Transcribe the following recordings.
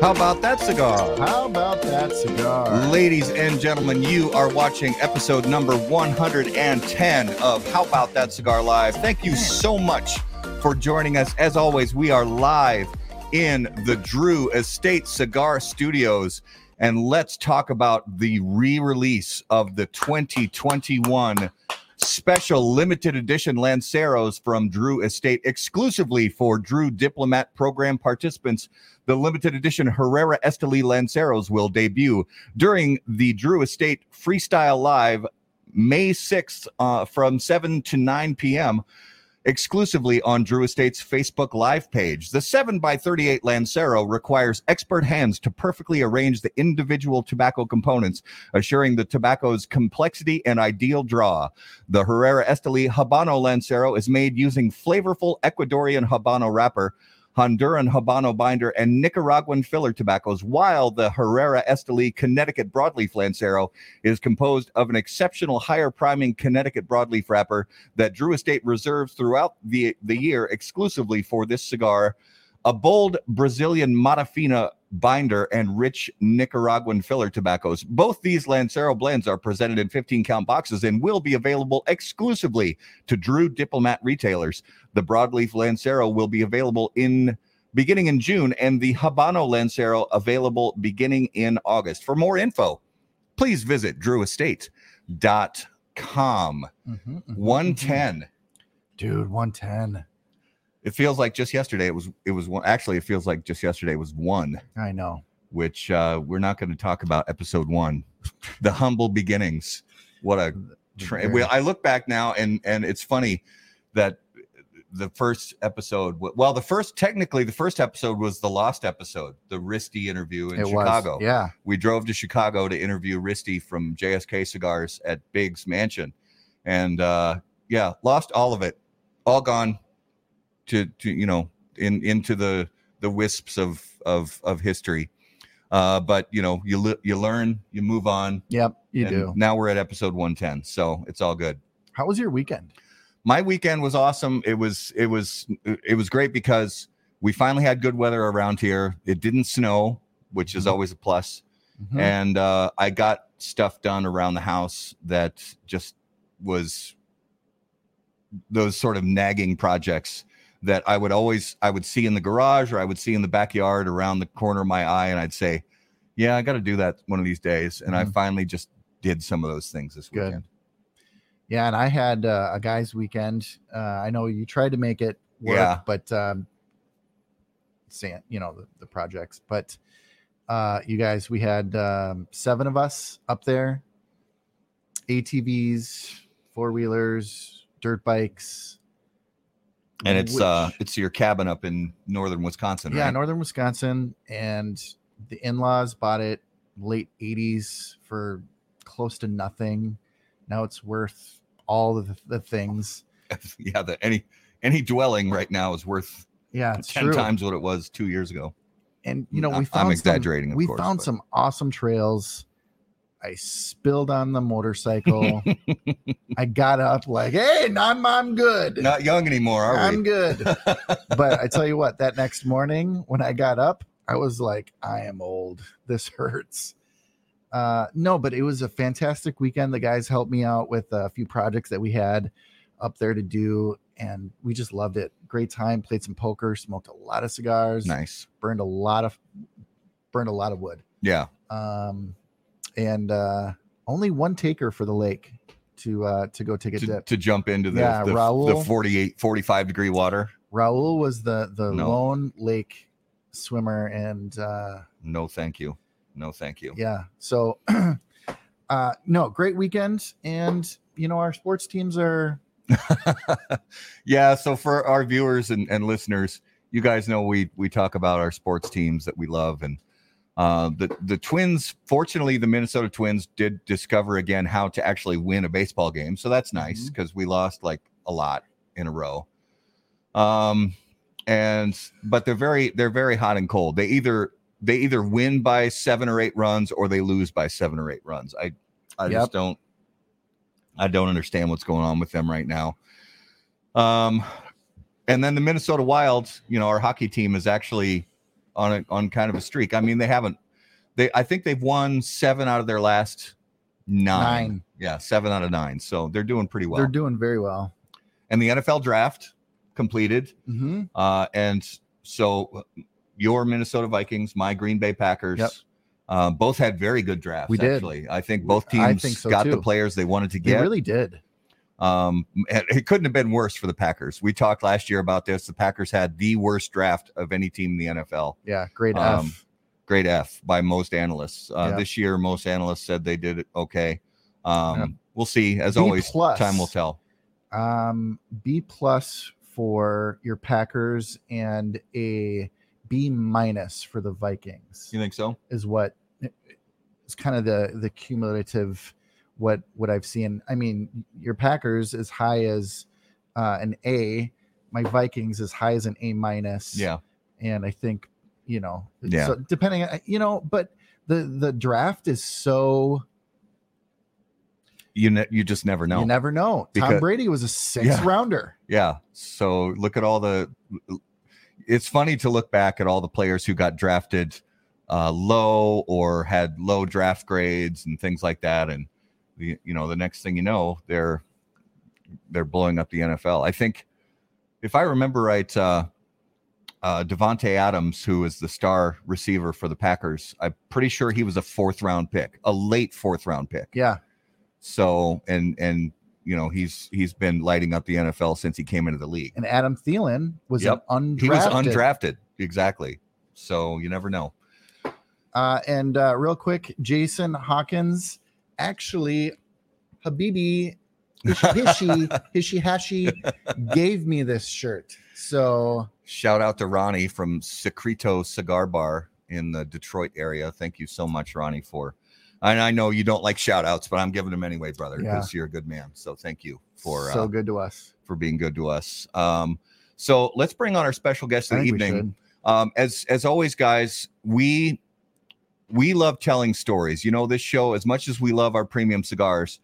How about that cigar? How about that cigar? Ladies and gentlemen, you are watching episode number 110 of How About That Cigar Live. Thank you so much for joining us. As always, we are live in the Drew Estate Cigar Studios. And let's talk about the re release of the 2021 special limited edition Lanceros from Drew Estate exclusively for Drew Diplomat Program participants. The limited edition Herrera Esteli Lanceros will debut during the Drew Estate Freestyle Live May 6th uh, from 7 to 9 p.m. exclusively on Drew Estate's Facebook Live page. The 7x38 Lancero requires expert hands to perfectly arrange the individual tobacco components, assuring the tobacco's complexity and ideal draw. The Herrera Esteli Habano Lancero is made using flavorful Ecuadorian Habano wrapper. Honduran Habano binder, and Nicaraguan filler tobaccos, while the Herrera Esteli Connecticut Broadleaf Lancero is composed of an exceptional higher priming Connecticut broadleaf wrapper that Drew Estate reserves throughout the, the year exclusively for this cigar. A bold Brazilian Matafina binder and rich Nicaraguan filler tobaccos. Both these Lancero blends are presented in 15 count boxes and will be available exclusively to Drew Diplomat retailers. The broadleaf Lancero will be available in beginning in June and the Habano Lancero available beginning in August. For more info, please visit drewestate.com. Mhm, mhm, 110. Dude, 110. It feels like just yesterday it was it was one actually it feels like just yesterday was one, I know. which uh we're not going to talk about episode 1. The humble beginnings. What a tra- well, I look back now and and it's funny that the first episode well the first technically the first episode was the lost episode the Risty interview in it Chicago was. Yeah. we drove to Chicago to interview Risty from JSK Cigars at Big's mansion, and uh, yeah, lost all of it, all gone to to you know in into the the wisps of of of history. Uh, but you know you le- you learn, you move on. Yep. You and do. Now we're at episode 110, so it's all good. How was your weekend? My weekend was awesome. It was it was it was great because we finally had good weather around here. It didn't snow, which is Mhm. always a plus Mhm. and uh, I got stuff done around the house that just was those sort of nagging projects that I would always I would see in the garage or I would see in the backyard around the corner of my eye, and I'd say, "Yeah, I got to do that one of these days." And I Mhm. finally just did some of those things this Good. weekend. Yeah, and I had uh, a guy's weekend. Uh, I know you tried to make it work, Yeah. but um, you know the, the projects, but uh, you guys, we had um, seven of us up there, ATVs, four wheelers, dirt bikes, And it's which- uh it's your cabin up in northern Wisconsin, yeah, right? northern Wisconsin, and the in-laws bought it late '80s for close to nothing. Now it's worth all of the, the things. yeah, the any any dwelling right now is worth Yeah, it's ten true. times what it was two years ago. and you know I- we I'm found some- exaggerating, of we course, found but- some awesome trails i spilled on the motorcycle. I got up like hey i'm, I'm good. Not young anymore, are i'm we? good. But i tell you what that next morning when i got up i was like i am old. This hurts. Uh no but it was a fantastic weekend. The guys helped me out with a few projects that we had up there to do and we just loved it. Great time played some poker smoked a lot of cigars nice. burned a lot of burned a lot of wood. Yeah. um and uh only one taker for the lake to uh to go take a To, dip to jump into the, Yeah, the, the 48, 45 degree water. raul was the the No. lone lake swimmer and uh No, thank you. No, thank you. yeah so uh no great weekend and you know our sports teams are yeah. So for our viewers and, and listeners, you guys know we we talk about our sports teams that we love and uh, the the Twins. Fortunately, the Minnesota Twins did discover again how to actually win a baseball game, so that's nice Mhm. because we lost like a lot in a row. Um, and but they're very they're very hot and cold. They either they either win by seven or eight runs or they lose by seven or eight runs. I I Yep. just don't I don't understand what's going on with them right now. Um, and then the Minnesota Wilds, you know, our hockey team is actually on a on kind of a streak. I mean, they haven't. They I think they've won seven out of their last nine. Nine. Yeah, seven out of nine. So they're doing pretty well. They're doing very well. and the NFL draft completed. hmm Uh, and so your Minnesota Vikings, my Green Bay Packers, Yep. uh, both had very good drafts. We did. Actually, I think both teams think so, got the players they wanted to get. They really did. Um, it couldn't have been worse for the Packers. We talked last year about this. The Packers had the worst draft of any team in the NFL. Yeah, great Um, F. Grade F by most analysts. Uh, Yeah. This year, most analysts said they did it okay. Um, Yeah. We'll see. As B always, plus. time will tell. Um, B plus for your Packers and a B minus for the Vikings You think so? is what it's kind of the the cumulative what what I've seen. I mean, your Packers as high as uh, an A, my Vikings as high as an A minus. Yeah. and I think you know, Yeah. So depending, on you know, but the the draft is so You ne- you just never know. you never know. Because- Tom Brady was a sixth Yeah. rounder. Yeah. So look at all the. It's funny to look back at all the players who got drafted uh, low or had low draft grades and things like that, and the, you know the next thing you know they're they're blowing up the NFL. I think if I remember right, uh, uh, Davante Adams, who is the star receiver for the Packers, I'm pretty sure he was a fourth round pick, a late fourth round pick. Yeah, So and and you know he's he's been lighting up the NFL since he came into the league. and Adam Thielen was Yep. undrafted. He was undrafted, exactly. So you never know. Uh, and uh, real quick, Jason Hawkins actually, Habibi Hishi Hishi Hashi gave me this shirt. So Shout out to Ronnie from Secreto Cigar Bar in the Detroit area. Thank you so much, Ronnie, for. And I know you don't like shout outs, but I'm giving them anyway, brother, Yeah. because you're a good man. So thank you for so uh, good to us. for being good to us. Um, so let's bring on our special guest of the evening. um, as as always guys we we love telling stories. You know this show as much as we love our premium cigars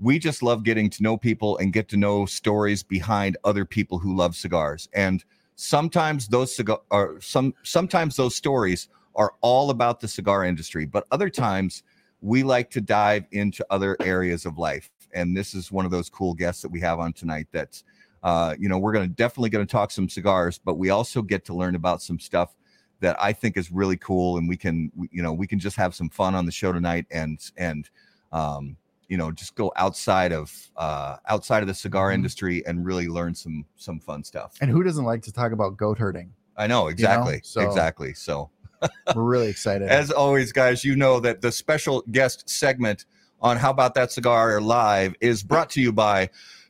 we just love getting to know people and get to know stories behind other people who love cigars. And sometimes those cigar are some sometimes those stories are all about the cigar industry but other times we like to dive into other areas of life. And this is one of those cool guests that we have on tonight that's uh, you know, we're to definitely to talk some cigars, but we also get to learn about some stuff that I think is really cool, and we can, you know, we can just have some fun on the show tonight, and and um, you know, just go outside of uh, outside of the cigar Mhm. industry and really learn some some fun stuff. And who doesn't like to talk about goat herding? I know exactly, so- exactly. So We're really excited. as always, guys, you know that the special guest segment on How About That Cigar Live is brought to you by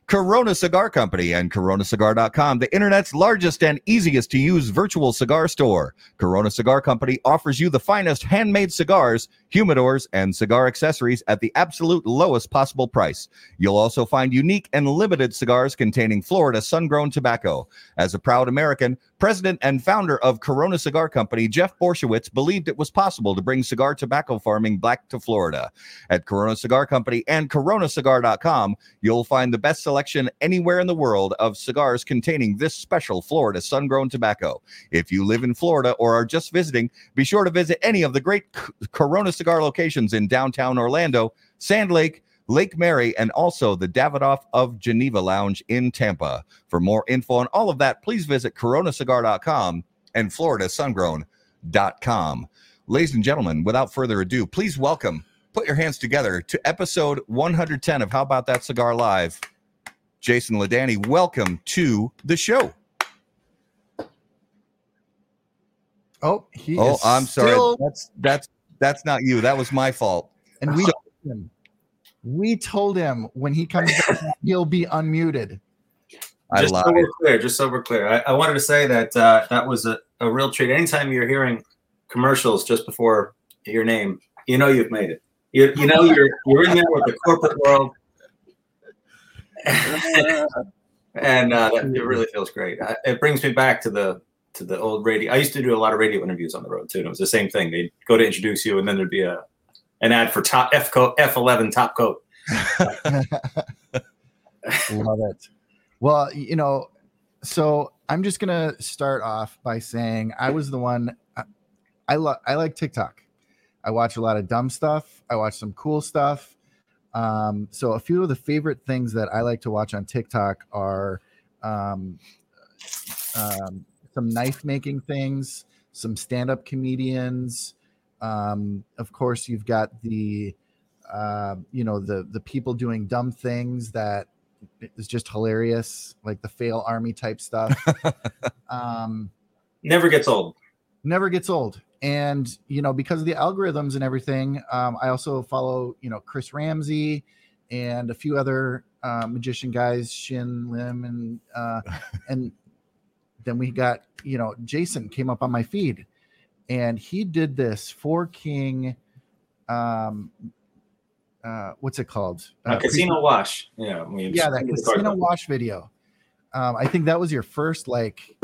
Corona Cigar Company and coronacigar.com, the internet's largest and easiest to use virtual cigar store. Corona Cigar Company offers you the finest handmade cigars, humidors, and cigar accessories at the absolute lowest possible price. You'll also find unique and limited cigars containing Florida sun-grown tobacco. As a proud American, president and founder of Corona Cigar Company, Jeff Borysiewicz believed it was possible to bring cigar tobacco farming back to Florida. At Corona Cigar Company and coronacigar.com, you'll find the best selection anywhere in the world of cigars containing this special Florida sun-grown tobacco. If you live in Florida or are just visiting, be sure to visit any of the great Corona Cigar locations in downtown Orlando, Sand Lake, Lake Mary, and also the Davidoff of Geneva Lounge in Tampa. For more info on all of that, please visit coronacigar.com and floridasungrown.com. Ladies and gentlemen, without further ado, please welcome, put your hands together to episode 110 of How About That Cigar Live. Jason Ladanye, welcome to the show. oh, he Oh, I'm sorry. That's that's that's not you. That was my fault. and we So- told him, we told him when he comes back, he'll be unmuted. I love just lied. so we're clear, just so we're clear, I, I wanted to say that uh, that was a, a real treat. Anytime you're hearing commercials just before your name, you know you've made it. You, you know you're you're in there with the corporate world, and uh, that, it really feels great. I, it brings me back to the to the old radio. I used to do a lot of radio interviews on the road too, and it was the same thing. They'd go to introduce you, and then there'd be a an ad for top F coat F eleven top coat. Love it. Well, you know, so I'm just gonna start off by saying I was the one. uh, I like I like TikTok. I watch a lot of dumb stuff. I watch some cool stuff. Um, so a few of the favorite things that I like to watch on TikTok are um, um, some knife making things, some stand up comedians. Um, of course, you've got the uh, you know the the people doing dumb things that is just hilarious, like the fail army type stuff. um, Never gets old. never gets old. And you know, because of the algorithms and everything, um, I also follow you know Chris Ramsay and a few other uh, magician guys, Shin Lim, and uh, and then we got you know Jason came up on my feed, and he did this four king. Um, uh, what's it called? Uh, Uh, pre- casino wash. Yeah. Yeah, that casino wash video. Um, I think that was your first like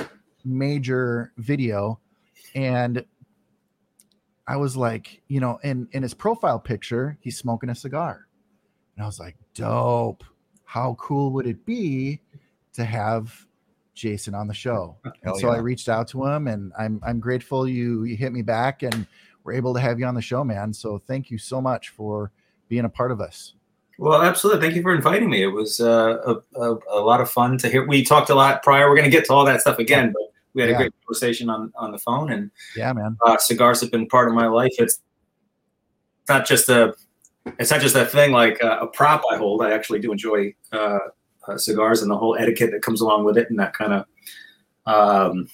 major video, and I was like, you know, in in his profile picture, he's smoking a cigar, and I was like, dope. How cool would it be to have Jason on the show? Hell And so I reached out to him, and I'm I'm grateful you you hit me back, and we're able to have you on the show, man. So thank you so much for being a part of us. Well, absolutely. Thank you for inviting me. It was uh, a, a, a lot of fun to hear. We talked a lot prior. We're going to get to all that stuff again, but we had Yeah. a great conversation on, on the phone. And Yeah, man. uh, cigars have been part of my life. It's not just a, it's not just a thing like uh, a prop I hold. I actually do enjoy uh, cigars and the whole etiquette that comes along with it, and that kind of um,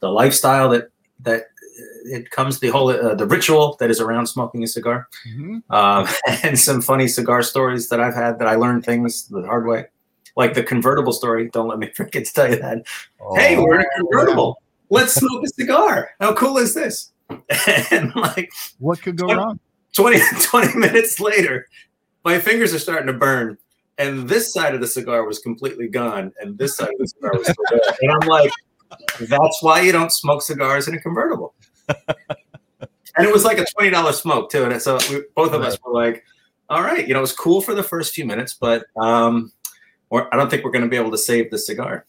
the lifestyle that that it comes the whole uh, the ritual that is around smoking a cigar Mhm. um, and some funny cigar stories that I've had that I learned things the hard way, like the convertible story. Don't let me forget to tell you that. hey, Oh, we're in a convertible. Let's smoke a cigar. How cool is this? And like What could go What- wrong? 20, 20 minutes later, my fingers are starting to burn. And this side of the cigar was completely gone, and this side of the cigar was still there. And I'm like, that's why you don't smoke cigars in a convertible. and it was like a twenty dollars smoke too. And so we, both of us were like, all right, you know, it was cool for the first few minutes, but um, we're, I don't think we're going to be able to save the cigar.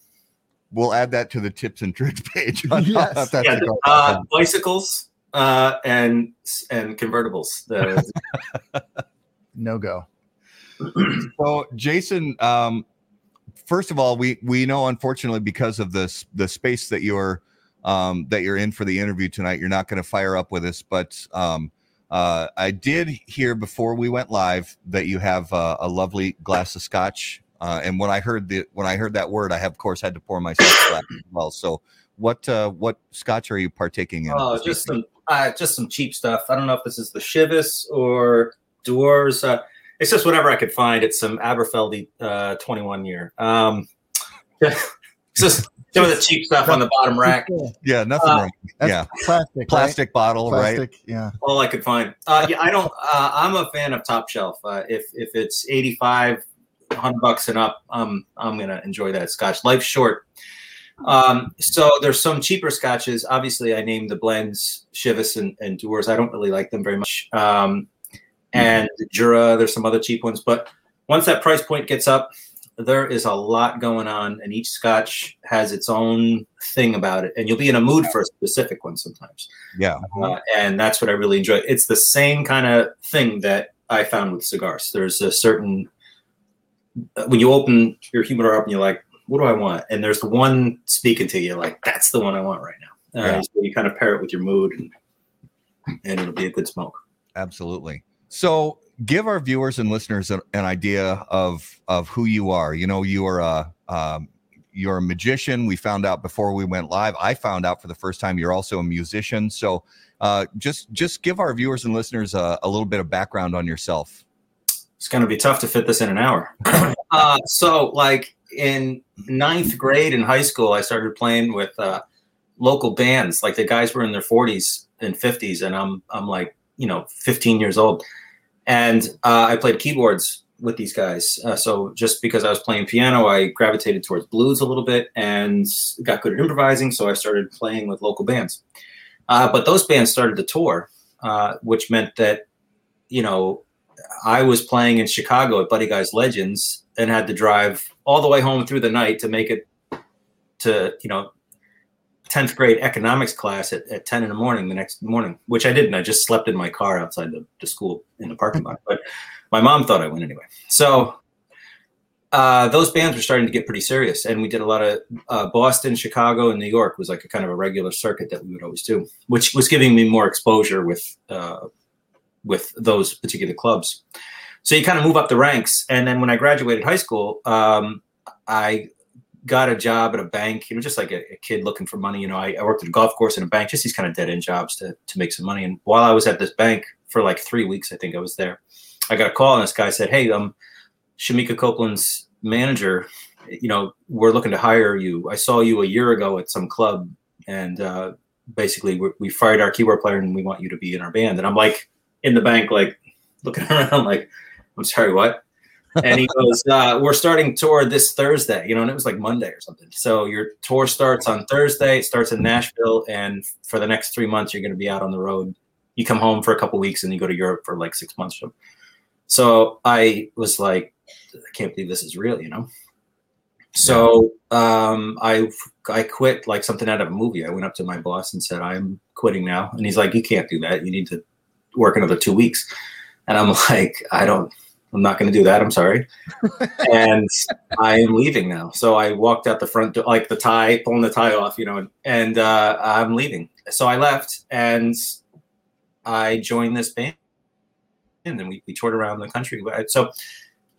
We'll add that to the tips and tricks page. on Yes. How About Yeah, uh, bicycles uh, and and convertibles. The, No go. So, Jason, um, first of all, we we know unfortunately because of this the space that you're um, that you're in for the interview tonight, you're not going to fire up with us. But um, uh, I did hear before we went live that you have uh, a lovely glass of scotch. Uh, and when I heard the when I heard that word, I have of course had to pour myself as well. So, what uh, what scotch are you partaking in? Oh, just some, uh, just some cheap stuff. I don't know if this is the Chivas or Dewar's. It's just whatever I could find. It's some Aberfeldy uh, 21 year. Um, it's just some of the cheap stuff on the bottom rack. yeah, nothing uh, wrong. That's Yeah, plastic. right? plastic bottle, right? Yeah. All I could find. Uh, yeah, I don't. Uh, I'm a fan of top shelf. Uh, if if it's 85, 100 bucks and up, um, I'm gonna enjoy that Scotch. Life's short. Um, so there's some cheaper scotches. Obviously, I named the blends Chivas and, and Dewar's. I don't really like them very much. Um, and Jura, there's some other cheap ones, but once that price point gets up, there is a lot going on, and each scotch has its own thing about it, and you'll be in a mood for a specific one sometimes Yeah. uh, and that's what I really enjoy. It's the same kind of thing that I found with cigars. There's a certain uh, when you open your humidor up and you're like, "What do I want?" and there's the one speaking to you, like, "That's the one I want right now." Uh, Yeah. So you kind of pair it with your mood, and and it'll be a good smoke. Absolutely. So, give our viewers and listeners an, an idea of of who you are. You know, you are a um, you're a magician. We found out before we went live. I found out for the first time you're also a musician. So, uh, just just give our viewers and listeners a, a little bit of background on yourself. It's going to be tough to fit this in an hour. uh, so, like in ninth grade in high school, I started playing with uh, local bands. Like the guys were in their 40s and 50s, and I'm I'm like you know 15 years old, and uh, I played keyboards with these guys. Uh, so just because I was playing piano, I gravitated towards blues a little bit and got good at improvising. So I started playing with local bands. Uh, but those bands started to tour, uh, which meant that you know I was playing in Chicago at Buddy Guys Legends and had to drive all the way home through the night to make it to you know 10th grade economics class at, at 10 in the morning the next morning, which I didn't. I just slept in my car outside the, the school in the parking lot. But my mom thought I went anyway. So uh, those bands were starting to get pretty serious, and we did a lot of uh, Boston, Chicago, and New York was like a kind of a regular circuit that we would always do, which was giving me more exposure with uh, with those particular clubs. So you kind of move up the ranks, and then when I graduated high school, um, I got a job at a bank. You know, just like a, a kid looking for money. You know, I, I, worked at a golf course and a bank, just these kind of dead end jobs to to make some money. And while I was at this bank for like three weeks, I think I was there, I got a call, and this guy said, "Hey, um." Shemekia Copeland's manager, you know, we're looking to hire you. I saw you a year ago at some club, and uh, basically we fired our keyboard player, and we want you to be in our band. And I'm like in the bank, like looking around, like, I'm sorry, what? And he goes, uh, "We're starting tour this Thursday, you know." And it was like Monday or something. So your tour starts on Thursday. It starts in Nashville, and for the next three months, you're going to be out on the road. You come home for a couple weeks, and you go to Europe for like six months. from. So I was like, I can't believe this is real, you know. So um, I I quit like something out of a movie. I went up to my boss and said, "I'm quitting now," and he's like, "You can't do that. You need to work another two weeks." And I'm like, "I don't. I'm not going to do that. I'm sorry." and I am leaving now. So I walked out the front, door, like the tie, pulling the tie off, you know, and, and uh, I'm leaving. So I left and I joined this band, and we, we toured around the country. So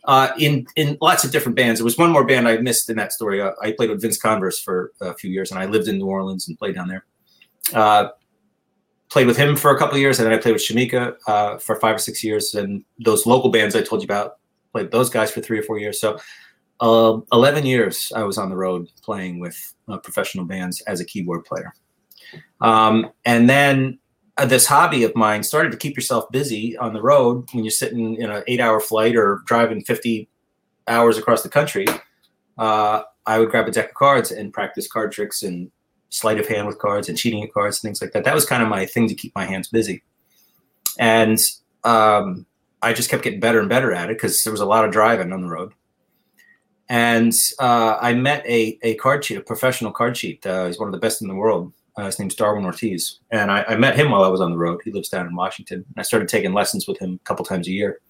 uh, in in lots of different bands. There was one more band I missed in that story. Uh, I played with Vince Converse for a few years, and I lived in New Orleans and played down there. Uh, played with him for a couple years, and then I played with Shemekia uh, for five or six years. And those local bands I told you about, played those guys for three or four years. So, uh, eleven years I was on the road playing with uh, professional bands as a keyboard player. Um, and then uh, this hobby of mine started to keep yourself busy on the road when you're sitting in an eight hour flight or driving 50 hours across the country uh, i would grab a deck of cards and practice card tricks and sleight of hand with cards and cheating at cards and things like that that was kind of my thing to keep my hands busy and um, i just kept getting better and better at it because there was a lot of driving on the road and uh, i met a, a card cheat a professional card cheat uh, he's one of the best in the world uh, his name's Darwin Ortiz, and I, I, met him while I was on the road. He lives down in Washington. And I started taking lessons with him a couple times a year,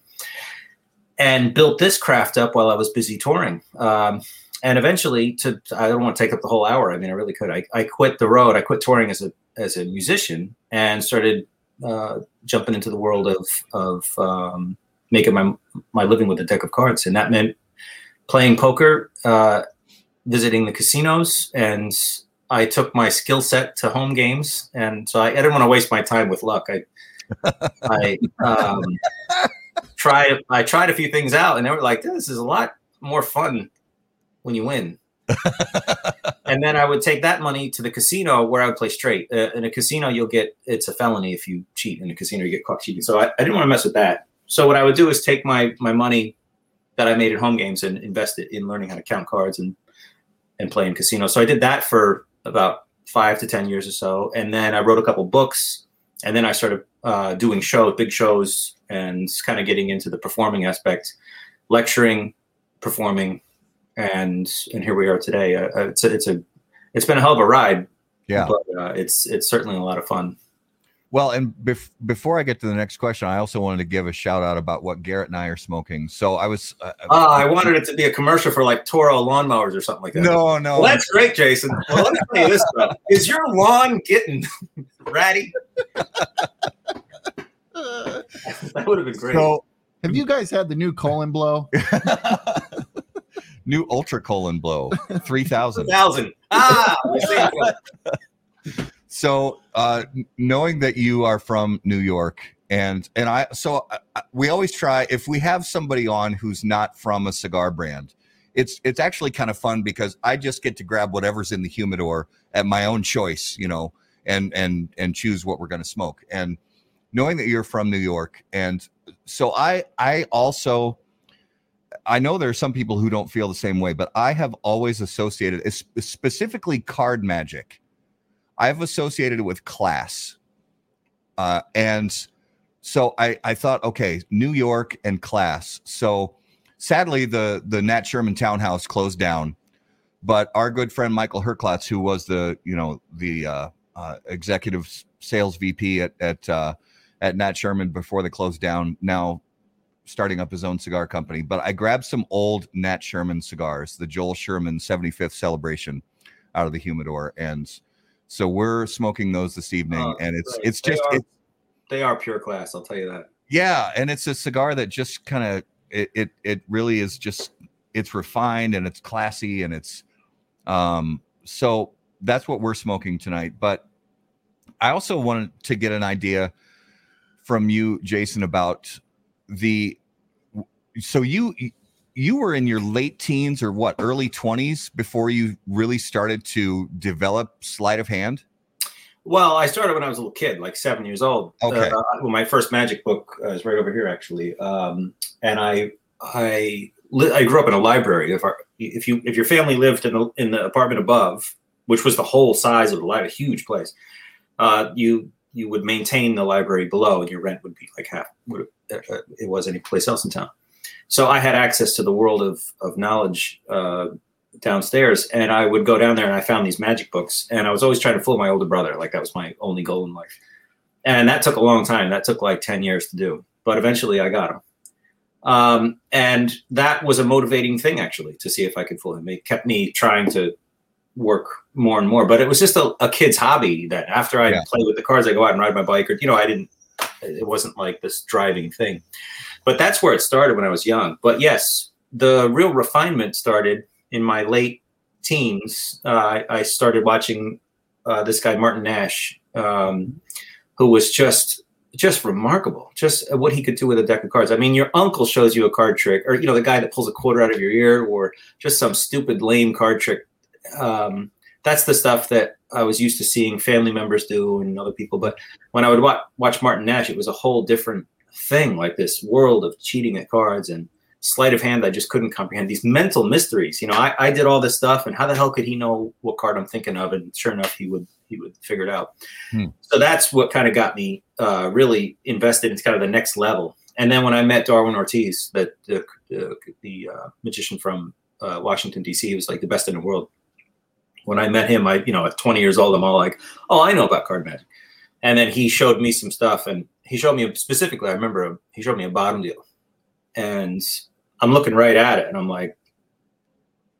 and built this craft up while I was busy touring. Um, and eventually, to I don't want to take up the whole hour. I mean, I really could. I, I quit the road. I quit touring as a as a musician and started uh, jumping into the world of of um, making my my living with a deck of cards, and that meant playing poker, uh, visiting the casinos, and I took my skill set to home games, and so I, I didn't want to waste my time with luck. I I um, tried I tried a few things out, and they were like, "This is a lot more fun when you win." and then I would take that money to the casino where I would play straight. Uh, in a casino, you'll get it's a felony if you cheat in a casino. You get caught cheating. So I, I didn't want to mess with that. So what I would do is take my my money that I made at home games and invest it in learning how to count cards and and play in casinos. So I did that for about five to ten years or so, and then I wrote a couple books, and then I started uh, doing shows, big shows, and kind of getting into the performing aspect, lecturing, performing, and and here we are today. Uh, uh it's a, it's a it's been a hell of a ride. Yeah, but uh, it's it's certainly a lot of fun. Well, and bef- before I get to the next question, I also wanted to give a shout out about what Garrett and I are smoking. So I was. Uh, uh, I wanted it to be a commercial for like Toro lawnmowers or something like that. No, no. Well, that's great, Jason. Well, let me tell you this, bro. Is your lawn getting ratty? that would have been great. So, have you guys had the new colon blow? new ultra colon blow, three thousand. Thousand. Ah. So, uh, knowing that you are from New York, and and I, so uh, we always try if we have somebody on who's not from a cigar brand, it's it's actually kind of fun because I just get to grab whatever's in the humidor at my own choice, you know, and and and choose what we're going to smoke. And knowing that you're from New York, and so I I also I know there are some people who don't feel the same way, but I have always associated, specifically card magic I've associated it with class. Uh, and so I, I thought, okay, New York and class. So sadly, the the Nat Sherman Townhouse closed down. but our good friend Michael Herklots, who was the you know the uh, uh, executive sales VP at at uh, at Nat Sherman before they closed down, now starting up his own cigar company. But I grabbed some old Nat Sherman cigars, the Joel Sherman 75th celebration, out of the humidor, and so we're smoking those this evening, Oh, and it's great. it's They just are- it's They are pure class. I'll tell you that. yeah, and it's a cigar that just kind of it, it it really is just it's refined and it's classy and it's um so that's what we're smoking tonight. But I also wanted to get an idea from you, Jason, about the so you you were in your late teens or what early 20s before you really started to develop sleight of hand Well, I started when I was a little kid, like seven years old. Okay. Uh, well, my first magic book uh, is right over here, actually. Um, and I, I, I grew up in a library. If our, if you, if your family lived in the in the apartment above, which was the whole size of the library, a huge place, uh, you you would maintain the library below, and your rent would be like half what it, uh, was any place else in town. So I had access to the world of of knowledge. Uh, downstairs and I would go down there and I found these magic books and I was always trying to fool my older brother. Like that was my only goal in life. And that took a long time. That took like 10 years to do, but eventually I got him. Um, and that was a motivating thing actually to see if I could fool him. It kept me trying to work more and more, but it was just a, a kid's hobby that after I Yeah. play with the cars, I go out and ride my bike or, you know, I didn't, it wasn't like this driving thing, but that's where it started when I was young. But yes, the real refinement started in my late teens. Uh, I, started watching uh, this guy Martin Nash, um, who was just just remarkable. Just what he could do with a deck of cards. I mean, your uncle shows you a card trick, or you know, the guy that pulls a quarter out of your ear, or just some stupid lame card trick. Um, that's the stuff that I was used to seeing family members do and other people. But when I would watch, watch Martin Nash, it was a whole different thing, like this world of cheating at cards and sleight of hand I just couldn't comprehend. These mental mysteries. You know, I, I did all this stuff, and how the hell could he know what card I'm thinking of? And sure enough, he would he would figure it out. Hmm. So that's what kind of got me uh, really invested in kind of the next level. And then when I met Darwin Ortiz, that the the, the uh, magician from uh, Washington D.C., he was like the best in the world. When I met him, I you know at 20 years old, I'm all like, oh, I know about card magic. And then he showed me some stuff, and he showed me specifically. I remember he showed me a bottom deal, and I'm looking right at it, and I'm like,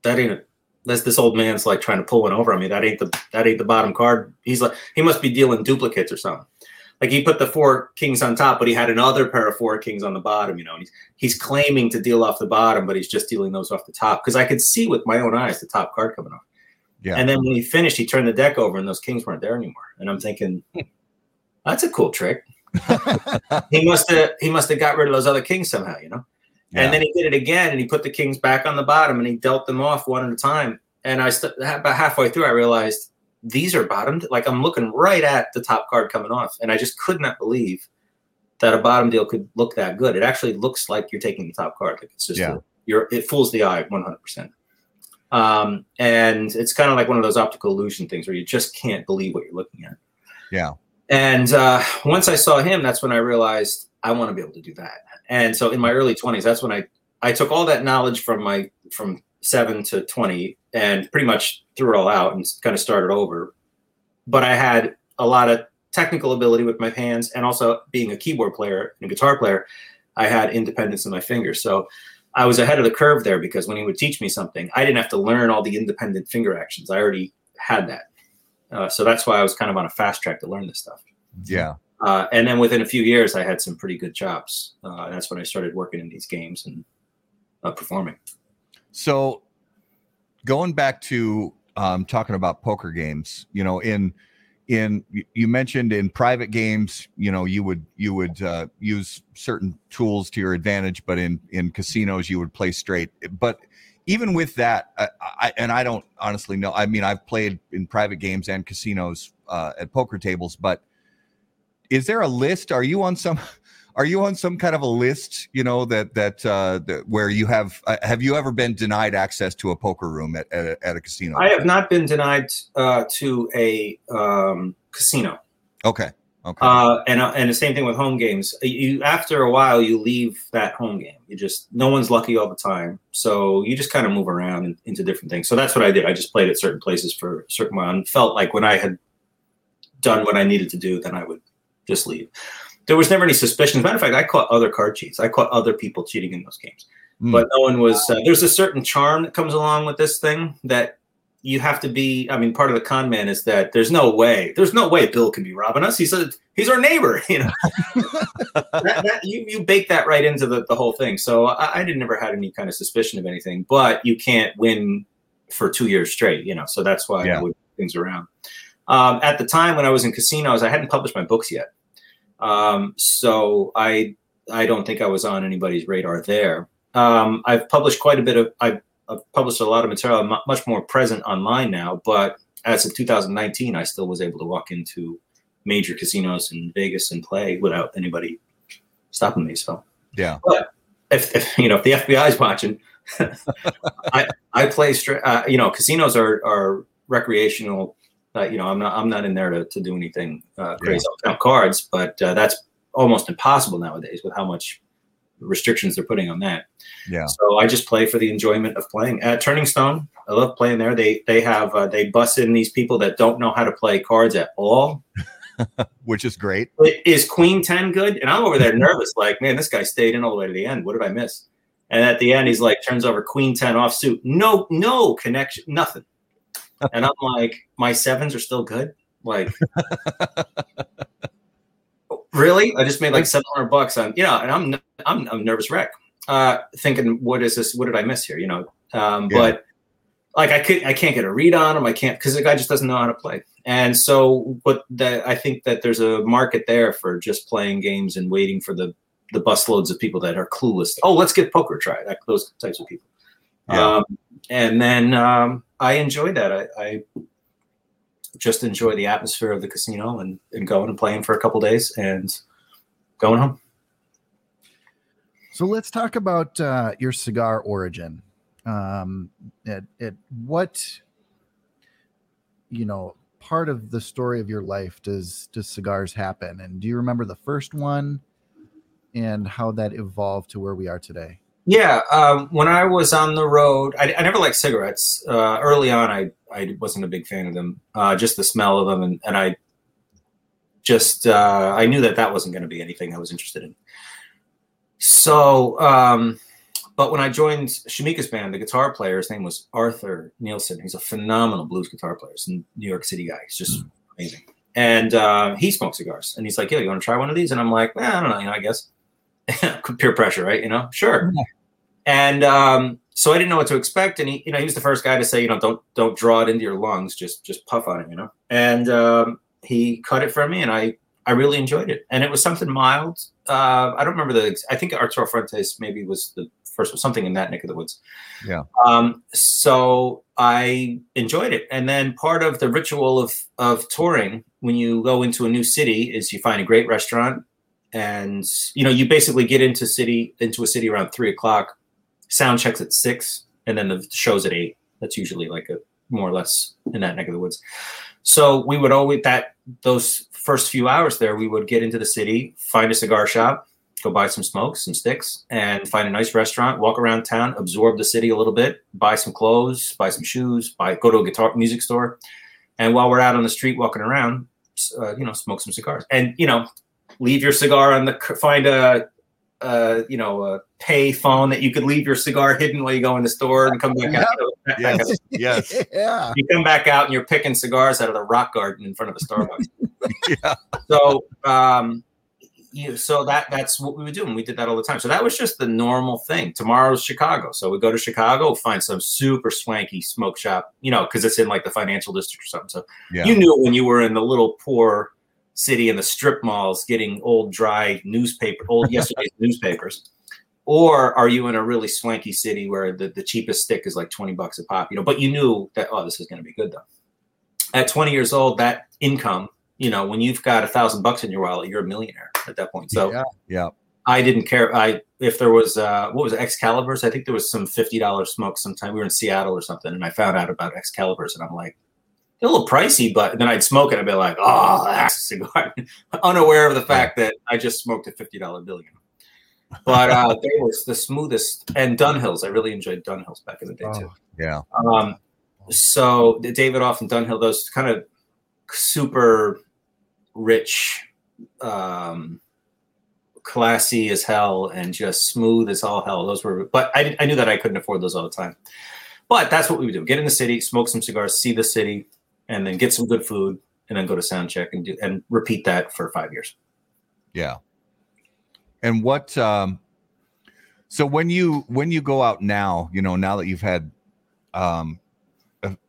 that ain't that's this old man's like trying to pull one over on me. That ain't the that ain't the bottom card. He's like he must be dealing duplicates or something. Like he put the four kings on top, but he had another pair of four kings on the bottom. You know, he's he's claiming to deal off the bottom, but he's just dealing those off the top because I could see with my own eyes the top card coming off. Yeah. And then when he finished, he turned the deck over, and those kings weren't there anymore. And I'm thinking, hmm. that's a cool trick. he must have he must have got rid of those other kings somehow, you know. Yeah. And then he did it again, and he put the kings back on the bottom, and he dealt them off one at a time. And I st- about halfway through, I realized these are bottomed. Like I'm looking right at the top card coming off, and I just could not believe that a bottom deal could look that good. It actually looks like you're taking the top card. Like it's just Yeah. a, you're it fools the eye 100. percent um, and it's kind of like one of those optical illusion things where you just can't believe what you're looking at. Yeah. And uh, once I saw him, that's when I realized I want to be able to do that. And so in my early 20s, that's when I I took all that knowledge from my from seven to 20 and pretty much threw it all out and kind of started over. But I had a lot of technical ability with my hands and also being a keyboard player and a guitar player, I had independence in my fingers. So I was ahead of the curve there because when he would teach me something, I didn't have to learn all the independent finger actions. I already had that. Uh, so that's why I was kind of on a fast track to learn this stuff. yeah. Uh, and then within a few years, I had some pretty good chops. Uh, that's when I started working in these games and uh, performing. So going back to um, talking about poker games, you know, in in you- mentioned in private games, you know, you would you would uh, use certain tools to your advantage, but in in casinos you would play straight. But even with that, I, I and I don't honestly know. I mean, I've played in private games and casinos uh, at poker tables, but is there a list? Are you on some? Are you on some kind of a list? You know that that uh, that where you have uh, have you ever been denied access to a poker room at at a, at a casino? I have not been denied uh, to a um, casino. okay, Okay. Uh, and uh, and the same thing with home games. You after a while, you leave that home game. You just no one's lucky all the time, so you just kind of move around in, into different things. So that's what I did. I just played at certain places for a certain while, and felt like when I had done what I needed to do, then I would just leave. There was never any suspicion. As a matter of fact, I caught other card cheats. I caught other people cheating in those games, Mm. but no one was. Uh, there's a certain charm that comes along with this thing that you have to be. I mean, part of the con man is that there's no way. There's no way Bill can be robbing us. He said he's our neighbor. You know, that, that, you you bake that right into the, the whole thing. So I, I did never had any kind of suspicion of anything. But you can't win for two years straight. You know, so that's why Yeah. I would things around. Um, at the time when I was in casinos, I hadn't published my books yet. Um, so I I don't think I was on anybody's radar there. Um, I've published quite a bit of I've, I've published a lot of material. I'm much more present online now, but as of 2019, I still was able to walk into major casinos in Vegas and play without anybody stopping me. So Yeah. if, if you know if the FBI is watching, I I play straight. Uh, you know, casinos are are recreational. Uh, you know, I'm not I'm not in there to, to do anything uh, crazy. I'll count cards, but uh, that's almost impossible nowadays with how much restrictions they're putting on that. Yeah. So I just play for the enjoyment of playing at Turning Stone. I love playing there. They they have uh, they bust in these people that don't know how to play cards at all. Which is great. Is Queen Ten good? And I'm over there nervous, like, man, this guy stayed in all the way to the end. What did I miss? And at the end, he's like, turns over Queen Ten off suit. No, no connection, nothing. And I'm like, my sevens are still good. Like, really? I just made like 700 bucks on, you know, and I'm I'm I'm nervous wreck, uh, thinking, what is this? What did I miss here? You know, um, Yeah. but like I could I can't get a read on him. I can't because the guy just doesn't know how to play. And so, but that I think that there's a market there for just playing games and waiting for the the busloads of people that are clueless. Oh, let's get poker a try. Those types of people. Yeah. Um, and then um, I enjoy that. I, I just enjoy the atmosphere of the casino and, and going and playing for a couple days and going home. So let's talk about uh, your cigar origin. Um, at, at what you know part of the story of your life does does cigars happen, and do you remember the first one and how that evolved to where we are today? Yeah, um, when I was on the road, I, I never liked cigarettes. Uh, early on, I, I wasn't a big fan of them, uh, just the smell of them, and, and I just uh, I knew that that wasn't going to be anything I was interested in. So, um, but when I joined Shemekia's band, the guitar player, his name was Arthur Neilson. He's a phenomenal blues guitar player. He's a New York City guy. He's just amazing. And uh, he smokes cigars, and he's like, "Yeah, you want to try one of these?" And I'm like, eh, "I don't know, you know, I guess." Peer pressure, right? You know, sure. And um, so I didn't know what to expect. And he, you know, he was the first guy to say, you know, don't don't draw it into your lungs, just just puff on it, you know. And um, he cut it for me, and I I really enjoyed it. And it was something mild. Uh, I don't remember the. I think Arturo Fuentes maybe was the first something in that neck of the woods. Yeah. Um, so I enjoyed it. And then part of the ritual of of touring when you go into a new city is you find a great restaurant and you know you basically get into city into a city around three o'clock sound checks at six and then the show's at eight. That's usually like a more or less in that neck of the woods. So we would always that those first few hours there we would get into the city find a cigar shop go buy some smokes some sticks and find a nice restaurant walk around town absorb the city a little bit buy some clothes buy some shoes buy go to a guitar music store. And while we're out on the street walking around uh, you know smoke some cigars. And you know leave your cigar on the find a uh, you know a pay phone that you could leave your cigar hidden while you go in the store and come back out that Yes. yes. yeah. you come back out and you're picking cigars out of the rock garden in front of a starbucks Yeah. so um you so that that's what we would do and we did that all the time so that was just the normal thing tomorrow's chicago so we go to chicago find some super swanky smoke shop you know because it's in like the financial district or something so Yeah. you knew when you were in the little poor city and the strip malls getting old dry newspaper old yesterday's newspapers? Or are you in a really swanky city where the, the cheapest stick is like 20 bucks a pop you know but you knew that oh this is going to be good though. At 20 years old that income you know when you've got a thousand bucks in your wallet you're a millionaire at that point. So yeah. Yeah. i didn't care. I if there was uh what was it, excaliburs? I think there was some $50 smoke sometime. We were in seattle or something and i found out about excaliburs and i'm like a little pricey, but then I'd smoke it. I'd be like, oh, that's a cigar, unaware of the fact that I just smoked a fifty dollar bill. But uh, they was the smoothest, and Dunhills. I really enjoyed Dunhills back in the day too. Oh, Yeah. Um, so the Davidoff and Dunhill, those kind of super rich, um, classy as hell, and just smooth as all hell. Those were, but I, I knew that I couldn't afford those all the time. But that's what we would do: get in the city, smoke some cigars, see the city, and then get some good food, and then go to sound check and do and repeat that for five years. Yeah. And what um so when you when you go out now, you know, now that you've had um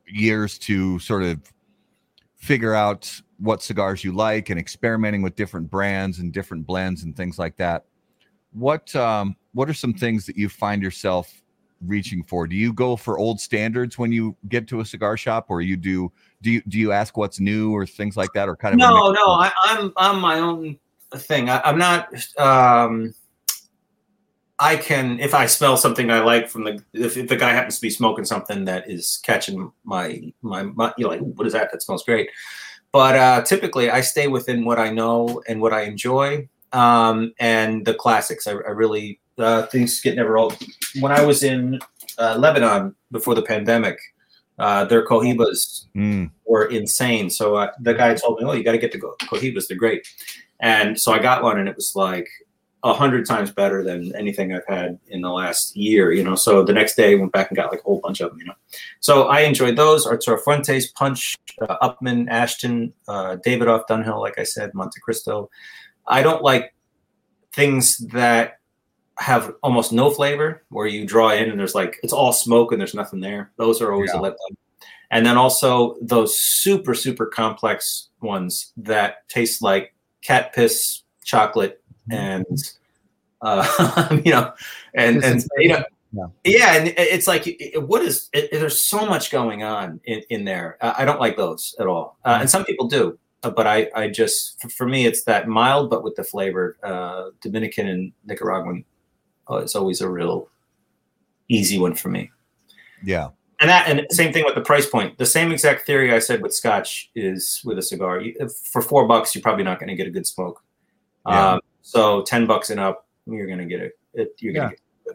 years to sort of figure out what cigars you like and experimenting with different brands and different blends and things like that. What um what are some things that you find yourself reaching for? Do you go for old standards when you get to a cigar shop or you do do you do you ask what's new or things like that or kind of No, no, I, I'm I'm my own thing. I, I'm not. Um, I can if I smell something I like from the if, if the guy happens to be smoking something that is catching my my, my you're like what is that? That smells great. But uh, typically, I stay within what I know and what I enjoy, um, and the classics. I, I really uh, things get never old. When I was in uh, Lebanon before the pandemic, uh, their cohibas Mm, were insane. So uh, the guy told me, "Oh, you got to get the Co- Cohibas. They're great." And so I got one, and it was like a hundred times better than anything I've had in the last year. You know. So the next day, I went back and got like a whole bunch of them. You know. So I enjoyed those. Arturo Fuentes, Punch, uh, Upmann, Ashton, uh, Davidoff, Dunhill. Like I said, Monte Cristo. I don't like things that have almost no flavor where you draw in and there's like it's all smoke and there's nothing there. Those are always Yeah. a letdown and then also those super super complex ones that taste like cat piss chocolate and uh you know and and you know Yeah. yeah and it's like it- what is it, there's so much going on in, in there. Uh, i don't like those at all. Uh, and some people do uh, but i i just for, for me it's that mild but with the flavor uh dominican and nicaraguan oh, it's always a real easy one for me yeah. and that and same thing with the price point the same exact theory i said with scotch is with a cigar you, if- for four bucks you're probably not going to get a good smoke Yeah. um, so 10 bucks and up you're going to get it, it you're going to Yeah.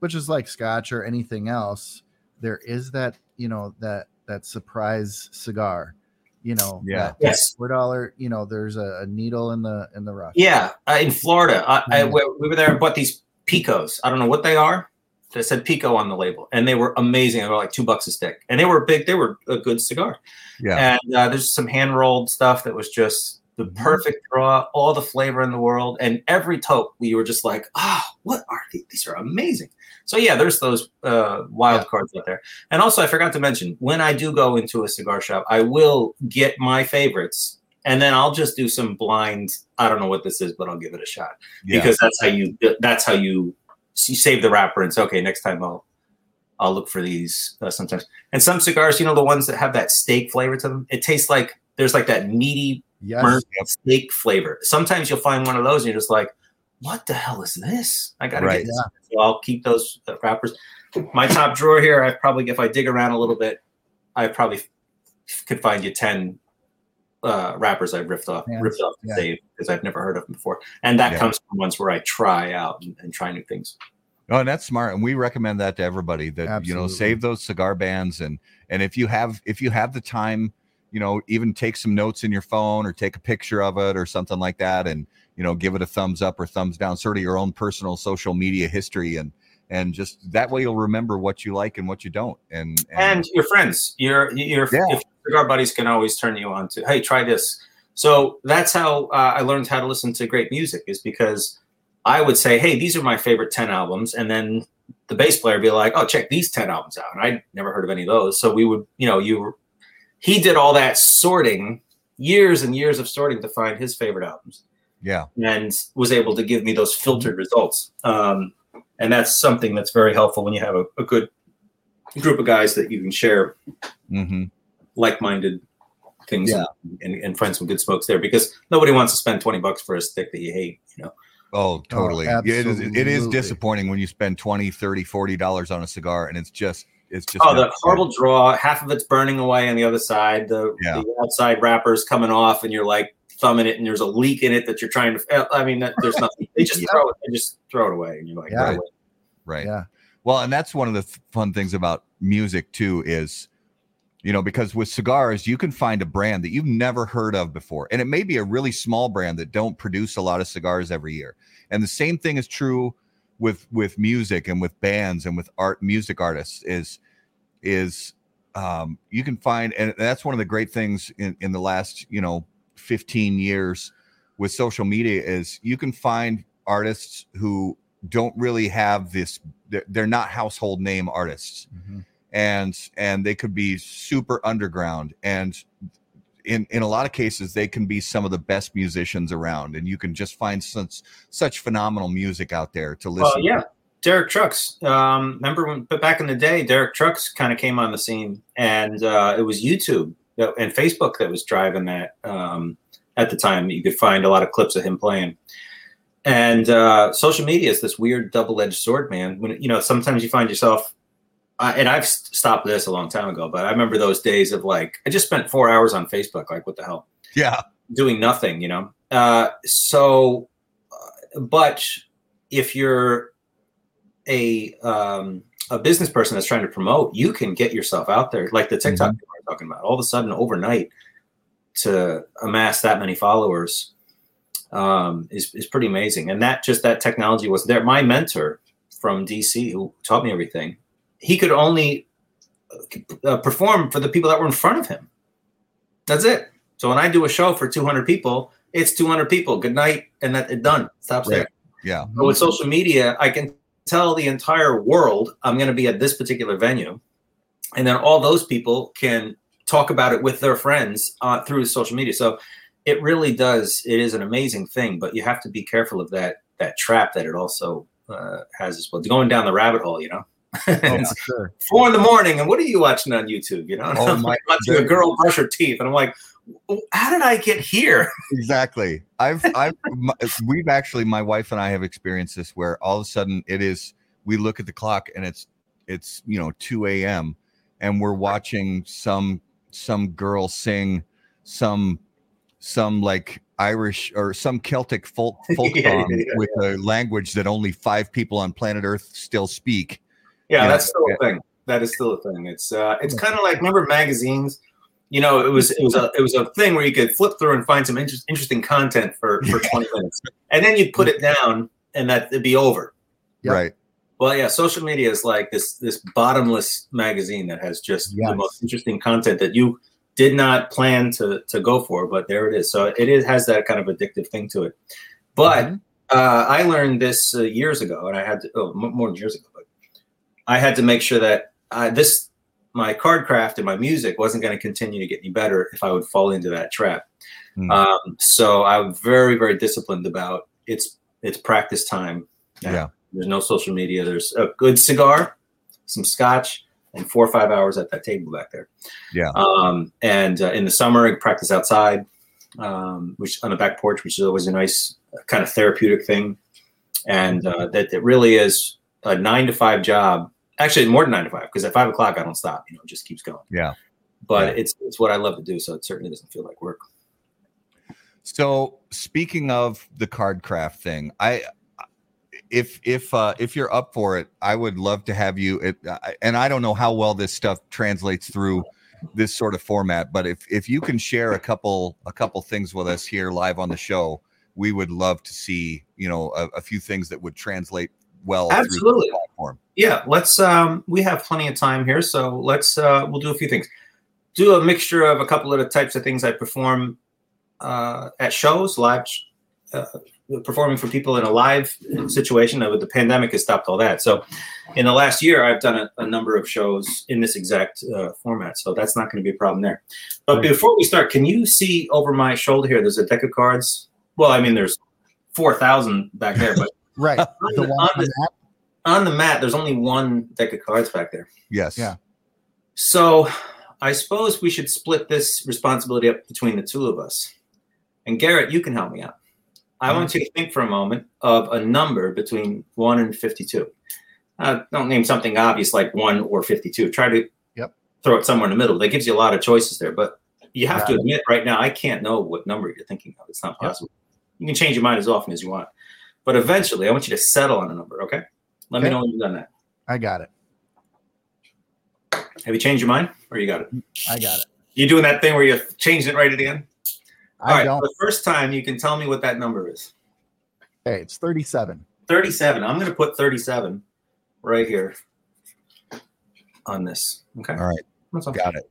which is like scotch or anything else there is that you know that that surprise cigar you know Yeah. that Yes. four dollar you know there's a, a needle in the in the rough Yeah, uh, in Florida, I, I, we were there and bought these picos. I don't know what they are. They said pico on the label, and they were amazing. They were like two bucks a stick, and they were big. They were a good cigar. Yeah. And uh, there's some hand rolled stuff that was just the Mhm. perfect draw, all the flavor in the world, and every toke we were just like, ah, what are these? These are amazing. So yeah, there's those uh, wild Yeah. cards out there. And also, I forgot to mention when I do go into a cigar shop, I will get my favorites, and then I'll just do some blind. I don't know what this is, but I'll give it a shot Yeah. because that's how you. That's how you. You save the wrapper and say, okay, next time I'll. I'll look for these uh, sometimes. And some cigars, you know, the ones that have that steak flavor to them, it tastes like there's like that meaty yes steak flavor. Sometimes you'll find one of those and you're just like, what the hell is this? I gotta Right. get this. So I'll keep those uh, wrappers. My top drawer here, I probably if I dig around a little bit, I probably could find you ten uh, wrappers I've ripped off, Yeah. ripped off to Yeah. save because I've never heard of them before. And that Yeah. comes from ones where I try out and, and try new things. Oh, and that's smart, and we recommend that to everybody. That you know, save those cigar bands, and and if you have if you have the time, you know, even take some notes in your phone or take a picture of it or something like that, and you know, give it a thumbs up or thumbs down, sort of your own personal social media history, and and just that way you'll remember what you like and what you don't, and and your friends, your your Yeah. if cigar buddies can always turn you on to, hey, try this. So that's how uh, I learned how to listen to great music is because I would say, hey, these are my favorite ten albums, and then the bass player would be like, oh, check these ten albums out, and I'd never heard of any of those. So we would, you know, you were, he did all that sorting, years and years of sorting to find his favorite albums yeah, and was able to give me those filtered results. Um, and that's something that's very helpful when you have a, a good group of guys that you can share hmm like-minded things Yeah. and, and, and find some good smokes there because nobody wants to spend 20 bucks for a stick that you hate, you know? Oh, totally. Oh, yeah, it is. It is disappointing when you spend 20 30 40 dollars on a cigar and it's just it's just Oh, the necessary. horrible draw. Half of it's burning away on the other side. The, Yeah. the outside wrapper's coming off, and you're like thumbing it, and there's a leak in it that you're trying to. Uh, I mean, that, there's nothing. They just Yeah. throw it. They just throw it away, and you're like, Yeah. "Throw it away." right Yeah. well and that's one of the th- fun things about music too is you know because with cigars you can find a brand that you've never heard of before and it may be a really small brand that don't produce a lot of cigars every year and the same thing is true with with music and with bands and with art music artists is is um you can find and that's one of the great things in in the last you know 15 years with social media is you can find artists who don't really have this they're, they're not household name artists Mhm. And and they could be super underground and in in a lot of cases they can be some of the best musicians around and you can just find such such phenomenal music out there to listen Well, yeah. Derek Trucks. Um, remember when, but back in the day, Derek Trucks kind of came on the scene, and uh, it was YouTube and Facebook that was driving that um, at the time. You could find a lot of clips of him playing. And uh, social media is this weird double-edged sword, man. When you know, sometimes you find yourself, uh, and I've stopped this a long time ago, but I remember those days of like, I just spent four hours on Facebook. Like, what the hell? yeah doing nothing, you know. Uh, so, uh, but if you're a um, a business person that's trying to promote, you can get yourself out there, like the TikTok Mm-hmm. people are talking about. All of a sudden, overnight, to amass that many followers um, is is pretty amazing. And that just that technology was there. My mentor from DC, who taught me everything, he could only uh, perform for the people that were in front of him. That's it. So when I do a show for 200 people, it's 200 people. Good night, and that it done. Stops Right. there. yeah But with social media, I can tell the entire world I'm going to be at this particular venue, and then all those people can talk about it with their friends uh, through social media. So it really does. It is an amazing thing, but you have to be careful of that that trap that it also uh, has as well. Going down the rabbit hole, you know. Oh, sure. four in the morning, and what are you watching on YouTube? You know, Oh, I'm my- watching a girl brush her teeth, and I'm like, how did I get here? exactly i've i've my, we've actually my wife and i have experienced this where all of a sudden it is we look at the clock and it's it's you know 2 a.m and we're watching some some girl sing some some like irish or some celtic folk folk Yeah, song yeah, yeah, with a language that only five people on planet earth still speak Yeah, Yeah, that's still yeah. a thing. That is still a thing. It's uh, it's kind of like remember magazines. You know, it was it was a it was a thing where you could flip through and find some inter- interesting content for for twenty minutes, and then you'd put it down, and that it'd be over. Yep. right Well, yeah, social media is like this this bottomless magazine that has just the most interesting content that you did not plan to to go for, but there it is. So it is has that kind of addictive thing to it. But Mhm. uh, I learned this uh, years ago, and I had to oh, m- more than years ago, but I had to make sure that I, this my card craft and my music wasn't going to continue to get any better if I would fall into that trap. Hmm. Um, so I'm very very disciplined about it's it's practice time. now. Yeah. There's no social media. There's a good cigar, some scotch, and four or five hours at that table back there. Yeah. Um, and uh, in the summer, I practice outside, um, which on the back porch, which is always a nice uh, kind of therapeutic thing. And uh, that it really is a nine to five job. Actually, more than nine to five, because at five o'clock I don't stop. You know, it just keeps going. Yeah. But Yeah. it's it's what I love to do, so it certainly doesn't feel like work. So speaking of the card craft thing, I if if uh if you're up for it, I would love to have you it, I- and I don't know how well this stuff translates through this sort of format, but if if you can share a couple a couple things with us here live on the show, we would love to see, you know, a, a few things that would translate well Absolutely. Platform. Yeah, let's. Um, we have plenty of time here, so let's. Uh, we'll do a few things. Do a mixture of a couple of the types of things I perform uh, at shows, live, uh, performing for people in a live situation. With the pandemic, has stopped all that. So, in the last year, I've done a, a number of shows in this exact uh, format. So that's not going to be a problem there. But Right. before we start, can you see over my shoulder here? There's a deck of cards. Well, I mean, there's four thousand back there, but Right. on The on the-. On the mat, there's only one deck of cards back there. Yes. Yeah. So I suppose we should split this responsibility up between the two of us. And Garrett, you can help me out. I want you to think for a moment of a number between 1 and 52. Uh, don't name something obvious like one or 52. Try to Yep. throw it somewhere in the middle. That gives you a lot of choices there. But you have Got to it. admit right now, I can't know what number you're thinking of. It's not Yep. possible. You can change your mind as often as you want. But eventually, I want you to settle on a number, okay? Let me know when you've done that. I got it. Have you changed your mind or you got it? I got it. You doing that thing where you changed it right at the end? All right. don't. The first time you can tell me what that number is. Okay, it's 37. 37. I'm going to put 37 right here on this. Okay. All right. That's, all. Got it.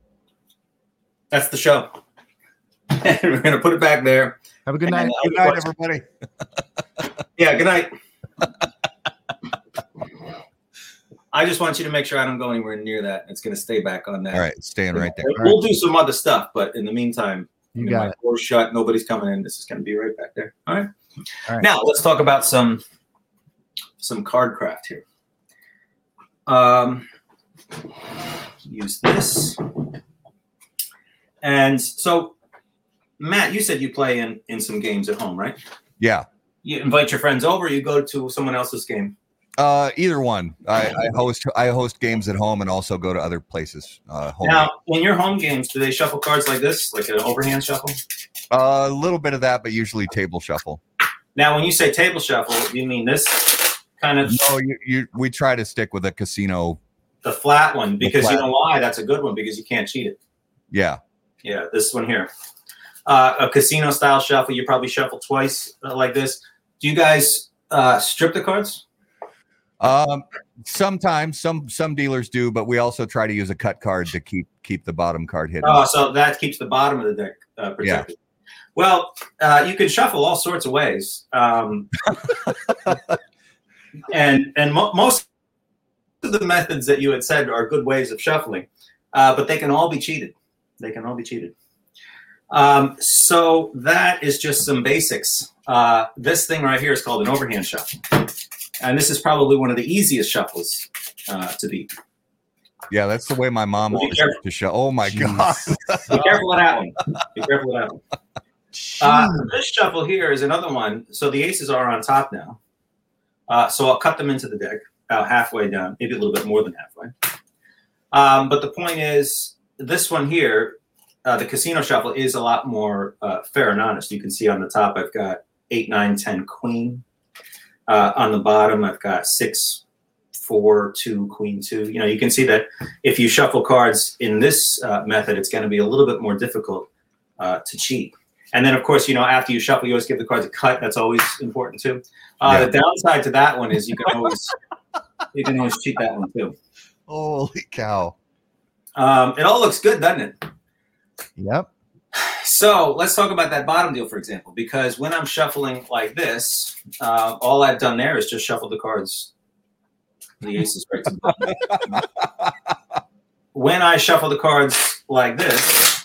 That's the show. we're going to put it back there. Have a good night. Good night, everybody. Yeah. Good night. I just want you to make sure I don't go anywhere near that. It's going to stay back on that. All right, staying right there. We'll do some other stuff, but in the meantime, You know, got my it. door's shut. Nobody's coming in. This is going to be right back there. All right. All right. Now let's talk about some some card craft here. Um, use this, and so Matt, you said you play in in some games at home, right? Yeah. You invite your friends over. You go to someone else's game. Uh, either one. I, I host I host games at home and also go to other places. Uh, home. Now, in your home games, do they shuffle cards like this, like an overhand shuffle? a little bit of that, but usually table shuffle. Now, when you say table shuffle, you mean this kind of No, you, you we try to stick with a casino. the flat one? Because you know why? That's a good one because you can't cheat it. Yeah. Yeah, this one here. Uh, a casino style shuffle. You probably shuffle twice uh, like this. Do you guys uh, strip the cards? Um, sometimes some some dealers do, but we also try to use a cut card to keep keep the bottom card hidden. Oh, so that keeps the bottom of the deck uh, protected. Well, uh, you can shuffle all sorts of ways, um, and and mo- most of the methods that you had said are good ways of shuffling, uh, but they can all be cheated. They can all be cheated. Um, so that is just some basics. Uh, this thing right here is called an overhand shuffle, and this is probably one of the easiest shuffles uh, to beat. yeah, that's the way my mom Be always careful. to show. Oh my Jeez. god. Be careful with that one. Be careful with that one. Uh, this shuffle here is another one. So the aces are on top now. Uh, so I'll cut them into the deck about halfway down, maybe a little bit more than halfway. Um, but the point is, this one here, uh, the casino shuffle is a lot more uh, fair and honest. You can see on the top, I've got eight, nine, ten, queen. Uh, on the bottom, I've got six, four, two, queen, two. You know, you can see that if you shuffle cards in this uh, method, it's going to be a little bit more difficult uh, to cheat. And then, of course, you know, after you shuffle, you always give the cards a cut. That's always important too. Uh, The downside to that one is you can always you can always cheat that one too. Holy cow. Um, it all looks good, doesn't it? Yep. So let's talk about that bottom deal, for example, because when I'm shuffling like this, uh, all I've done there is just shuffle the cards, the aces right to the bottom. when I shuffle the cards like this,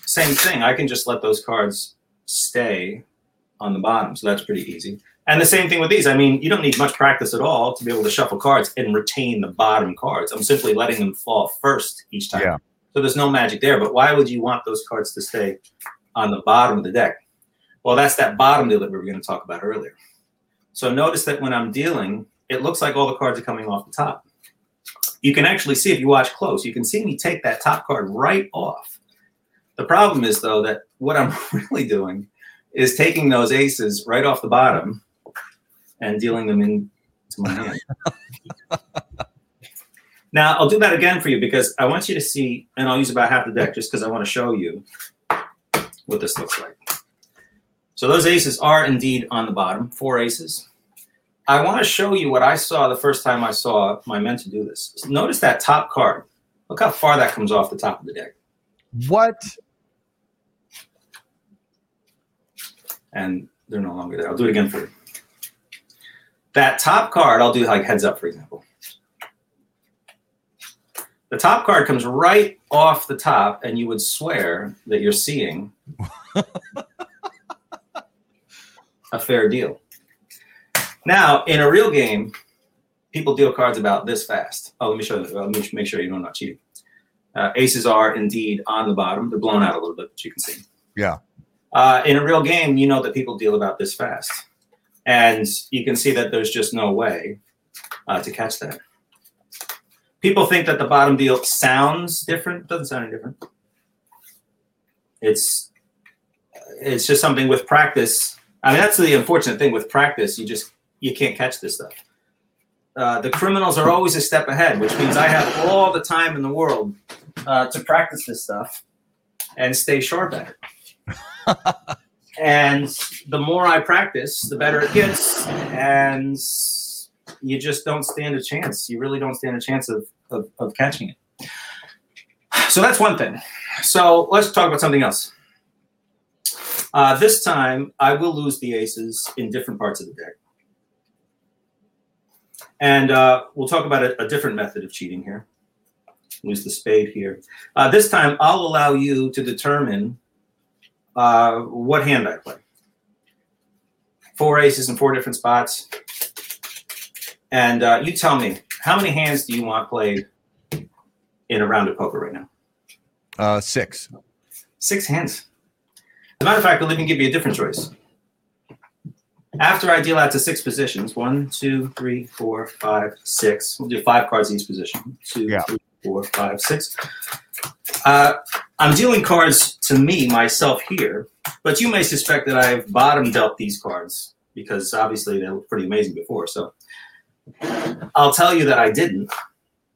same thing. I can just let those cards stay on the bottom. So that's pretty easy. And the same thing with these. I mean, you don't need much practice at all to be able to shuffle cards and retain the bottom cards. I'm simply letting them fall first each time. Yeah. So there's no magic there. But why would you want those cards to stay on the bottom of the deck? Well, that's that bottom deal that we were going to talk about earlier. So notice that when I'm dealing, it looks like all the cards are coming off the top. You can actually see if you watch close, you can see me take that top card right off. The problem is though that what I'm really doing is taking those aces right off the bottom and dealing them into my hand. now I'll do that again for you because I want you to see, and I'll use about half the deck just because I want to show you what this looks like. So those aces are indeed on the bottom, four aces. I want to show you what I saw the first time I saw my mentor do this. Notice that top card. Look how far that comes off the top of the deck. What? and they're no longer there. I'll do it again for you. That top card, I'll do like heads up, for example. The top card comes right off the top, and you would swear that you're seeing a fair deal. Now, in a real game, people deal cards about this fast. Oh, let me show you. Let me make sure you know I'm not cheating. Uh, aces are indeed on the bottom. They're blown out a little bit, but you can see. Yeah. Uh, in a real game, you know that people deal about this fast. And you can see that there's just no way uh, to catch that. People think that the bottom deal sounds different. Doesn't sound any different. It's it's just something with practice. I mean, that's the unfortunate thing with practice. You just you can't catch this stuff. Uh, the criminals are always a step ahead, which means I have all the time in the world uh, to practice this stuff and stay sharp at it. and the more I practice, the better it gets, and you just don't stand a chance. You really don't stand a chance of, of, of catching it. So that's one thing. So let's talk about something else. Uh, this time, I will lose the aces in different parts of the deck. And uh, we'll talk about a, a, different method of cheating here. Lose the spade here. Uh, this time, I'll allow you to determine uh, what hand I play. Four aces in four different spots. And uh, you tell me, how many hands do you want played in a round of poker right now? Uh, six. Six hands. As a matter of fact, I'll even give you a different choice. After I deal out to six positions, one, two, three, four, five, six. We'll do five cards each position. Two, yeah. three, four, five, six. Uh, I'm dealing cards to me, myself here, but you may suspect that I've bottom dealt these cards because obviously they look pretty amazing before. So I'll tell you that I didn't.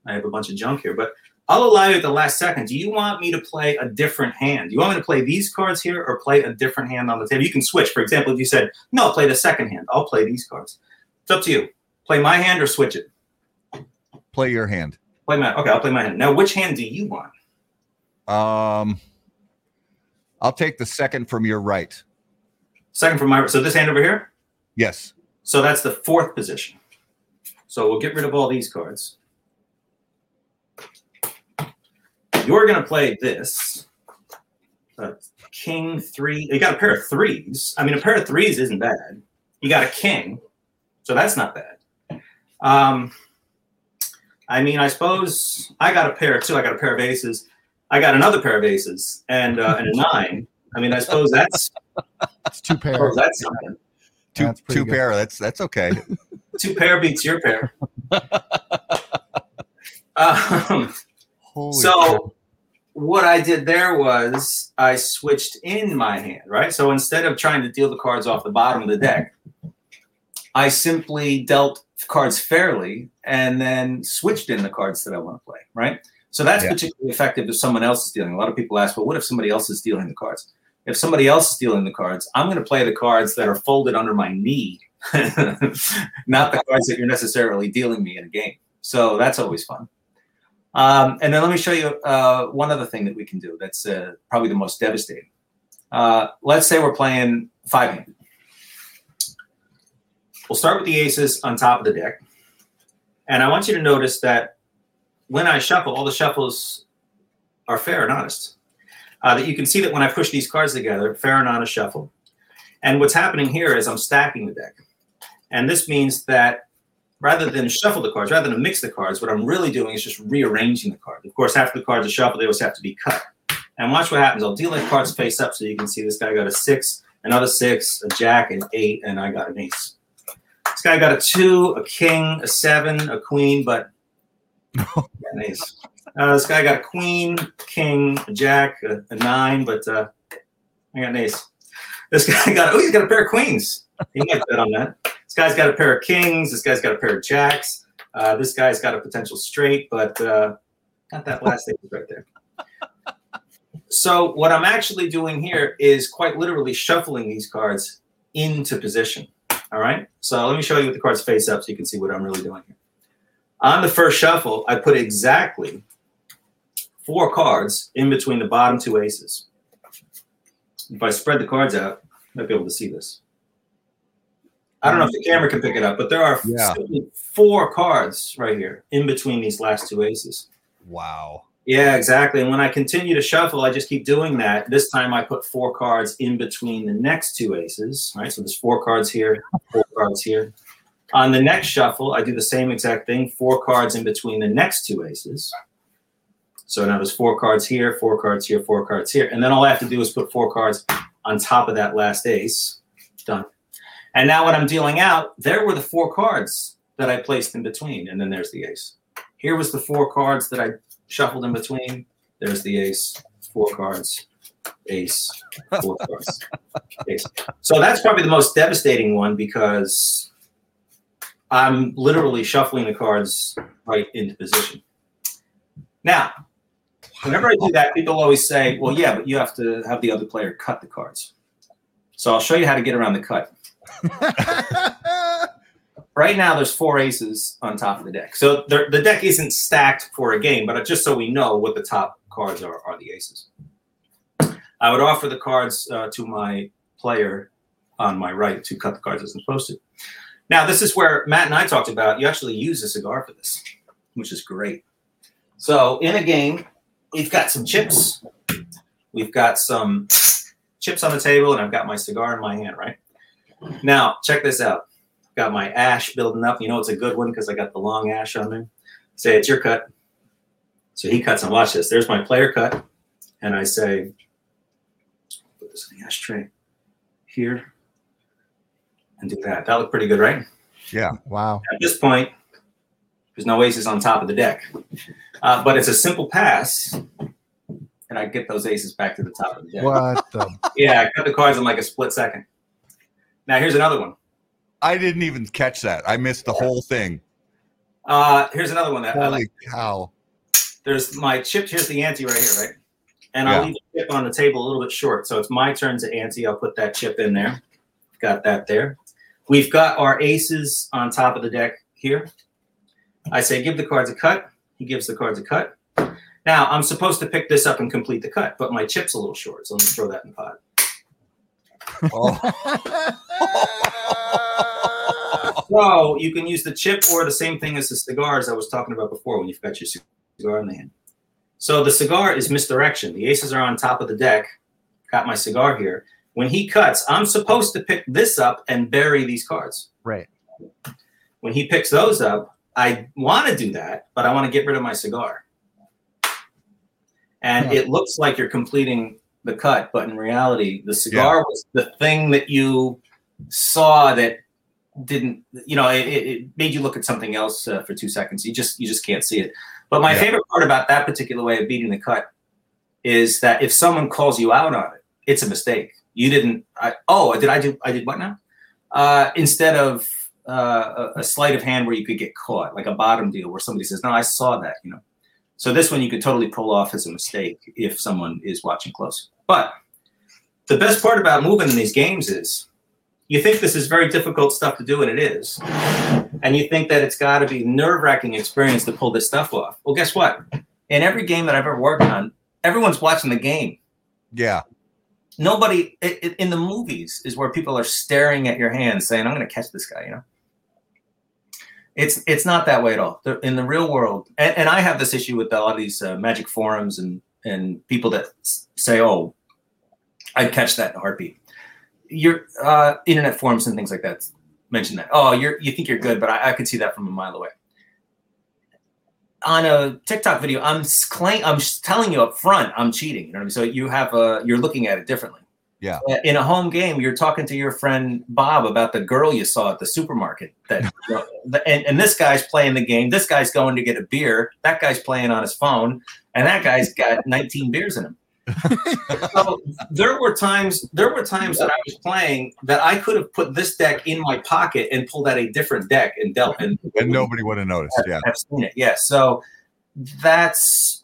I have a bunch of junk here, but I'll allow you at the last second. Do you want me to play a different hand? Do you want me to play these cards here or play a different hand on the table? You can switch. For example, if you said, no, play the second hand, I'll play these cards. It's up to you. Play my hand or switch it. Play your hand. Play my okay, I'll play my hand. Now, which hand do you want? Um I'll take the second from your right. Second from my so this hand over here? Yes. So that's the fourth position. So we'll get rid of all these cards. You're going to play this. Uh, king three. You got a pair of threes. I mean, a pair of threes isn't bad. You got a king, so that's not bad. Um, I mean, I suppose I got a pair too. I got a pair of aces. I got another pair of aces and uh, and a nine. I mean, I suppose that's it's two pairs. that's something. Two two good. pair. That's that's okay. Two pair beats your pair. um, so God. what I did there was I switched in my hand, right? So instead of trying to deal the cards off the bottom of the deck, I simply dealt cards fairly and then switched in the cards that I want to play, right? So that's yeah. particularly effective if someone else is dealing. A lot of people ask, well, what if somebody else is dealing the cards? If somebody else is dealing the cards, I'm going to play the cards that are folded under my knee, not the cards that you're necessarily dealing me in a game. So that's always fun. Um, and then let me show you uh, one other thing that we can do that's uh, probably the most devastating. Uh, let's say we're playing five handed. We'll start with the aces on top of the deck. And I want you to notice that when I shuffle, all the shuffles are fair and honest. Uh, that you can see that when I push these cards together, fair and honest shuffle. And what's happening here is I'm stacking the deck. And this means that rather than shuffle the cards, rather than mix the cards, what I'm really doing is just rearranging the cards. Of course, after the cards are shuffled, they always have to be cut. And watch what happens. I'll deal the cards face up so you can see this guy got a six, another six, a jack, an eight, and I got an ace. This guy got a two, a king, a seven, a queen, but an ace. Uh, this guy got a queen, king, a jack, a, a nine, but uh, I got an ace. This guy got oh, he's got a pair of queens. He might bet on that. This guy's got a pair of kings. This guy's got a pair of jacks. Uh, this guy's got a potential straight, but uh, got that last ace right there. So what I'm actually doing here is quite literally shuffling these cards into position. All right. So let me show you with the cards face up so you can see what I'm really doing here. On the first shuffle, I put exactly four cards in between the bottom two aces. If I spread the cards out, I might be able to see this. I don't know if the camera can pick it up, but there are yeah. four cards right here in between these last two aces. Wow. Yeah, exactly. And when I continue to shuffle, I just keep doing that. This time I put four cards in between the next two aces, right? So there's four cards here, four cards here. On the next shuffle, I do the same exact thing, four cards in between the next two aces. So now there's four cards here, four cards here, four cards here. And then all I have to do is put four cards on top of that last ace. Done. And now when I'm dealing out, there were the four cards that I placed in between. And then there's the ace Here was the four cards that I shuffled in between. There's the ace, four cards, ace, four cards, ace. So that's probably the most devastating one because I'm literally shuffling the cards right into position. Now, whenever I do that, people always say, well, yeah, but you have to have the other player cut the cards. So I'll show you how to get around the cut. right now, there's four aces on top of the deck. So the, deck isn't stacked for a game, but just so we know what the top cards are, are the aces. I would offer the cards uh, to my player on my right to cut the cards as I'm supposed to. Now, this is where Matt and I talked about you actually use a cigar for this, which is great. So, in a game, we've got some chips, we've got some chips on the table, and I've got my cigar in my hand, right? Now, check this out. Got my ash building up. You know, it's a good one because I got the long ash on there. Say, it's your cut. So he cuts, and watch this. There's my player cut. And I say, put this in the ashtray here and do that. That looked pretty good, right? Yeah. Wow. At this point, there's no aces on top of the deck. Uh, but it's a simple pass, and I get those aces back to the top of the deck. What the? Yeah, I cut the cards in like a split second. Now here's another one. I didn't even catch that. I missed the whole thing. Uh, here's another one that I Holy like. cow. There's my chip. Here's the ante right here, right? And I'll leave the chip on the table a little bit short. So it's my turn to ante. I'll put that chip in there. Got that there. We've got our aces on top of the deck here. I say, give the cards a cut. He gives the cards a cut. Now I'm supposed to pick this up and complete the cut, but my chip's a little short, so let me throw that in the pot. Oh. So you can use the chip or the same thing as the cigars I was talking about before when you've got your cigar in the hand. So the cigar is misdirection. The aces are on top of the deck. Got my cigar here. When he cuts, I'm supposed to pick this up and bury these cards. Right. When he picks those up, I want to do that, but I want to get rid of my cigar. And Yeah. it looks like you're completing the cut, but in reality, the cigar was the thing that you saw that didn't, you know, it, it it made you look at something else uh, for two seconds. You just you just can't see it. But my Yeah. favorite part about that particular way of beating the cut is that if someone calls you out on it, it's a mistake. You didn't. I, oh, did I do? I did what now? Uh, instead of uh, a, a sleight of hand where you could get caught, like a bottom deal where somebody says, "No, I saw that," you know. So this one you could totally pull off as a mistake if someone is watching close. But the best part about moving in these games is you think this is very difficult stuff to do, and it is. And you think that it's got to be nerve wracking experience to pull this stuff off. Well, guess what? In every game that I've ever worked on, everyone's watching the game. Yeah. Nobody it, it, in the movies is where people are staring at your hands, saying, "I'm going to catch this guy." You know, it's it's not that way at all. In the real world, and, and I have this issue with a lot of these uh, magic forums and and people that say, "Oh, I'd catch that in a heartbeat." Your uh, internet forums and things like that mention that. Oh, you're you think you're good, but I, I could see that from a mile away. On a TikTok video, I'm claim I'm telling you up front I'm cheating. You know what I mean? So you have a you're looking at it differently. Yeah. Uh, In a home game, you're talking to your friend Bob about the girl you saw at the supermarket. That you and, and this guy's playing the game. This guy's going to get a beer. That guy's playing on his phone, and that guy's got 19 beers in him. so there were times there were times that I was playing that I could have put this deck in my pocket and pulled out a different deck and dealt and, And nobody would have noticed. Yeah. have seen it. Yeah. So that's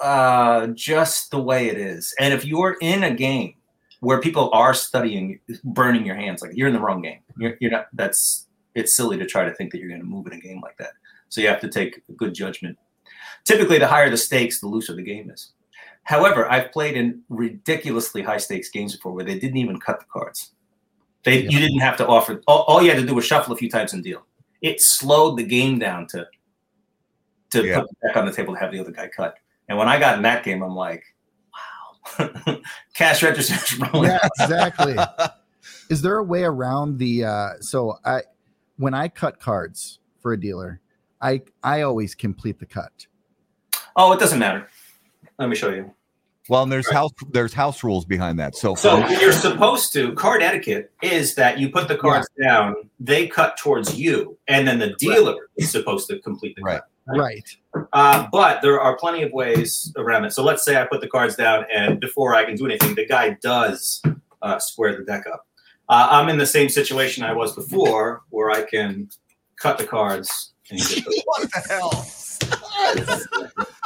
uh, just the way it is. And if you're in a game where people are studying, burning your hands, like you're in the wrong game. You're, you're not. That's it's silly to try to think that you're going to move in a game like that. So you have to take good judgment. Typically, the higher the stakes, the looser the game is. However, I've played in ridiculously high stakes games before where they didn't even cut the cards. They Yeah. you didn't have to offer. All, all you had to do was shuffle a few times and deal. It slowed the game down to to Yeah. put the deck on the table to have the other guy cut. And when I got in that game, I'm like, wow, cash registers rolling. Yeah, exactly. Is there a way around the uh so I when I cut cards for a dealer, I I always complete the cut. Oh, it doesn't matter. Let me show you. Well, and there's house there's house rules behind that. So, So you're supposed to card etiquette is that you put the cards down, they cut towards you, and then the dealer is supposed to complete the Right. cut. Right. Uh, but there are plenty of ways around it. So let's say I put the cards down, and before I can do anything, the guy does uh, square the deck up. Uh, I'm in the same situation I was before, where I can cut the cards. And get the- What the hell?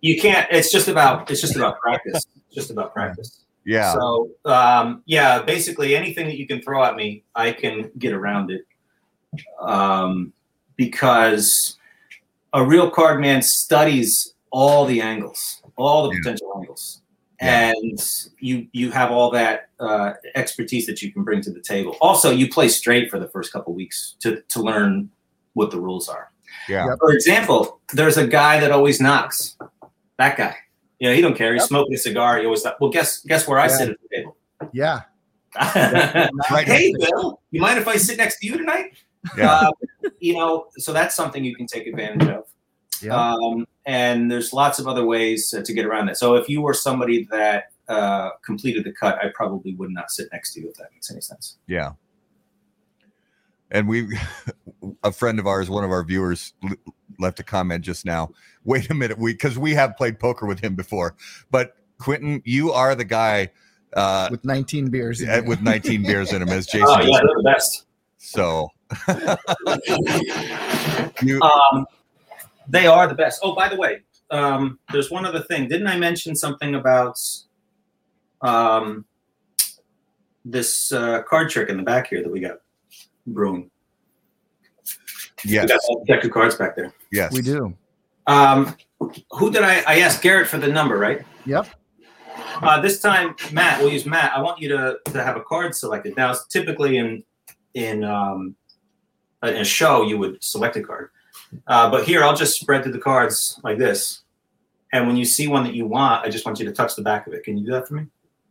you can't. It's just about. It's just about practice. It's just about practice. Yeah. So um, yeah, basically anything that you can throw at me, I can get around it. Um, because a real card man studies all the angles, all the Yeah. potential angles, Yeah. and you you have all that uh, expertise that you can bring to the table. Also, you play straight for the first couple weeks to to learn what the rules are. Yeah. Yep. For example, there's a guy that always knocks. That guy. You know, he don't care. He's Yep. smoking a cigar. He always thought, well, guess guess where I sit at the table. Yeah. Right. hey, Bill, you mind if I sit next to you tonight? Yeah. Uh, you know, so that's something you can take advantage of. Yeah. Um, and there's lots of other ways uh, to get around that. So if you were somebody that uh, completed the cut, I probably would not sit next to you if that makes any sense. Yeah. And we, a friend of ours, one of our viewers left a comment just now. Wait a minute, we because we have played poker with him before, but Quentin, you are the guy uh, With 19 beers. in you. with 19 beers in him, as Jason. Oh yeah, they're the best. So you, Um, they are the best. Oh, by the way, um, there's one other thing. Didn't I mention something about um, this uh, card trick in the back here that we got brewing? Yes, We got a deck of cards back there. yes, we do. Um, who did I? I asked Garrett for the number, right? Yep. Uh, this time, Matt. We'll use Matt. I want you to to have a card selected. Now, typically in in um, in a show, you would select a card, uh, but here I'll just spread through the cards like this. And when you see one that you want, I just want you to touch the back of it. Can you do that for me?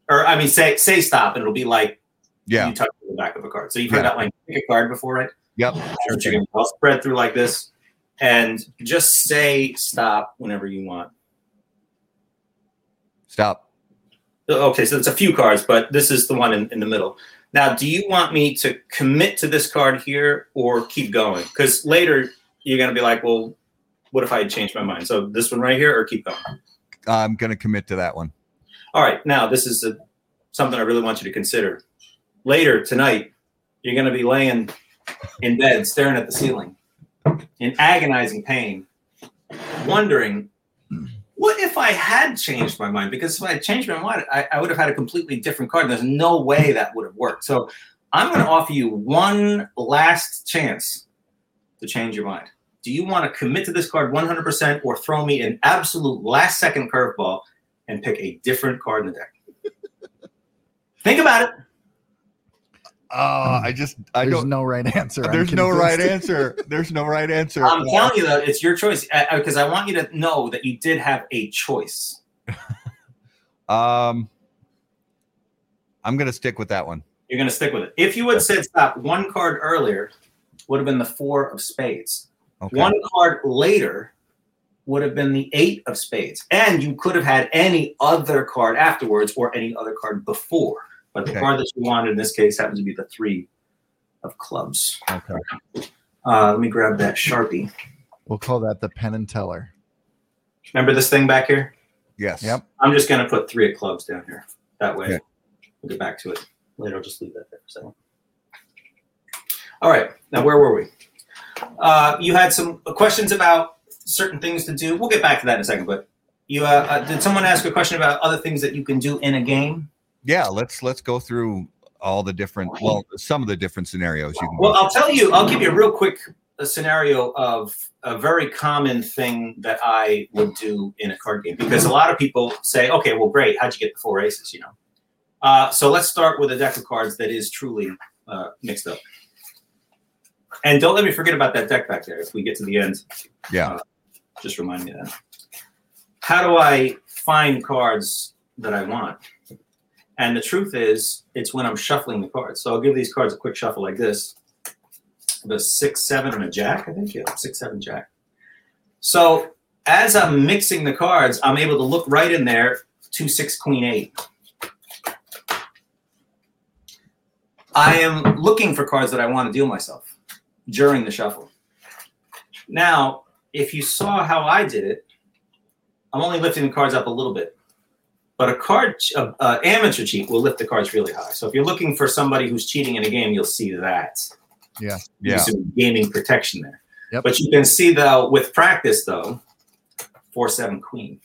Or I mean, say say stop, and it'll be like yeah, you touch the back of a card. So you've heard Yeah. that like pick a card before, right? Yep, That's what you're gonna do. I'll spread through like this, and just say stop whenever you want. stop. Okay, so it's a few cards, but this is the one in, in the middle. Now, do you want me to commit to this card here or keep going? Because later you're going to be like, well, what if I had changed my mind? So this one right here or keep going? I'm gonna commit to that one. All right, now this is a, something I really want you to consider. Later tonight, you're going to be laying in bed staring at the ceiling in agonizing pain, wondering, what if I had changed my mind? Because if I had changed my mind, I, I would have had a completely different card. There's no way that would have worked. So I'm going to offer you one last chance to change your mind. Do you want to commit to this card 100% or throw me an absolute last second curveball and pick a different card in the deck? Think about it. Uh, I just, I There's don't. no right answer. There's no right answer. There's no right answer. I'm telling you that it's your choice because I want you to know that you did have a choice. Um, I'm gonna stick with that one. You're going to stick with it. If you had said stop one card earlier, would have been the four of spades. Okay. One card later would have been the eight of spades. And you could have had any other card afterwards or any other card before. But the Okay. card that you wanted in this case happens to be the three of clubs. Okay. Uh, let me grab that Sharpie. We'll call that the Penn and Teller. Remember this thing back here? Yes. Yep. I'm just going to put three of clubs down here. That way, Okay. we'll get back to it later. I'll just leave that there for a second. All right. Now, where were we? Uh, you had some questions about certain things to do. We'll get back to that in a second. But you uh, uh, did someone ask a question about other things that you can do in a game? Yeah. Let's let's go through all the different, well, some of the different scenarios you can. Well, I'll tell you. I'll give you a real quick uh scenario of a very common thing that I would do in a card game because a lot of people say, "Okay, well, great. How'd you get the four aces?" You know. Uh, so let's start with a deck of cards that is truly uh, mixed up. And don't let me forget about that deck back there. If we get to the end, Yeah. just remind me of that. How do I find cards that I want? And the truth is, it's when I'm shuffling the cards. So I'll give these cards a quick shuffle like this. The six, seven, and a jack, I think. Yeah, six, seven, jack. So as I'm mixing the cards, I'm able to look right in there, two, six, queen, eight. I am looking for cards that I want to deal myself during the shuffle. Now, if you saw how I did it, I'm only lifting the cards up a little bit. But a card, uh, uh, amateur cheat will lift the cards really high. So if you're looking for somebody who's cheating in a game, you'll see that. Yeah. Yeah. Some gaming protection there. Yep. But you can see though, with practice though, four seven queen.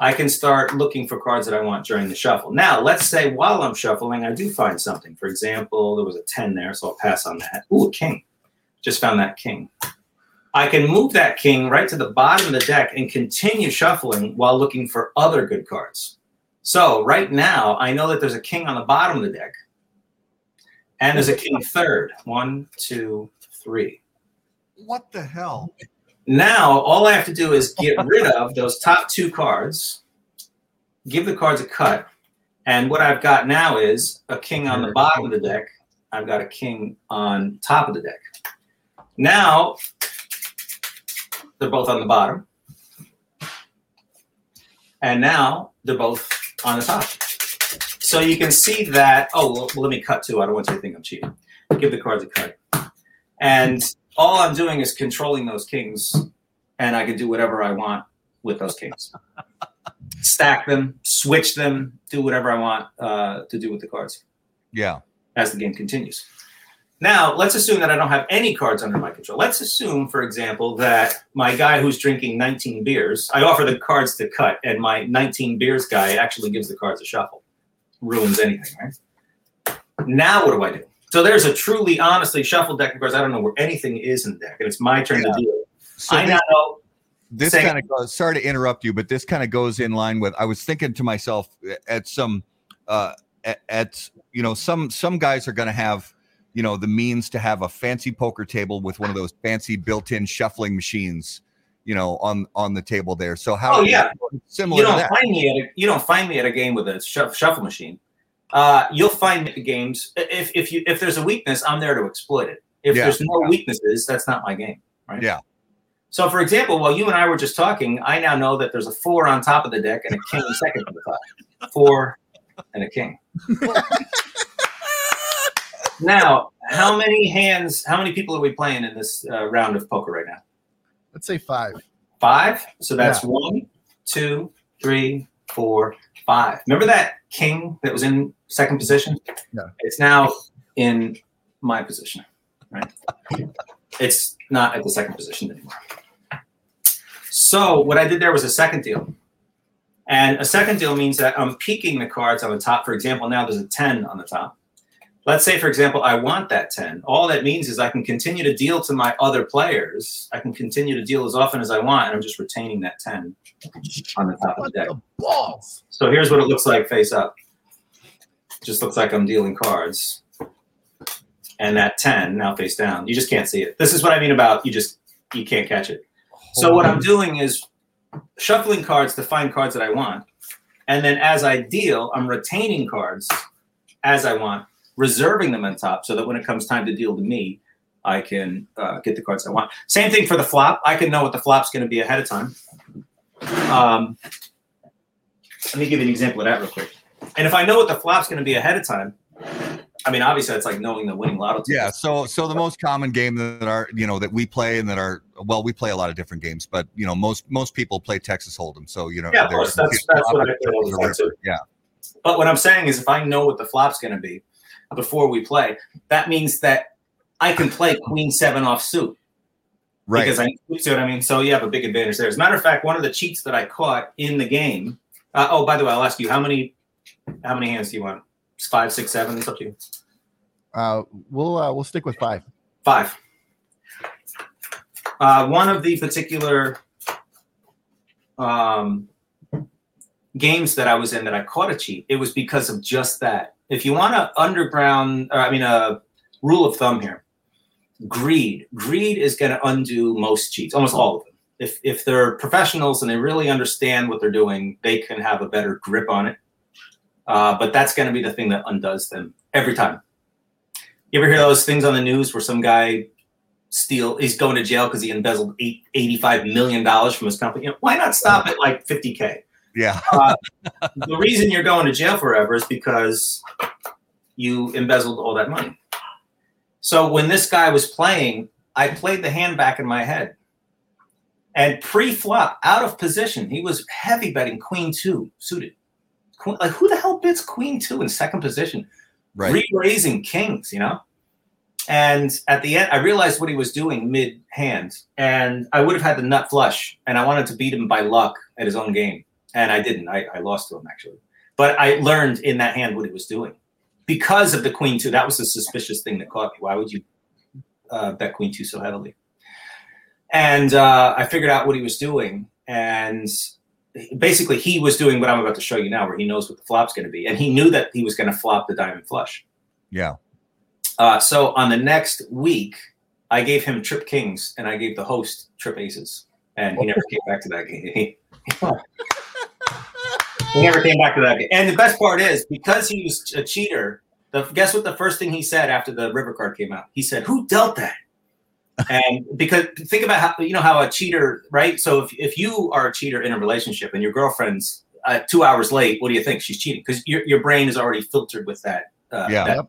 I can start looking for cards that I want during the shuffle. Now, let's say while I'm shuffling, I do find something. For example, there was a 10 there, so I'll pass on that. Ooh, a king. Just found that king. I can move that king right to the bottom of the deck and continue shuffling while looking for other good cards. So right now, I know that there's a king on the bottom of the deck, and there's a king third. One, two, three. What the hell? Now, all I have to do is get rid of those top two cards, give the cards a cut, and what I've got now is a king on the bottom of the deck. I've got a king on top of the deck. Now, they're both on the bottom. And now they're both on the top. So you can see that. Oh, well, let me cut too. I don't want you to think I'm cheating. Give the cards a cut. And all I'm doing is controlling those kings, and I can do whatever I want with those kings. Stack them, switch them, do whatever I want uh, to do with the cards Yeah. as the game continues. Now, let's assume that I don't have any cards under my control. Let's assume, for example, that my guy who's drinking 19 beers, I offer the cards to cut, and my 19 beers guy actually gives the cards a shuffle. Ruins anything, right? Now, what do I do? So there's a truly, honestly shuffled deck of cards. I don't know where anything is in the deck, and it's my turn Yeah. to deal. So I this, now know. this kind of goes, sorry to interrupt you, but this kind of goes in line with I was thinking to myself at some uh at, at you know some some guys are going to have you know the means to have a fancy poker table with one of those fancy built-in shuffling machines you know on on the table there so how Oh, yeah. similar You don't that find me at a, you don't find me at a game with a shuff, shuffle machine. Uh, you'll find me at games if if you if there's a weakness, I'm there to exploit it. If Yeah. there's no weaknesses, that's not my game, right? Yeah. So, for example, while you and I were just talking, I now know that there's a four on top of the deck and a king second on the top. Four and a king. now, how many hands? How many people are we playing in this uh, round of poker right now? Let's say five. Five. So that's one, two, three, four, five. Remember that king that was in second position? Yeah. It's now in my position, right? it's not at the second position anymore. So what I did there was a second deal. And a second deal means that I'm peeking the cards on the top. For example, now there's a 10 on the top. Let's say, for example, I want that 10. All that means is I can continue to deal to my other players. I can continue to deal as often as I want, and I'm just retaining that 10 on the top of the deck. the balls? So here's what it looks like face up. Just looks like I'm dealing cards. And that 10 now face down. You just can't see it. This is what I mean about you just you can't catch it. So what I'm doing is shuffling cards to find cards that I want. And then as I deal, I'm retaining cards as I want, reserving them on top so that when it comes time to deal to me, I can uh, get the cards I want. Same thing for the flop. I can know what the flop's going to be ahead of time. Um, let me give you an example of that real quick. And if I know what the flop's going to be ahead of time, I mean, obviously, it's like knowing the winning lotto. ticket. yeah so so the most common game that are you know that we play and that are well we play a lot of different games but you know most most people play texas hold'em so you know Yeah, of course. That's- that's what I play all the the time, too. yeah But what I'm saying is, if I know what the flop's going to be before we play, that means that I can play queen seven off suit right because I see what I mean. So you have a big advantage there. As a matter of fact, one of the cheats that I caught in the game. Uh, oh, by the way, I'll ask you how many how many hands do you want? It's Five, six, seven. It's up to you. Uh, we'll uh, we'll stick with five. Five. Uh, one of the particular um, games that I was in that I caught a cheat, it was because of just that. If you want to underground, or I mean, a rule of thumb here, greed. Greed is going to undo most cheats, almost all of them. If if they're professionals and they really understand what they're doing, they can have a better grip on it. Uh, but that's going to be the thing that undoes them every time. You ever hear those things on the news where some guy steal he's going to jail because he embezzled eight, 85 million dollars from his company? You know, why not stop at like 50k? Yeah uh, the reason you're going to jail forever is because you embezzled all that money. So when this guy was playing, I played the hand back in my head. And pre-flop, out of position, he was heavy betting queen two suited. Queen, like who the hell bets queen two in second position? Right. Re-raising kings, you know. And at the end, I realized what he was doing mid hand, and I would have had the nut flush, and I wanted to beat him by luck at his own game, and I didn't. I, I lost to him actually, but I learned in that hand what he was doing because of the queen two. That was the suspicious thing that caught me. Why would you uh, bet queen two so heavily? And uh, I figured out what he was doing, and basically he was doing what I'm about to show you now, where he knows what the flop's going to be, and he knew that he was going to flop the diamond flush. Yeah. Uh, so on the next week, I gave him trip kings, and I gave the host trip aces, and he never came back to that game. he never came back to that game. And the best part is because he was a cheater. The, guess what? The first thing he said after the river card came out, he said, "Who dealt that?" and because think about how you know how a cheater, right? So if if you are a cheater in a relationship and your girlfriend's uh, two hours late, what do you think? She's cheating because your your brain is already filtered with that. Uh, Yeah. that-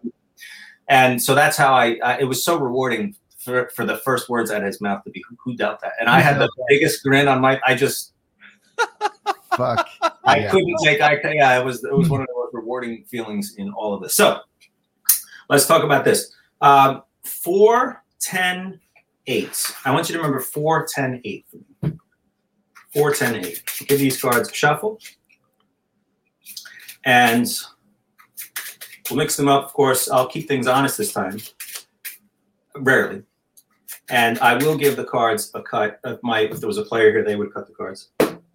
and so that's how I. Uh, it was so rewarding for for the first words out of his mouth to be, "Who, who dealt that?" And I had the biggest grin on my. I just Fuck. I Yeah. couldn't take. I yeah, it was it was one of the most rewarding feelings in all of this. So let's talk about this. Um, four, ten, eight. I want you to remember four, ten, eight. for me. Four, ten, eight. Give these cards a shuffle, and we'll mix them up. Of course, I'll keep things honest this time. Rarely. And I will give the cards a cut. Of my, if there was a player here, they would cut the cards.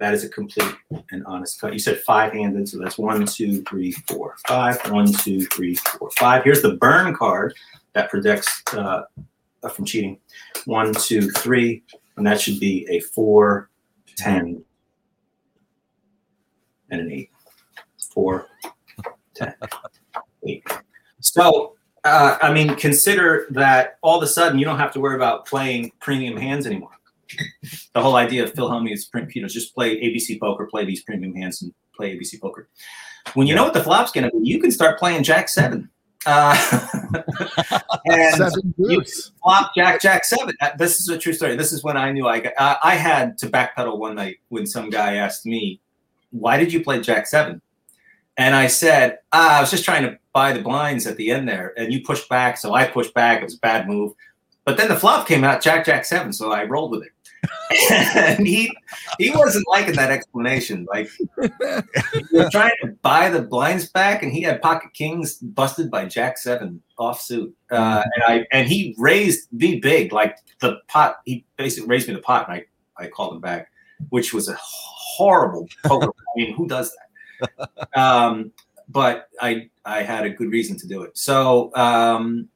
That is a complete and honest cut. You said five handed, so that's one, two, three, four, five. One, two, three, four, five. Here's the burn card that protects uh, from cheating. One, two, three, and that should be a four, ten, and an eight. Four, ten, eight. So, uh, I mean, consider that all of a sudden you don't have to worry about playing premium hands anymore the whole idea of Phil print, you know, just play ABC poker, play these premium hands, and play ABC poker. When you know what the flop's going to be, you can start playing Jack Seven. Uh, and Seven you flop Jack Jack Seven. Uh, This is a true story. This is when I knew I got. Uh, I had to backpedal one night when some guy asked me, "Why did you play Jack 7? And I said, ah, "I was just trying to buy the blinds at the end there, and you pushed back, so I pushed back. It was a bad move." But then the flop came out, Jack Jack Seven, so I rolled with it. and he he wasn't liking that explanation. Like he was trying to buy the blinds back, and he had pocket kings busted by Jack Seven offsuit. Uh, and I and he raised me big, like the pot. He basically raised me the pot, and I I called him back, which was a horrible poker. I mean, who does that? Um, but I I had a good reason to do it. So um,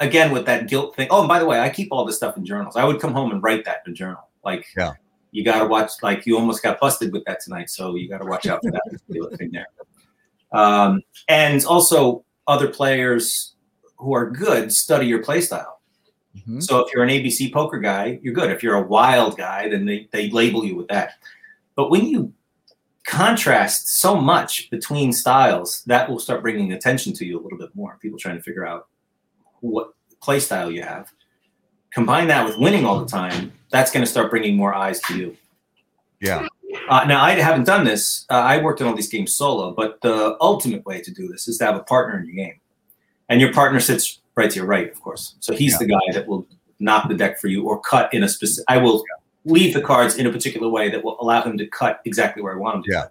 again, with that guilt thing. Oh, and by the way, I keep all this stuff in journals. I would come home and write that in a journal. Like, Yeah. you got to watch. Like, you almost got busted with that tonight, so you got to watch out for that thing there. Um, and also, other players who are good study your play style. Mhm. So if you're an ABC poker guy, you're good. If you're a wild guy, then they, they label you with that. But when you contrast so much between styles, that will start bringing attention to you a little bit more. People trying to figure out what play style you have. Combine that with winning all the time, that's going to start bringing more eyes to you. Yeah. Uh, now, I haven't done this. Uh, I worked on all these games solo, but the ultimate way to do this is to have a partner in your game. And your partner sits right to your right, of course. So he's Yeah. the guy that will knock the deck for you or cut in a specific. I will leave the cards in a particular way that will allow him to cut exactly where I want him to. Yeah.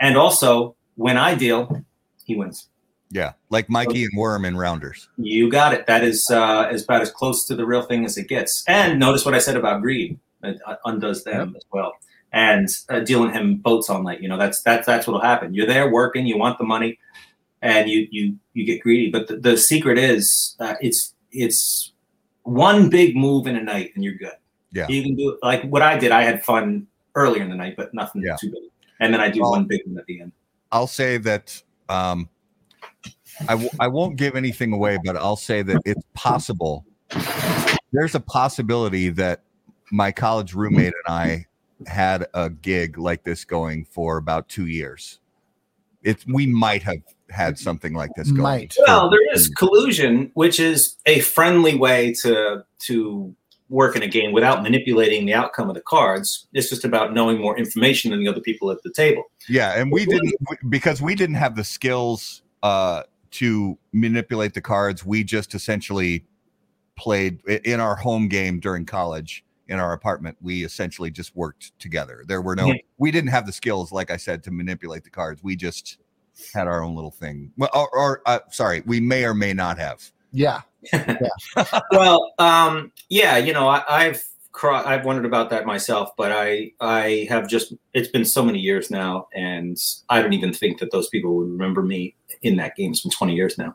And also, when I deal, he wins. Yeah. Like Mikey and Worm in Rounders. You got it. That is uh, is about as close to the real thing as it gets. And notice what I said about greed. It uh, undoes them as well. And uh, dealing him boats all night. You know, that's that's that's what'll happen. You're there working. You want the money, and you you you get greedy. But the, the secret is uh, it's it's one big move in a night, and you're good. Yeah. You can do it like what I did. I had fun earlier in the night, but nothing Yeah. too big. And then I do Well- one big one at the end. I'll say that um, I w- I won't give anything away, but I'll say that it's possible. There's a possibility that my college roommate and I had a gig like this going for about two years. It's we might have had something like this going. Might. for- Well, there is collusion, which is a friendly way to to work in a game without manipulating the outcome of the cards. It's just about knowing more information than the other people at the table. Yeah, and we didn't because we didn't have the skills uh, to manipulate the cards. We just essentially played in our home game during college in our apartment. We essentially just worked together. There were no, Yeah. we didn't have the skills, like I said, to manipulate the cards. We just had our own little thing. Well, or, or uh, sorry, we may or may not have. Yeah. well, um, yeah, you know, I, I've I've wondered about that myself, but I I have just it's been so many years now, and I don't even think that those people would remember me in that game. It's been twenty years now.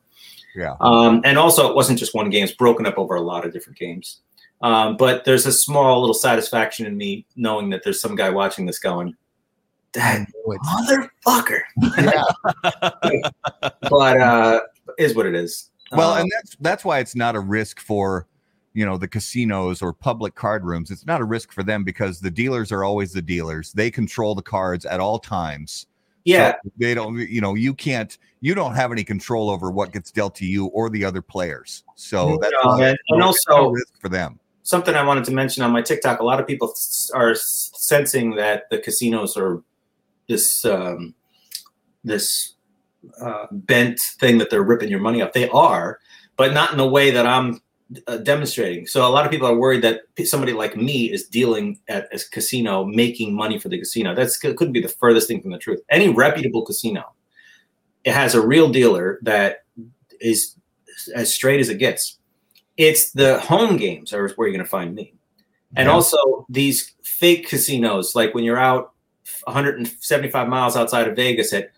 Yeah. Um, and also, it wasn't just one game; it's broken up over a lot of different games. Um, but there's a small little satisfaction in me knowing that there's some guy watching this going, "That motherfucker." yeah. but uh, is what it is. Well, Um, and that's that's why it's not a risk for you know the casinos or public card rooms. It's not a risk for them because the dealers are always the dealers. They control the cards at all times. yeah, So they don't. You know, you can't. You don't have any control over what gets dealt to you or the other players. So that's No, and- it's no- no also- risk for them. something I wanted to mention on my TikTok. A lot of people are sensing that the casinos are this um, this uh, bent thing that they're ripping your money off. They are, but not in the way that I'm uh, demonstrating. So a lot of people are worried that somebody like me is dealing at a casino, making money for the casino. That's couldn't be the furthest thing from the truth. Any reputable casino, it has a real dealer that is as straight as it gets it's the home games are where you're going to find me. And Yeah. also these fake casinos, like when you're out 175 miles outside of Vegas at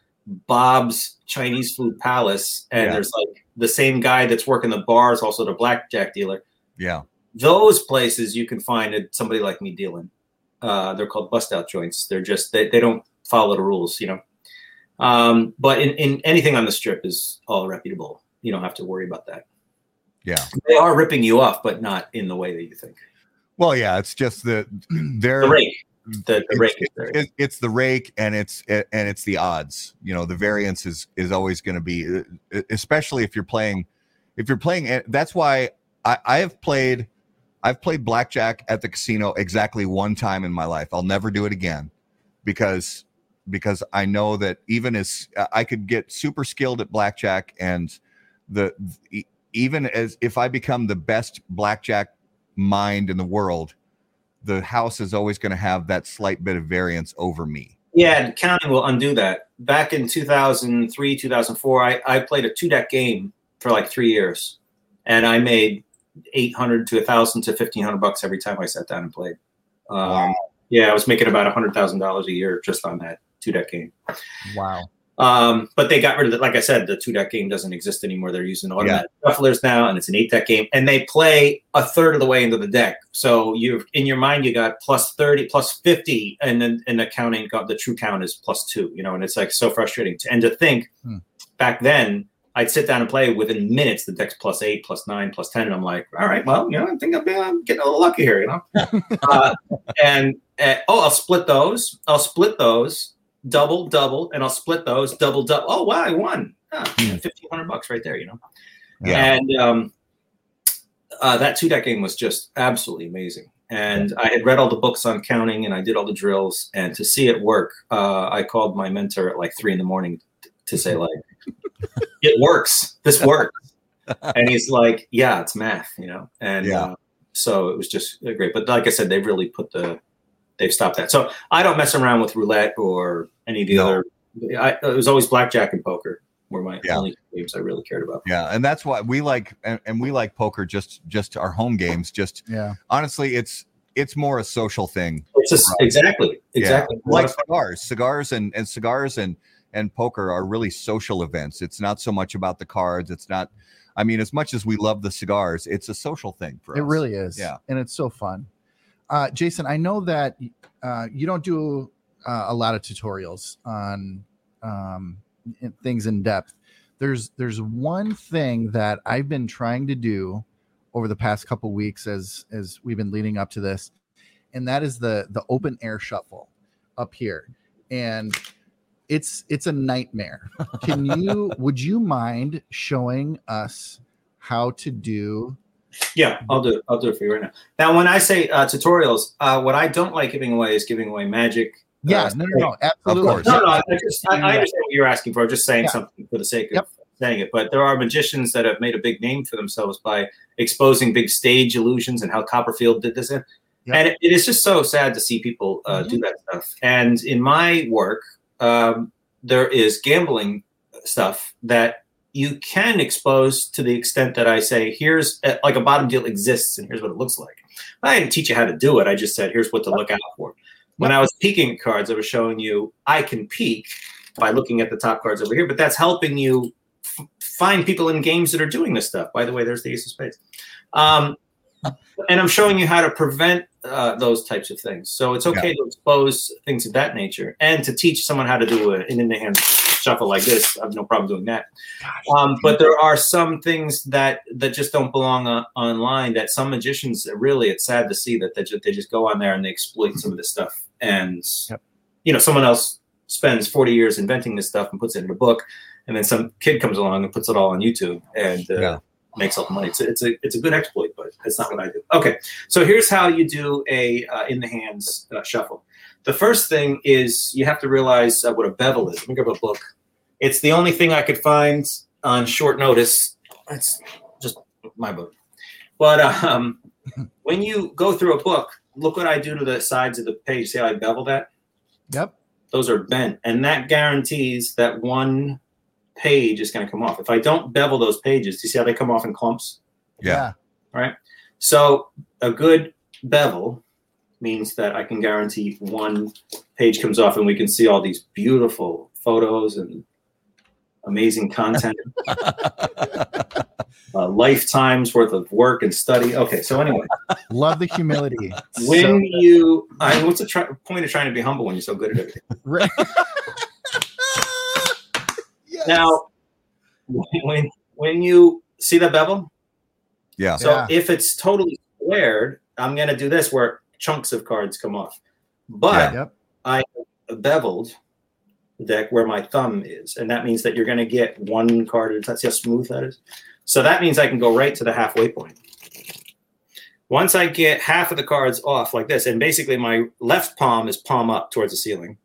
Bob's Chinese Food Palace, and Yeah. there's like the same guy that's working the bars, also the blackjack dealer. Yeah. Those places you can find somebody like me dealing. Uh, they're called bust out joints. They're just they, they don't follow the rules, you know. Um, but in, in anything on the strip is all reputable. You don't have to worry about that Yeah. they are ripping you off, but not in the way that you think. Well, yeah. It's just that they're The the, the it's, rake it's the rake and it's and it's the odds. You know the variance is is always going to be uh, especially if you're playing if you're playing that's why i i have played i've played blackjack at the casino exactly one time in my life. I'll never do it again because because i know that even as i could get super skilled at blackjack and the even as if i become the best blackjack mind in the world the house is always going to have that slight bit of variance over me. Yeah, and counting will undo that. Back in 2003, 2004, I, I played a two deck game for like three years, and I made 800 to 1,000 to 1,500 bucks every time I sat down and played. Um, Wow. Yeah, I was making about $100,000 a year just on that two deck game. Wow. Um, but they got rid of it. Like I said, the two deck game doesn't exist anymore. They're using automatic shufflers now, and it's an eight deck game. And they play a third of the way into the deck. So you, in your mind, you got plus thirty, plus fifty, and then in the counting, got the true count is plus two. You know, and it's like so frustrating. To, and to think, Hmm. back then, I'd sit down and play within minutes. The deck's plus eight, plus nine, plus ten, and I'm like, all right, well, you know, I think I'm, I'm getting a little lucky here. You know, uh, and uh, oh, I'll split those. I'll split those double, double, and I'll split those double, double. Oh wow, I won. Fifteen hundred bucks right there, you know. Yeah. And um, uh, that two deck game was just absolutely amazing. And I had read all the books on counting, and I did all the drills. And to see it work, uh, I called my mentor at like three in the morning t- to say like, "It works. This works." and he's like, "Yeah, it's math, you know." And Yeah. uh, so it was just uh, great. But like I said, they've really put the they've stopped that. So I don't mess around with roulette or any of the No. other. I, it was always blackjack and poker were my Yeah. only games I really cared about. Yeah, and that's why we like and, and we like poker just just our home games. Just Yeah. honestly, it's it's more a social thing. It's just Right. exactly, exactly. Yeah. Like cigars, cigars and and cigars and and poker are really social events. It's not so much about the cards. It's not. I mean, as much as we love the cigars, it's a social thing for It us. It really is. Yeah. And it's so fun. Uh, Jason, I know that uh, you don't do uh, a lot of tutorials on um, in- things in depth. There's there's one thing that I've been trying to do over the past couple weeks as as we've been leading up to this, and that is the the open air shuffle up here, and it's it's a nightmare. Can you would you mind showing us how to do Yeah, I'll do it. I'll do it for you right now. Now, when I say uh, tutorials, uh, what I don't like giving away is giving away magic. Yeah, uh, no, no, no, absolutely. course. No, no, I, just, I, I understand what you're asking for. I'm just saying Yeah. something for the sake of Yep. saying it. But there are magicians that have made a big name for themselves by exposing big stage illusions and how Copperfield did this. Yep. And it, it is just so sad to see people uh, do that stuff. And in my work, um, there is gambling stuff that you can expose to the extent that I say, here's uh, like a bottom deal exists and here's what it looks like. I didn't teach you how to do it. I just said, here's what to look out for. When I was peeking at cards, I was showing you I can peek by looking at the top cards over here, but that's helping you f- find people in games that are doing this stuff. By the way, there's the ace of spades. Um, and I'm showing you how to prevent uh, those types of things. So it's okay to expose things of that nature and to teach someone how to do it in the hand shuffle like this. I have no problem doing that. Um, but there are some things that that just don't belong on, online. That some magicians really, it's sad to see that they just, they just go on there and they exploit some of this stuff. And Yep. you know, someone else spends 40 years inventing this stuff and puts it in a book, and then some kid comes along and puts it all on YouTube and uh, Yeah. makes all the money. It's a, it's a it's a good exploit, but it's not what I do. Okay, so here's how you do a uh, in the hands uh, shuffle. The first thing is you have to realize uh, what a bevel is. Let me grab a book. It's the only thing I could find on short notice. It's just my book. But um, when you go through a book, look what I do to the sides of the page. See how I bevel that? Yep. Those are bent, and that guarantees that one page is going to come off. If I don't bevel those pages, do you see how they come off in clumps? Yeah. right? So a good bevel means that I can guarantee one page comes off and we can see all these beautiful photos and amazing content, uh, lifetimes worth of work and study. Okay, so anyway, Love the humility. when So- you, I, what's the try, point of trying to be humble when you're so good at everything? Right. Yes. Now, when when you see that bevel, Yeah. So Yeah. if it's totally squared, I'm going to do this where chunks of cards come off. But Yep. I beveled the deck where my thumb is, and that means that you're going to get one card at a time. See how smooth that is? So that means I can go right to the halfway point. Once I get half of the cards off like this, and basically my left palm is palm up towards the ceiling,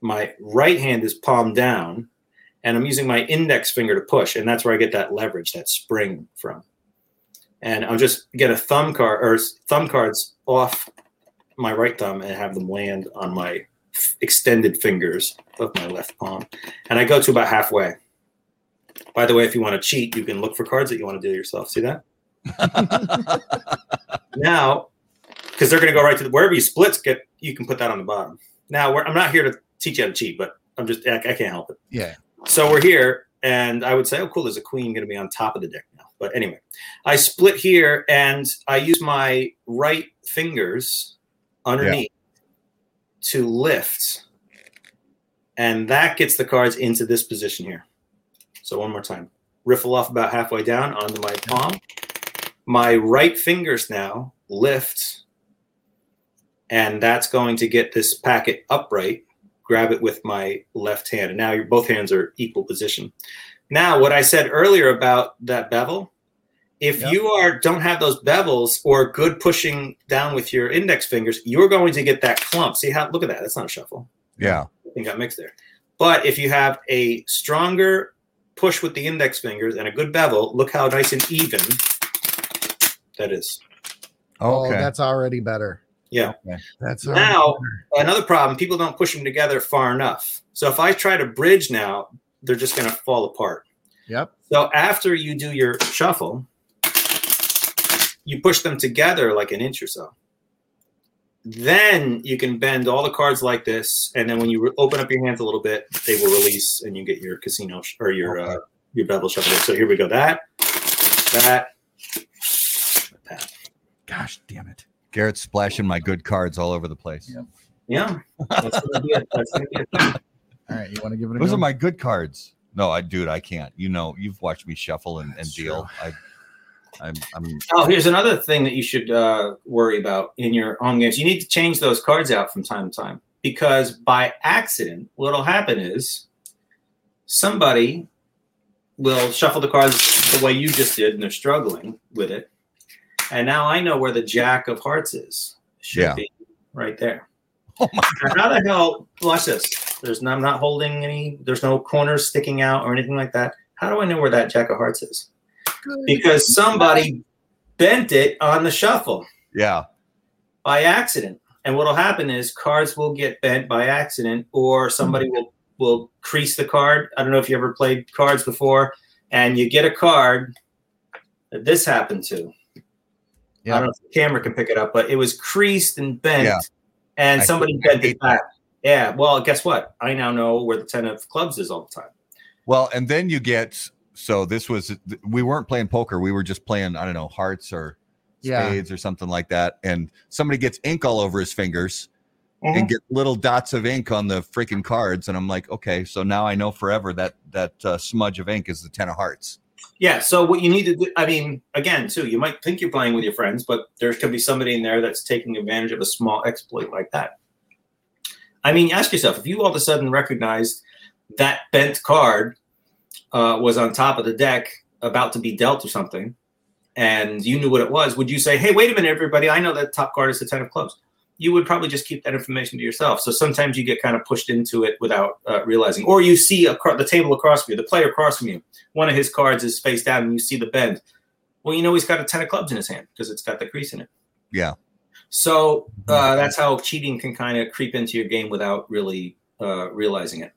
my right hand is palm down, and I'm using my index finger to push, and that's where I get that leverage, that spring from and I'll just get a thumb card or thumb cards off my right thumb and have them land on my extended fingers of my left palm. And I go to about halfway. By the way, if you want to cheat, you can look for cards that you want to do yourself. See that? now, because they're going to go right to the, wherever you splits, get you can put that on the bottom. Now, we're, I'm not here to teach you how to cheat, but I'm just I, I can't help it. Yeah. So we're here, and I would say, oh, cool, there's a queen going to be on top of the deck now. But anyway, I split here, and I use my right fingers underneath to lift, and that gets the cards into this position here. So one more time, riffle off about halfway down onto my palm. My right fingers now lift, and that's going to get this packet upright grab it with my left hand. And now your both hands are equal position. Now, what I said earlier about that bevel, if Yep. you are don't have those bevels or good pushing down with your index fingers, you're going to get that clump. See how look at that. That's not a shuffle. Yeah. I think got mixed there. But if you have a stronger push with the index fingers and a good bevel, look how nice and even that is. Oh, oh Okay. that's already better. Yeah. That's Now, better. another problem people don't push them together far enough. So if I try to bridge now, they're just going to fall apart. Yep. So after you do your shuffle, you push them together like an inch or so. Then you can bend all the cards like this, and then when you re- open up your hands a little bit, they will release, and you get your casino sh- or your uh, your bevel shuffle. So here we go. That, that, that. Gosh damn it. Garrett's splashing my good cards all over the place. Yeah. Yeah, that's gonna be it. That's gonna be it. All right. You want to give it a Those go? are my good cards. No, I dude, I can't. You know, you've watched me shuffle and, and That's deal. I I'm I'm Oh, here's another thing that you should uh, worry about in your home games. You need to change those cards out from time to time because by accident, what'll happen is somebody will shuffle the cards the way you just did, and they're struggling with it, and now I know where the Jack of Hearts is. Should Yeah. be right there. Oh my Now, how the hell? Watch this. There's no, I'm not holding any. There's no corners sticking out or anything like that. How do I know where that Jack of Hearts is? Because somebody bent it on the shuffle Yeah. by accident. And what'll happen is cards will get bent by accident, or somebody will will crease the card. I don't know if you ever played cards before, and you get a card that this happened to. Yeah. I don't know if the camera can pick it up, but it was creased and bent, Yeah. and I somebody bent it back. Yeah. Well, guess what? I now know where the ten of clubs is all the time. Well, and then you get so this was we weren't playing poker. We were just playing, I don't know, hearts or Yeah. spades or something like that. And somebody gets ink all over his fingers Mm-hmm. and get little dots of ink on the freaking cards. And I'm like, okay, so now I know forever that that uh, smudge of ink is the ten of hearts. Yeah. So what you need to do, I mean, again, too, you might think you're playing with your friends, but there could be somebody in there that's taking advantage of a small exploit like that. I mean, ask yourself if you all of a sudden recognized that bent card uh, was on top of the deck about to be dealt or something, and you knew what it was, would you say, "Hey, wait a minute, everybody! I know that top card is the ten of clubs." You would probably just keep that information to yourself. So sometimes you get kind of pushed into it without uh, realizing, or you see acro- the table across from you, the player across from you, one of his cards is face down, and you see the bend. Well, you know he's got a ten of clubs in his hand because it's got the crease in it. Yeah. So uh, that's how cheating can kind of creep into your game without really uh, realizing it.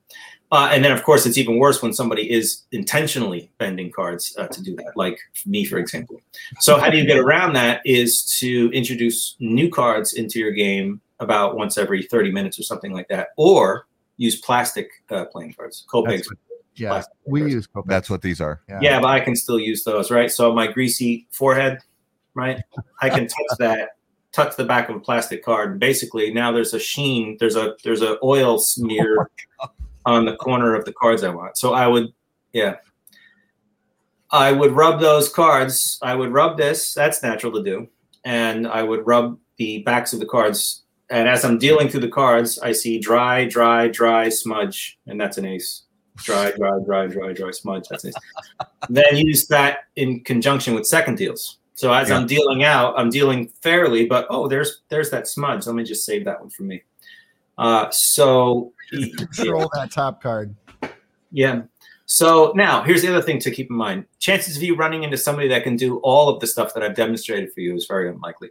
Uh, and then, of course, it's even worse when somebody is intentionally bending cards uh, to do that, like me, for example. So, how do you get around that? Is to introduce new cards into your game about once every 30 minutes or something like that, or use plastic uh, playing cards. Copag. That's what- Yeah. Plastic We cards. use Copag. That's what these are. Yeah. Yeah, but I can still use those, right? So my greasy forehead, right? I can touch that, touch the back of a plastic card. Basically, now there's a sheen, there's a there's a oil smear on the corner of the cards I want. So I would, yeah, I would rub those cards. I would rub this. That's natural to do, and I would rub the backs of the cards. And as I'm dealing through the cards, I see dry, dry, dry, smudge, and that's an ace. Dry, dry, dry, dry, dry, smudge. That's an ace then use that in conjunction with second deals. So as I'm dealing out, I'm dealing fairly, but oh, there's there's that smudge. Let me just save that one for me. Uh, so yeah. Control that top card. yeah. So now here's the other thing to keep in mind. Chances of you running into somebody that can do all of the stuff that I've demonstrated for you is very unlikely.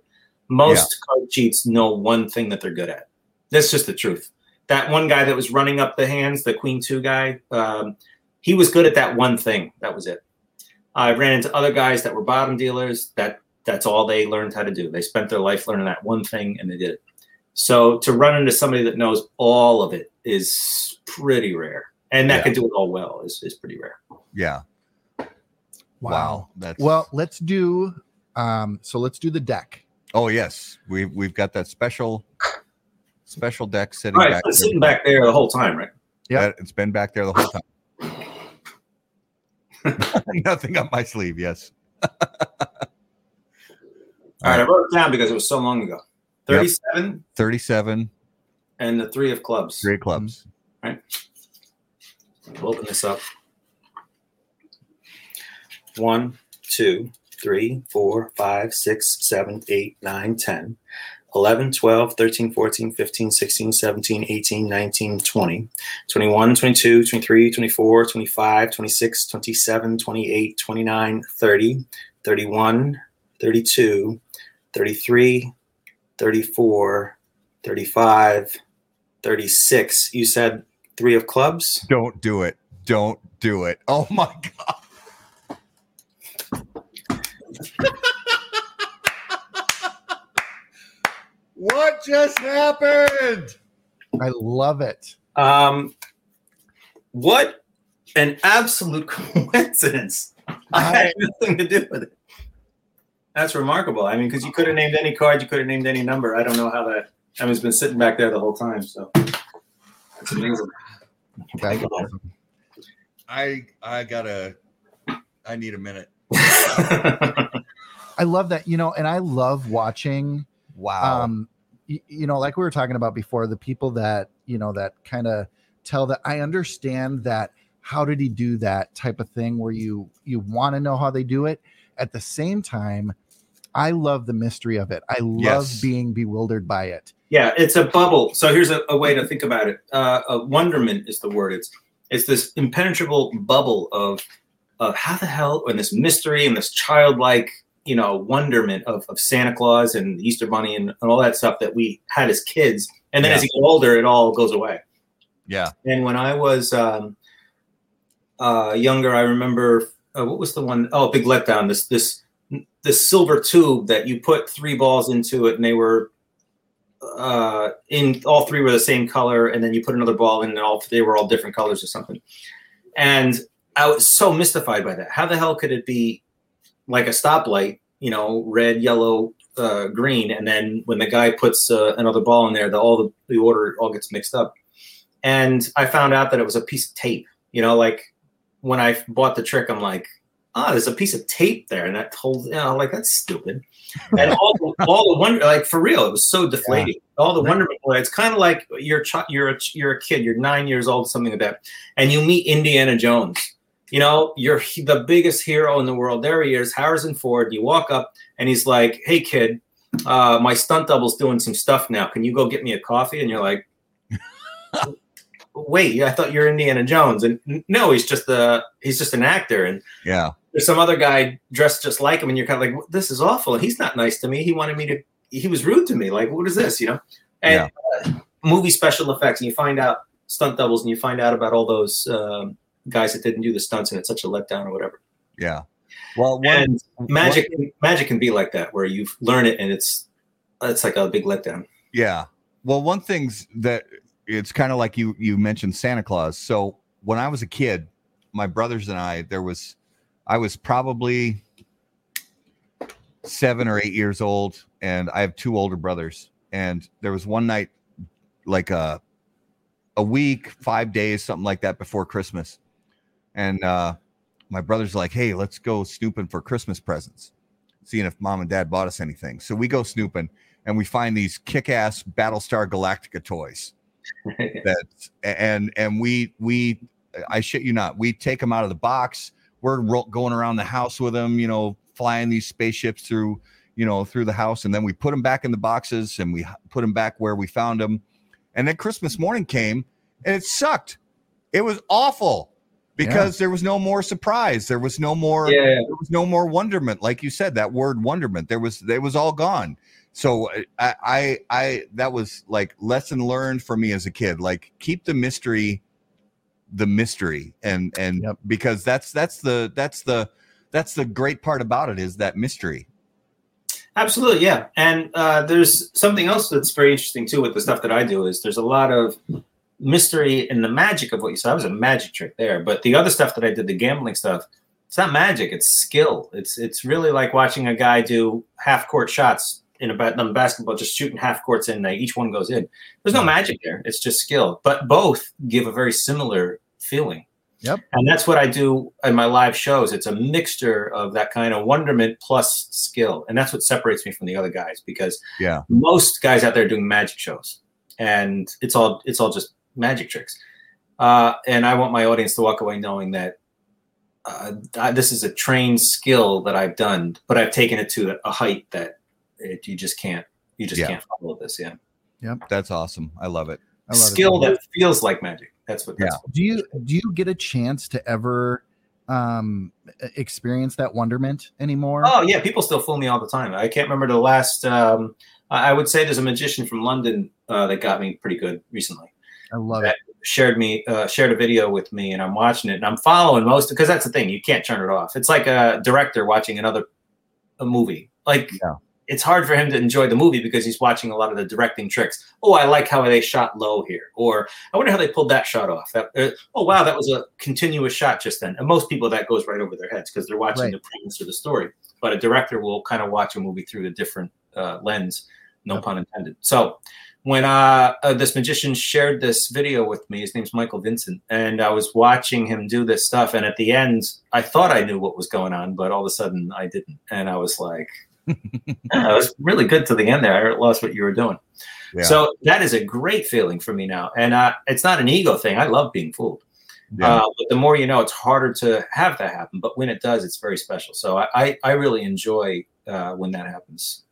Most card cheats know one thing that they're good at. That's just the truth. That one guy that was running up the hands, the queen two guy, um, he was good at that one thing. That was it. I ran into other guys that were bottom dealers. That that's all they learned how to do. They spent their life learning that one thing, and they did it. So to run into somebody that knows all of it is pretty rare, and that Yeah. can do it all well is, is pretty rare. Yeah. Wow. That's Well, let's do um so let's do the deck. oh yes. We've we've got that special special deck sitting All right, back. it's there. sitting back there the whole time, right? Yeah, It's been back there the whole time. Nothing up my sleeve. Yes. All right, I wrote it down because it was so long ago. Yep. 37 37, and the three of clubs. three of clubs. Mm-hmm. We'll open this up. One, two, three, four, five, six, seven, eight, nine, 10, 11, 12, 13, 14, 15, 16, 17, 18, 19, 20, 21, 22, 23, 24, 25, 26, 27, 28, 29, 30, 31, 32, 33, 34, 35, 36. You said three of clubs? Don't do it. Don't do it. Oh my god. what just happened? I love it. Um, what an absolute coincidence. I had nothing to do with it. That's remarkable. I mean, because you could have named any card, you could have named any number. I don't know how that. I mean, it's been sitting back there the whole time. So that's amazing. That- I I gotta I need a minute. I love that, you know, and I love watching Wow. um y- you know like we were talking about before the people that you know that kind of tell that i understand that how did he do that type of thing where you you want to know how they do it at the same time I love the mystery of it. I love Yes. being bewildered by it. Yeah, it's a bubble. So here's a, a way to think about it. Uh, a wonderment is the word. It's it's this impenetrable bubble of of how the hell and this mystery and this childlike you know wonderment of, of Santa Claus and Easter Bunny and, and all that stuff that we had as kids. And then Yeah. as you get older, it all goes away. Yeah. And when I was um, uh, younger, I remember uh, what was the one oh Big Letdown. This this this silver tube that you put three balls into it, and they were uh, in all three were the same color, and then you put another ball in, and all they were all different colors or something. And I was so mystified by that. How the hell could it be like a stoplight? You know, red, yellow, uh, green, and then when the guy puts uh, another ball in there, the all the, the order all gets mixed up. And I found out that it was a piece of tape. You know, like when I bought the trick, I'm like, ah, there's a piece of tape there, and that holds. You know, like that's stupid. And all the, all the wonder, like for real, it was so deflating. All the Right. wonderment. It's kind of like you're ch- you're a, you're a kid, you're nine years old, something like that, and you meet Indiana Jones. You know, you're he- the biggest hero in the world. There he is, Harrison Ford. You walk up, and he's like, "Hey, kid, uh, my stunt double's doing some stuff now. Can you go get me a coffee?" And you're like, "Wait, I thought you're Indiana Jones." And no, he's just a he's just an actor. And Yeah. There's some other guy dressed just like him, and you're kind of like, "This is awful." He's not nice to me. He wanted me to. He was rude to me. Like, what is this? You know? And uh, movie special effects, and you find out stunt doubles, and you find out about all those um, guys that didn't do the stunts, and it's such a letdown or whatever. Yeah. Well, one, and magic, one- magic can be like that, where you learn it, and it's it's like a big letdown. Yeah. Well, one thing's that it's kind of like you you mentioned Santa Claus. So when I was a kid, my brothers and I, there was I was probably seven or eight years old, and I have two older brothers. And there was one night, like a a week, five days, something like that before Christmas. And uh my brother's like, hey, let's go snooping for Christmas presents, seeing if mom and dad bought us anything. So we go snooping and we find these kick-ass Battlestar Galactica toys that and and we we I shit you not, we take them out of the box. We're going around the house with them, you know, flying these spaceships through, you know, through the house, and then we put them back in the boxes and we put them back where we found them. And then Christmas morning came, and it sucked. It was awful because there was no more surprise. There was no more yeah, there was no more wonderment like you said that word wonderment there was it was all gone so I, I i that was like lesson learned for me as a kid like keep the mystery the mystery and and Yep. because that's that's the that's the that's the great part about it is that mystery Absolutely, yeah. And uh, there's something else that's very interesting too with the stuff that I do is there's a lot of mystery in the magic of what you saw. That was a magic trick there, but the other stuff that I did, the gambling stuff, it's not magic. It's skill. It's it's really like watching a guy do half court shots in a ba- on basketball, just shooting half courts in. They, each one goes in. There's no magic there. It's just skill. But both give a very similar feeling. Yep. And that's what I do in my live shows. It's a mixture of that kind of wonderment plus skill. And that's what separates me from the other guys because yeah most guys out there are doing magic shows and it's all it's all just magic tricks. Uh, and I want my audience to walk away knowing that uh, this is a trained skill that I've done, but I've taken it to a height that it, you just can't you just Yeah. can't follow this. Yeah, Yep. that's awesome i love it I love it. skill that feels like magic. That's what. That's do you do you get a chance to ever um experience that wonderment anymore Oh yeah, people still fool me all the time. I can't remember the last. Um, I I would say there's a magician from London uh, that got me pretty good recently. i love it Shared me, uh, shared a video with me, and I'm watching it, and I'm following most because that's the thing. You can't turn it off. It's like a director watching another a movie. Like Yeah. It's hard for him to enjoy the movie because he's watching a lot of the directing tricks. Oh, I like how they shot low here, or I wonder how they pulled that shot off. That, uh, oh wow, that was a continuous shot just then. And most people that goes right over their heads because they're watching Right. the premise of the story. But a director will kind of watch a movie through a different uh, lens, no pun intended. So when uh, uh, this magician shared this video with me, his name's Michael Vincent, and I was watching him do this stuff. And at the end, I thought I knew what was going on, but all of a sudden I didn't. And I was like, "Ah, it was really good to the end there. I lost what you were doing. Yeah. So that is a great feeling for me now. And uh, it's not an ego thing. I love being fooled. yeah Uh, but the more you know, it's harder to have that happen. But when it does, it's very special. So I, I, I really enjoy uh, when that happens.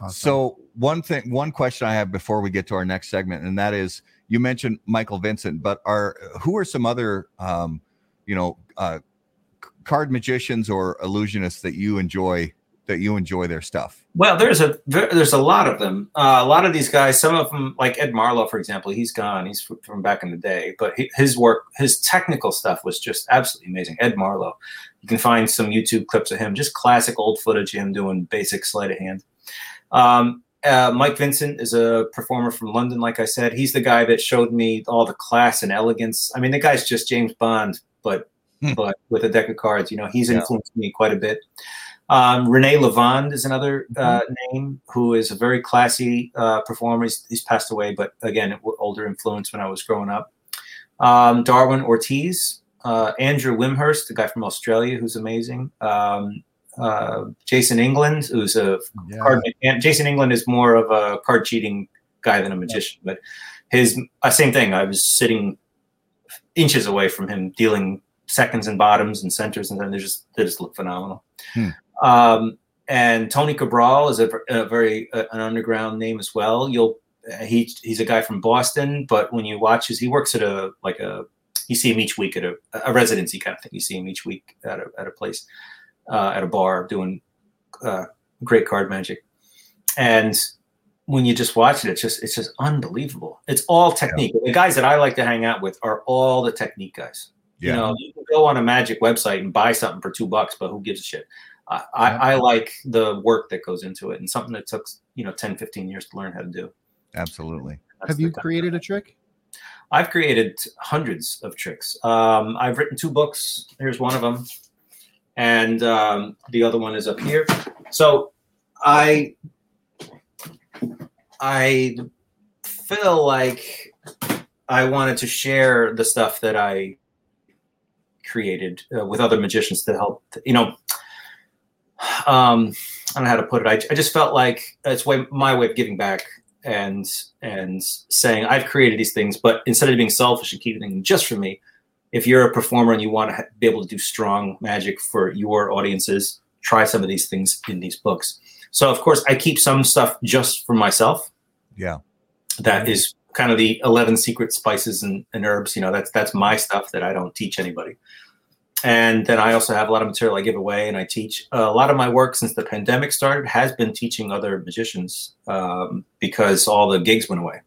Awesome. So one thing, one question I have before we get to our next segment, and that is, you mentioned Michael Vincent, but are who are some other, um, you know, uh, card magicians or illusionists that you enjoy that you enjoy their stuff? Well, there's a there- there's a lot of them. Uh, a lot of these guys, some of them, like Ed Marlo, for example, he's gone. He's from back in the day, but he, his work, his technical stuff was just absolutely amazing. Ed Marlo, you can find some YouTube clips of him, just classic old footage of him doing basic sleight of hand. Um, uh, Mike Vincent is a performer from London, like I said. He's the guy that showed me all the class and elegance. I mean, the guy's just James Bond, but Hmm. but with a deck of cards. You know, he's Yeah. influenced me quite a bit. Um, René Lavand is another uh, name who is a very classy uh, performer. He's, he's passed away, but again, older influence when I was growing up. Um, Darwin Ortiz, uh, Andrew Wimhurst, the guy from Australia who's amazing. Um, uh, Jason England, who's a yeah. card. Jason England is more of a card cheating guy than a magician, but his uh, same thing. I was sitting inches away from him dealing seconds and bottoms and centers, and then they just they just look phenomenal. Hmm. Um, and Tony Cabral is a, a very uh, an underground name as well. You'll he he's a guy from Boston, but when you watch his, he works at a like a you see him each week at a, a residency kind of thing. You see him each week at a at a place uh, at a bar doing uh, great card magic, and when you just watch it, it's just it's just unbelievable. It's all technique. The guys that I like to hang out with are all the technique guys. You know, you can go on a magic website and buy something for two bucks, but who gives a shit? I, I, Yeah. I like the work that goes into it and something that took, you know, 10, 15 years to learn how to do. absolutely. That's Have you created a trick? I've created hundreds of tricks. Um, I've written two books. Here's one of them, and um, the other one is up here. So I I feel like I wanted to share the stuff that I created uh, with other magicians to help. You know, um, I don't know how to put it. I, I just felt like it's way my way of giving back and and saying I've created these things, but instead of being selfish and keeping them just for me, if you're a performer and you want to be able to do strong magic for your audiences, try some of these things in these books. So of course, I keep some stuff just for myself. Yeah. That is kind of the 11 secret spices and, and herbs. You know, that's that's my stuff that I don't teach anybody. And then I also have a lot of material I give away and I teach. a lot of my work since the pandemic started has been teaching other magicians um, because all the gigs went away.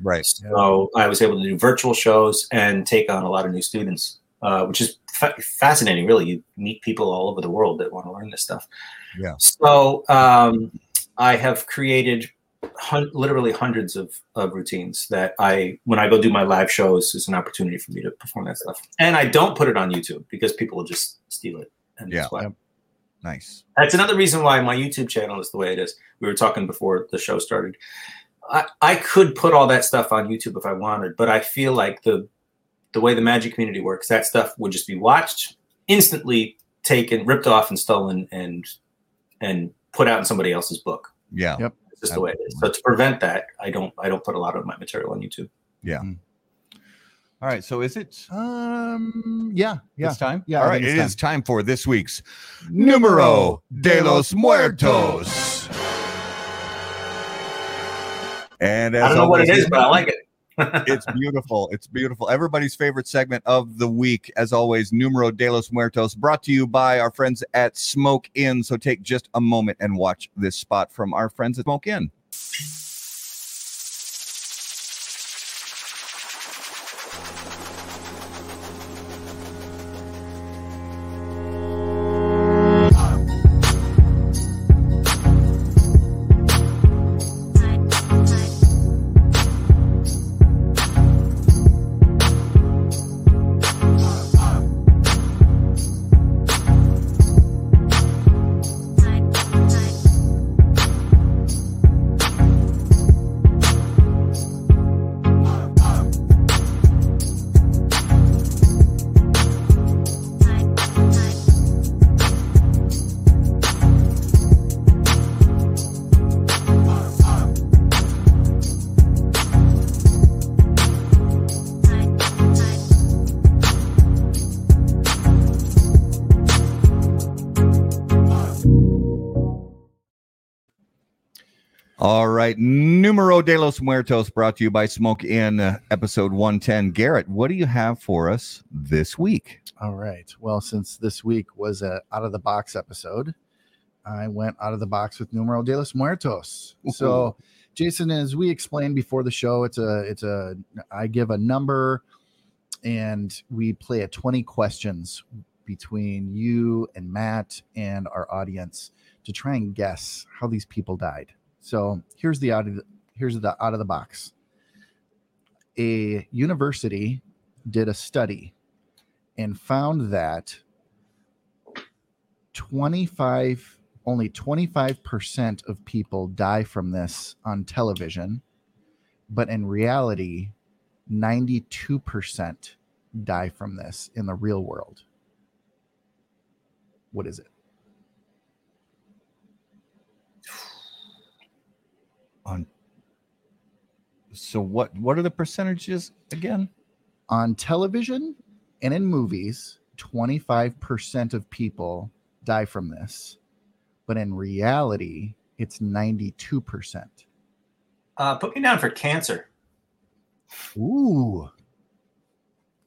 Right. So I was able to do virtual shows and take on a lot of new students, uh, which is fa- fascinating. Really, you meet people all over the world that want to learn this stuff. Yeah. So um, I have created hun- literally hundreds of, of routines that I, when I go do my live shows, is an opportunity for me to perform that stuff. And I don't put it on YouTube because people will just steal it. And Yeah. that's why. Yep. Nice. That's another reason why my YouTube channel is the way it is. We were talking before the show started. I, I could put all that stuff on YouTube if I wanted, but I feel like the the way the magic community works, that stuff would just be watched, instantly taken, ripped off, and stolen, and and put out in somebody else's book. Yeah. Yep. It's just the way it is. So to prevent that, I don't I don't put a lot of my material on YouTube. Yeah. All right. So is it Um. Yeah. Yeah. it's time? Yeah, All I right. think It it's is time for this week's Numero de los Muertos. And as I don't know what it is, is, but I like it. It's beautiful. It's beautiful. Everybody's favorite segment of the week, as always, Numero de los Muertos, brought to you by our friends at Smoke Inn. So take just a moment and watch this spot from our friends at Smoke Inn. Numero de los Muertos brought to you by Smoke Inn uh, episode 110. Garrett, what do you have for us this week? All right. Well, since this week was a out of the box episode, I went out of the box with Numero de los Muertos. So, Jason, as we explained before the show, it's a it's a I give a number and we play a 20 questions between you and Matt and our audience to try and guess how these people died. So here's the out of the, here's the out of the box. A university did a study and found that 25 only 25% of people die from this on television, but in reality 92% die from this in the real world. What is it? On so what what are the percentages again? On television and in movies, 25% of people die from this, but in reality, it's 92%. Uh, put me down for cancer. Ooh.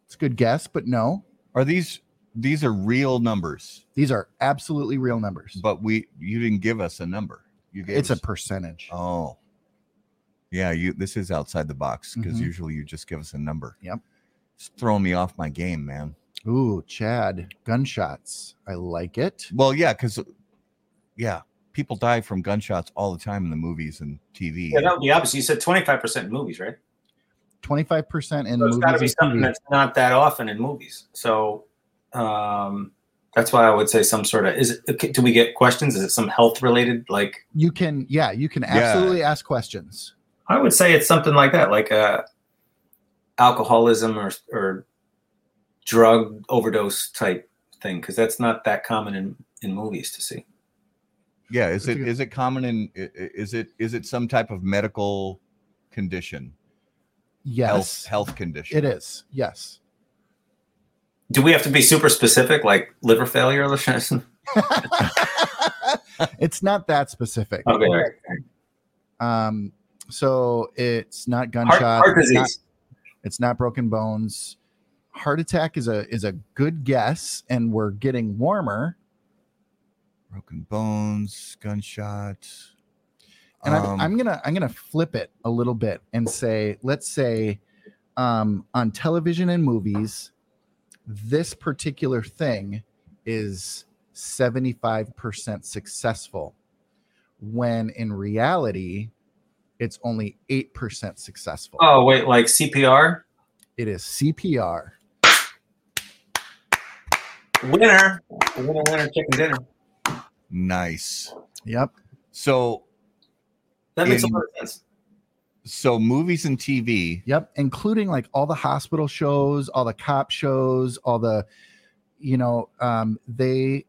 It's a good guess, but no. Are these these are real numbers, These are absolutely real numbers. but we you didn't give us a number. You gave It's a percentage. Oh. Yeah, you this is outside the box because Mhm. usually you just give us a number. Yep. It's throwing me off my game, man. Ooh, Chad, gunshots. I like it. Well, yeah, because yeah, people die from gunshots all the time in the movies and TV. Yeah, that would be opposite. You said 25% in movies, right? 25% in So it's got to be movies something TV. that's not that often in movies. So um, that's why I would say some sort of is it? Do we get questions? Is it some health related? Like You can, yeah, you can absolutely ask questions. I would say it's something like that, like uh, alcoholism or or drug overdose type thing, because that's not that common in in movies to see. Yeah, is That's it a is good- it common in i- i- is it is it some type of medical condition? Yes, Health health condition. it is. Yes. Do we have to be super specific, like liver failure? Listen? it's not that specific. Okay, all right. Um, so it's not Heart, gunshot. heart it's, not, disease. it's not broken bones. Heart attack is a is a good guess, and we're getting warmer. Broken bones, gunshot. And I'm, Um, I'm gonna I'm gonna flip it a little bit and say, let's say, um, on television and movies, this particular thing is 75% successful, when in reality, it's only 8% successful. Oh wait, like CPR. It is CPR. Winner, winner, winner, chicken dinner. nice. Yep. So That makes In- a lot of sense. so movies and TV. Yep, including like all the hospital shows, all the cop shows, all the, you know, um, they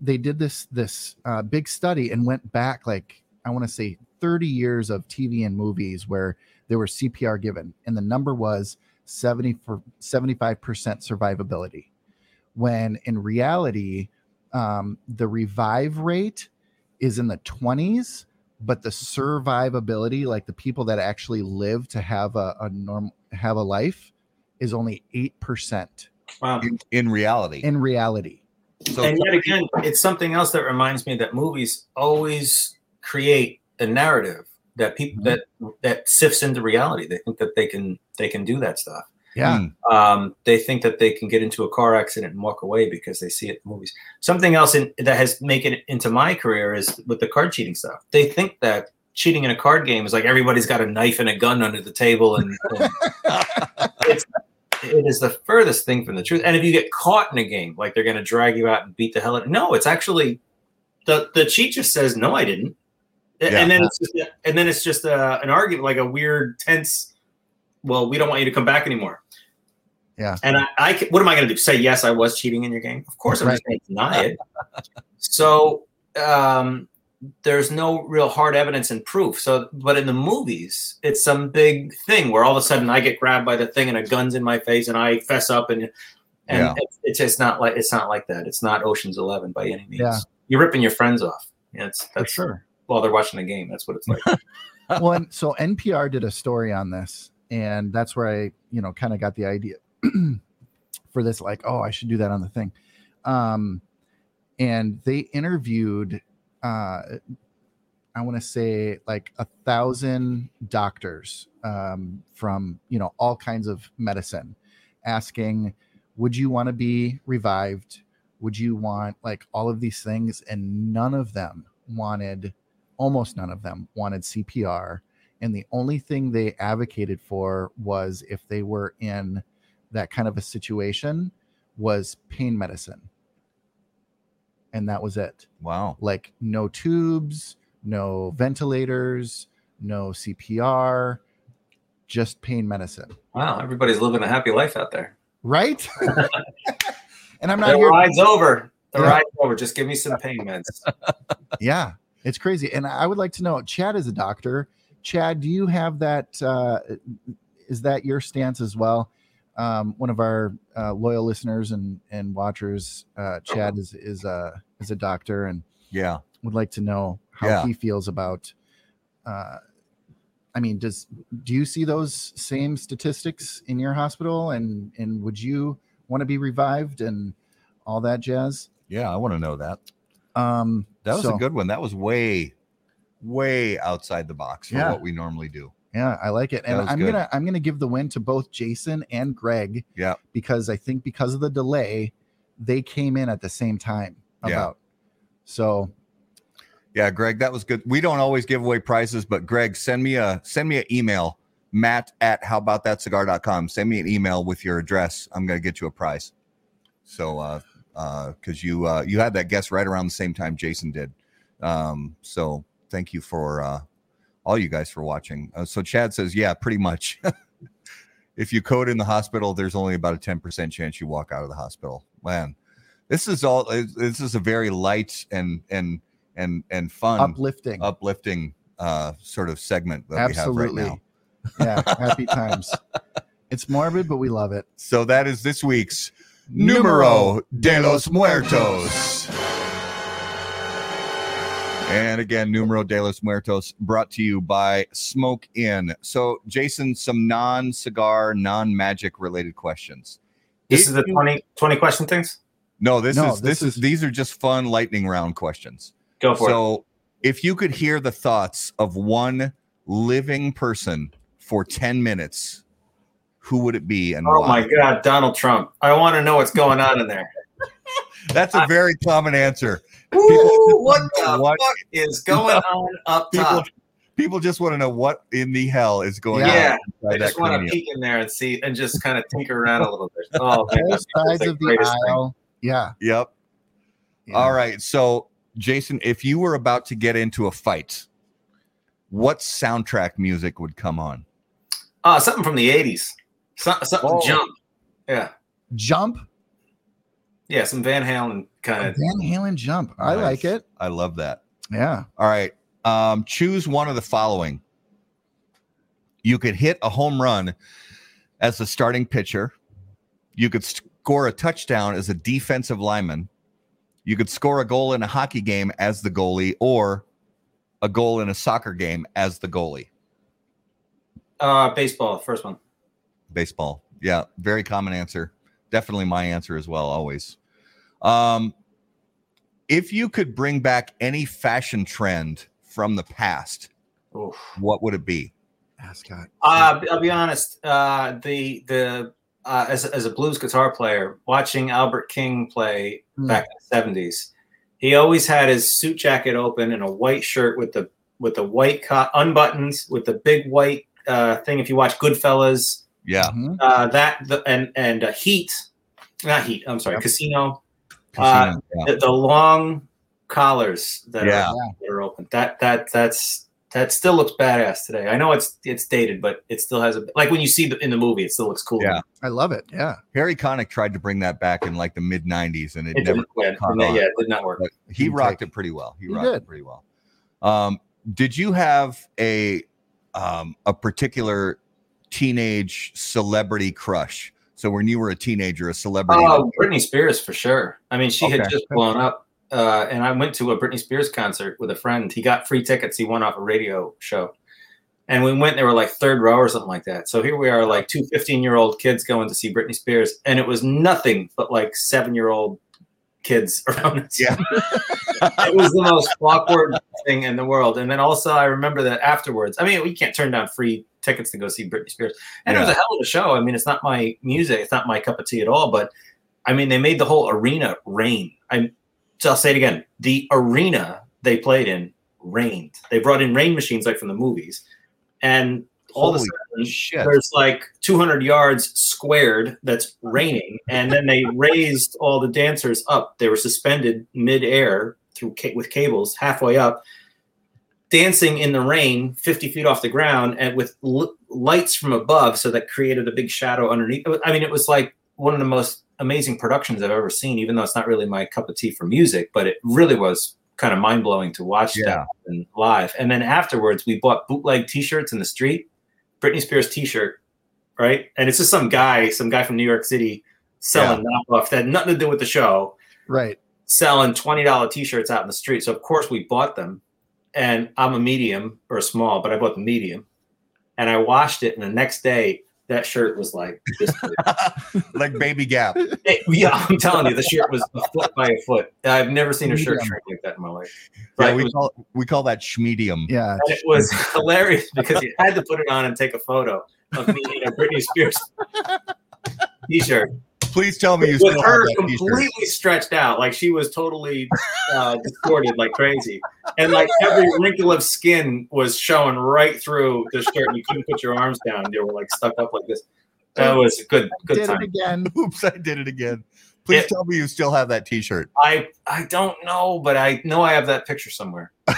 they did this this uh, big study and went back like I want to say 30 years of TV and movies where there were CPR given, and the number was 70 for 75 percent survivability, when in reality, um, the revive rate is in the 20s but the survivability like the people that actually live to have a, a norm have a life is only 8% Wow. In, in reality. in reality so and yet again, it's something else that reminds me that movies always create a narrative that people Mhm. that that sifts into reality. They think that they can they can do that stuff. yeah Hmm. Um, they think that they can get into a car accident and walk away because they see it in movies. Something else in, that has made it into my career is with the card cheating stuff. They think that cheating in a card game is like everybody's got a knife and a gun under the table, and, and it's, it is the furthest thing from the truth. And if you get caught in a game, like they're going to drag you out and beat the hell out. of No, it's actually the the cheat just says no, I didn't, A- Yeah. and then it's just and then it's just uh, an argument, like a weird tense. Well, we don't want you to come back anymore. Yeah. And I, I what am I going to do? Say yes, I was cheating in your game? Of course, I'm just going to deny it. so um, there's no real hard evidence and proof. So, but in the movies, it's some big thing where all of a sudden I get grabbed by the thing and a gun's in my face and I fess up and and Yeah. it's, it's just not like it's not like that. It's not Ocean's Eleven by any means. Yeah. You're ripping your friends off. Yeah, it's for that's sure while they're watching the game. That's what it's like. well, and so NPR did a story on this, and that's where I, you know, kind of got the idea for this. Like, oh, I should do that on the thing. Um, and they interviewed, uh, I want to say like a thousand doctors um, from you know all kinds of medicine, asking, would you want to be revived? Would you want like all of these things? And none of them wanted almost none of them wanted CPR. And the only thing they advocated for was if they were in that kind of a situation was pain medicine. And that was it. Wow. Like no tubes, no ventilators, no CPR, just pain medicine. Wow, everybody's living a happy life out there. Right? and I'm not the here. ride's over. The Yeah. ride's over. Just give me some pain meds. Yeah, it's crazy. And I would like to know, Chad is a doctor. Chad, do you have that? Uh, is that your stance as well? Um, one of our uh, loyal listeners and and watchers, uh, Chad is is a is a doctor and Yeah. would like to know how Yeah. he feels about. Uh, I mean, does do you see those same statistics in your hospital? And and would you want to be revived and all that jazz? Yeah. I want to know that. Um, That was so- a good one. That was way, way outside the box for Yeah. what we normally do. Yeah, I like it. And I'm good. gonna I'm gonna give the win to both Jason and Greg. Yeah. Because I think because of the delay, they came in at the same time. Yeah. About so Yeah, Greg, that was good. We don't always give away prizes, but Greg, send me a send me an email, Matt at howaboutthatcigar.com. Send me an email with your address. I'm gonna get you a prize. So uh because you uh you had that guess right around the same time Jason did. Um, so thank you for uh all you guys for watching. Uh, so Chad says, yeah, pretty much. if you code in the hospital, there's only about a 10% chance you walk out of the hospital. Man, this is all this is a very light and and and and fun uplifting. uplifting uh sort of segment that Absolutely. we have right now. yeah, happy times. It's morbid, but we love it. So that is this week's Numero de los Muertos. And again, Numero de los Muertos brought to you by Smoke Inn. So, Jason, some non cigar, non magic related questions. This If is the you- 20, 20 question things. No, this No, is this, this is, is- these are just fun lightning round questions. Go for it. So, if you could hear the thoughts of one living person for 10 minutes, who would it be and Oh why? my God, Donald Trump! I want to know what's going on in there. That's a very common answer. Woo, what the What- fuck is going on up People, top? people just want to know what in the hell is going Yeah, on I inside that just want to peek in there and see, and just kind of tinker around a little bit. Oh, man, Both sides the of the greatest thing. aisle. Yeah. Yep. yeah. All right. So, Jason, if you were about to get into a fight, what soundtrack music would come on? Oh, something from the '80s. Some, something jump. Yeah, Jump. yeah, some Van Halen kind of. Van Halen jump. I Nice. like it. I love that. Yeah. All right. Um, choose one of the following. You could hit a home run as the starting pitcher. You could score a touchdown as a defensive lineman. You could score a goal in a hockey game as the goalie, or a goal in a soccer game as the goalie. Uh, baseball, first one. Baseball. Yeah, very common answer. Definitely my answer as well, always. Um, if you could bring back any fashion trend from the past, Oof. what would it be? Ascot. Uh, I'll be honest. Uh, the the uh, as as a blues guitar player, watching Albert King play Hmm. back in the seventies, he always had his suit jacket open and a white shirt with the with the white co- unbuttons with the big white uh, thing. If you watch Goodfellas, Yeah. Mhm. uh, that the, and and uh, Heat, not Heat. I'm sorry, Yep. Casino. Casino, yeah. The, the long collars that, Yeah. are, that are open. That that that's that still looks badass today. I know it's it's dated, but it still has a like when you see the in the movie, it still looks cool. Yeah. I love it. Yeah. Harry Connick tried to bring that back in like the mid 90s and it, It never didn't, yeah, caught yeah, it did not work. but he Didn't rocked take- it pretty well. He He rocked did. it pretty well. Um, did you have a um, a particular teenage celebrity crush? So when you were a teenager, a celebrity. Oh, Britney Spears for sure. I mean, she had just blown up uh, and I went to a Britney Spears concert with a friend. He got free tickets. He won off a radio show. And we went, they were like third row or something like that. So here we are, like two 15 year old kids going to see Britney Spears. And it was nothing but like seven year old kids around us. Yeah. it was the most awkward thing in the world. And then also, I remember that afterwards, I mean, we can't turn down free tickets to go see Britney Spears. And it was a hell of a show. I mean, it's not my music, it's not my cup of tea at all. But I mean, they made the whole arena rain. I'm, so I'll say it again the arena they played in rained. They brought in rain machines like from the movies. And all of a sudden, shit. there's like 200 yards squared that's raining and then they raised all the dancers up they were suspended mid-air through with cables halfway up dancing in the rain 50 feet off the ground and with l- lights from above so that created a big shadow underneath i mean it was like one of the most amazing productions i've ever seen even though it's not really my cup of tea for music but it really was kind of mind-blowing to watch Yeah. that live and then afterwards we bought bootleg t-shirts in the street Britney Spears T-shirt, right? And it's just some guy, some guy from New York City selling knockoff that had nothing to do with the show, Right. selling twenty dollar T-shirts out in the street. So of course we bought them, and I'm a medium or a small, but I bought the medium, and I washed it, and the next day that shirt was like this. like baby gap. It- yeah, I'm telling you, the shirt was a foot by a foot. I've never seen a shirt shrink like that in my life. Yeah, Right, we was- call we call that schmedium. Yeah. and it was hilarious because you had to put it on and take a photo of me in a Britney Spears t-shirt Please tell me you with still her have that t-shirt. completely stretched out, like she was totally uh, distorted, like crazy, and like every wrinkle of skin was showing right through the shirt. And you couldn't put your arms down; they were like stuck up like this. That was a good, good Did time. it again. Oops, I did it again. Please It- tell me you still have that t-shirt. I I don't know, but I know I have that picture somewhere.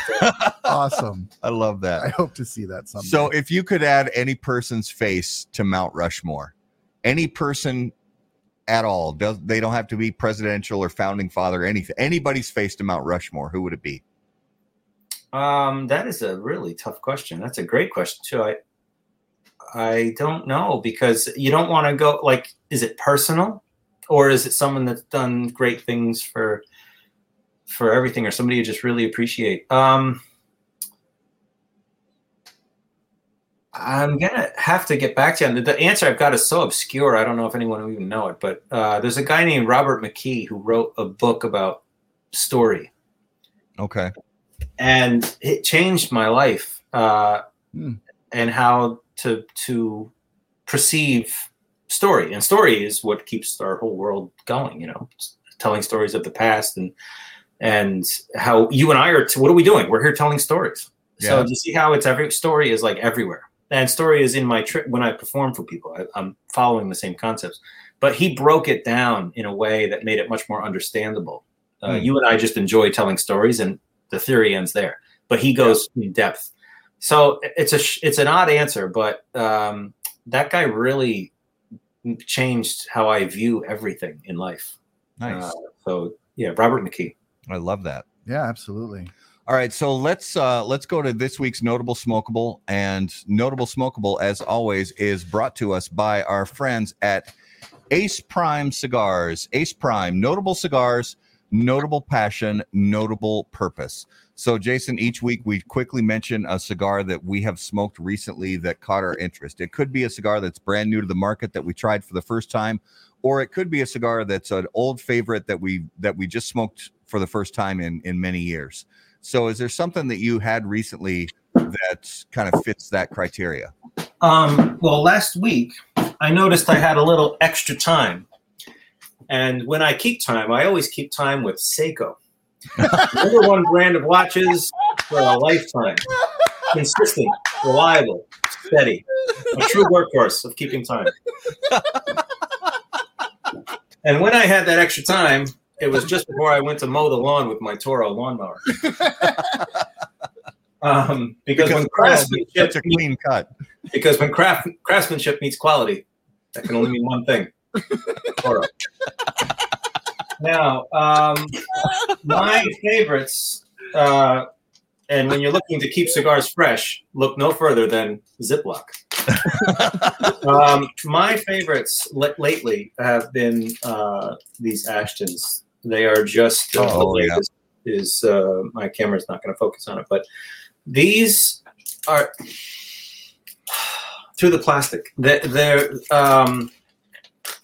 Awesome. I love that. I hope to see that someday. So if you could add any person's face to Mount Rushmore, any person at all, does they don't have to be presidential or founding father anything. Anybody's face to Mount Rushmore, who would it be? Um, that is a really tough question. That's a great question too. I I don't know because you don't want to go like is it personal or is it someone that's done great things for for everything or somebody you just really appreciate? Um I'm gonna have to get back to you. And the answer I've got is so obscure. I don't know if anyone will even know it, but uh, there's a guy named Robert McKee who wrote a book about story Okay. and it changed my life uh, Hmm. and how to to perceive story and story is what keeps our whole world going you know telling stories of the past and and how you and i are what are we doing we're here telling stories so Yeah. you see how it's every story is like everywhere and story is in my trip when i perform for people I, i'm following the same concepts but he broke it down in a way that made it much more understandable uh, Hmm. you and i just enjoy telling stories and the theory ends there but he goes in depth so it's a it's an odd answer but um, that guy really changed how i view everything in life Nice. Uh, so yeah robert mckee I love that. yeah, absolutely. All right, so let's uh let's go to this week's notable smokable and notable smokable as always is brought to us by our friends at Ace Prime Cigars. Ace Prime, notable cigars, notable passion, notable purpose. So Jason, each week we quickly mention a cigar that we have smoked recently that caught our interest. It could be a cigar that's brand new to the market that we tried for the first time or it could be a cigar that's an old favorite that we that we just smoked for the first time in in many years. So, is there something that you had recently that kind of fits that criteria? Um, well, last week I noticed I had a little extra time. And when I keep time, I always keep time with Seiko. Number one brand of watches for a lifetime. Consistent, reliable, steady. A true workhorse of keeping time. And when I had that extra time, it was just before I went to mow the lawn with my Toro lawnmower. Um, because, when craftsmanship it's such a clean cut. because when craft craftsmanship meets quality, that can only mean one thing. Toro. now, um, my favorites, uh, and when you're looking to keep cigars fresh, look no further than Ziploc. um, my favorites l- lately have been uh, these Ashtons. They are just uh, the Oh, yeah. is uh, my camera's not going to focus on it. But these are through the plastic. They're, they're um,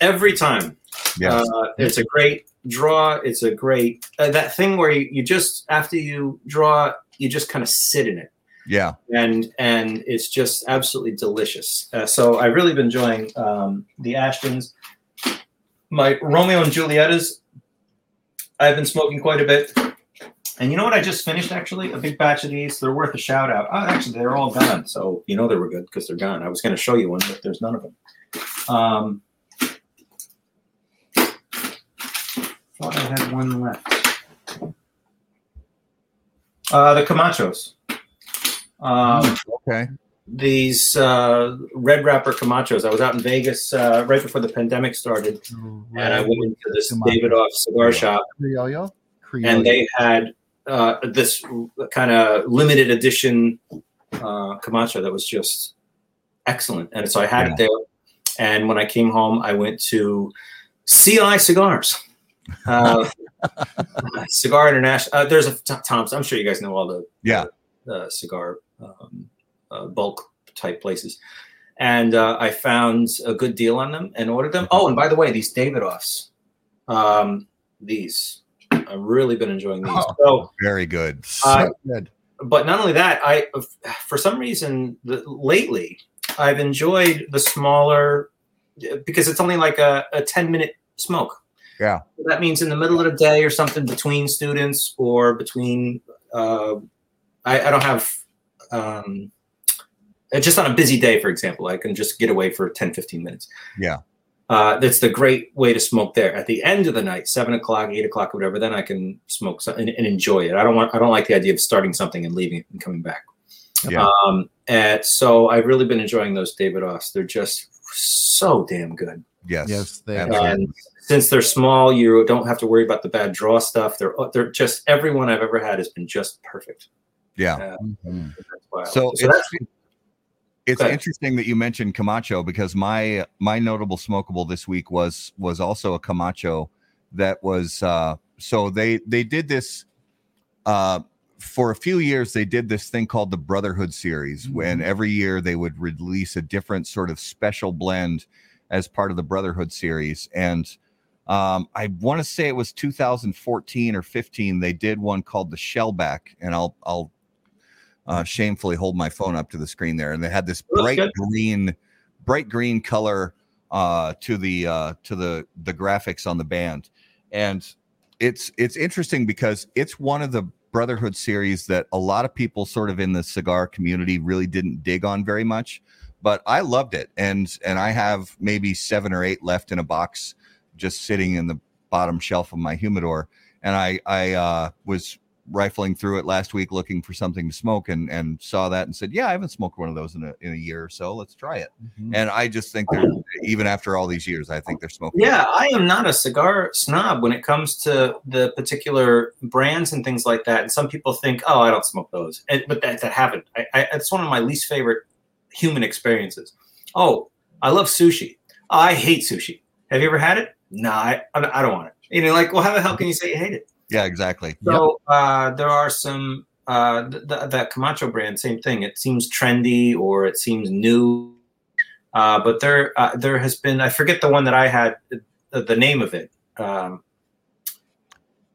every time. Yeah. Uh, it's a great draw. It's a great uh, that thing where you, you just after you draw, you just kind of sit in it yeah. and and it's just absolutely delicious. Uh, so I've really been enjoying um, the Ashtons. My Romeo and Julieta's, I've been smoking quite a bit. And you know what? I just finished actually a big batch of these. They're worth a shout out. Oh, actually, they're all gone. So you know they were good because they're gone. I was going to show you one, but there's none of them. Um, thought I had one left. Uh, the Camachos. Um, Okay. These uh, red wrapper Camachos. I was out in Vegas uh, right before the pandemic started, and I went into this Camacho. Davidoff cigar shop, Criollo? Criollo. and they had uh, this kind of limited edition uh, Camacho that was just excellent. And so I had it there. And when I came home, I went to CI Cigars. Uh, Cigar International. Uh, there's a Tom's. I'm sure you guys know all the Yeah. uh, cigar um, bulk type places. And uh, I found a good deal on them and ordered them. Oh, and by the way, these Davidoffs, um, these I've really been enjoying these. Oh. So, Very good. so uh, good. but not only that, I for some reason the, lately I've enjoyed the smaller because it's only like a, a 10 minute smoke. Yeah. That means in the middle of the day or something between students or between uh, I, I don't have um, uh, just on a busy day, for example, I can just get away for 10, 15 minutes. Yeah. Uh, that's the great way to smoke there. At the end of the night, seven o'clock, eight o'clock, whatever, then I can smoke some, and, and enjoy it. I don't want, I don't like the idea of starting something and leaving it and coming back. Yeah. Um, and so I've really been enjoying those David Davidoffs. They're just so damn good. Yes. Yes, they Absolutely. And since they're small, you don't have to worry about the bad draw stuff. They're they're just every one I've ever had has been just perfect. Yeah. Uh, Mhm. that's why So it's, that's it's interesting that you mentioned Camacho because my my notable smokable this week was was also a Camacho that was uh so they they did this uh for a few years they did this thing called the Brotherhood series when every year they would release a different sort of special blend as part of the Brotherhood series and um, I want to say it was 2014 or 15. They did one called the Shellback, and I'll I'll uh, shamefully hold my phone up to the screen there, and they had this bright green, bright green color uh, to the uh, to the the graphics on the band, and it's it's interesting because it's one of the Brotherhood series that a lot of people sort of in the cigar community really didn't dig on very much, but I loved it, and and I have maybe seven or eight left in a box, just sitting in the bottom shelf of my humidor, and I I uh, was rifling through it last week looking for something to smoke and and saw that and said, yeah, I haven't smoked one of those in a in a year or so. Let's try it. Mhm. And I just think they're even after all these years, I think they're smoking. Yeah, I am not a cigar snob when it comes to the particular brands and things like that. And some people think, "Oh, I don't smoke those," and, but that, that haven't. I, I, it's one of my least favorite human experiences. Oh, I love sushi. I hate sushi. Have you ever had it? No, I, I don't want it. You know, like, well, how the hell can you say you hate it? Yeah, exactly. So uh, there are some uh, th- th- that Camacho brand, same thing. It seems trendy or it seems new, uh, but there uh, there has been I forget the one that I had the, the name of it. Um,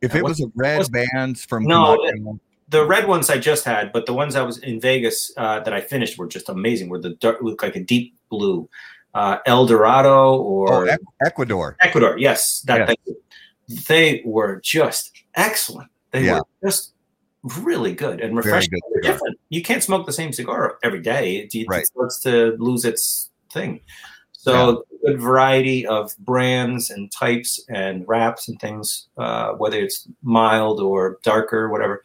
If it was a red what's- band from No, Camacho- the red ones I just had, but the ones I was in Vegas uh, that I finished were just amazing. Were the dark, look like a deep blue, uh, El Dorado oh, or Ec- Ecuador. Ecuador. Yes, that Yeah. Thank you. they were just excellent. They Yeah. were just really good and refreshing. good different. You can't smoke the same cigar every day. It, it Right. starts to lose its thing. So good variety of brands and types and wraps and things, uh, whether it's mild or darker, whatever.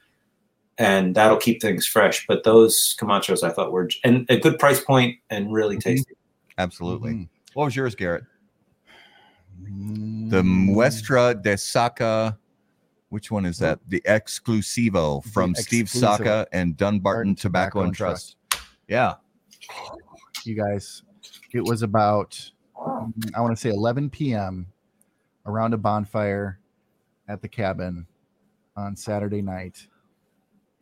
And that'll keep things fresh. But those Camachos I thought were and a good price point and really Mhm. tasty. Absolutely. Mhm. What was yours, Garrett? Mm. The Muestra de Saka. Which one is that? The Exclusivo The from Steve Exclusivo. Saka and Dunbarton Barton Tobacco, and Trust. Yeah. you guys. It was about mm, I want to say 11 p.m. around a bonfire at the cabin. on Saturday night,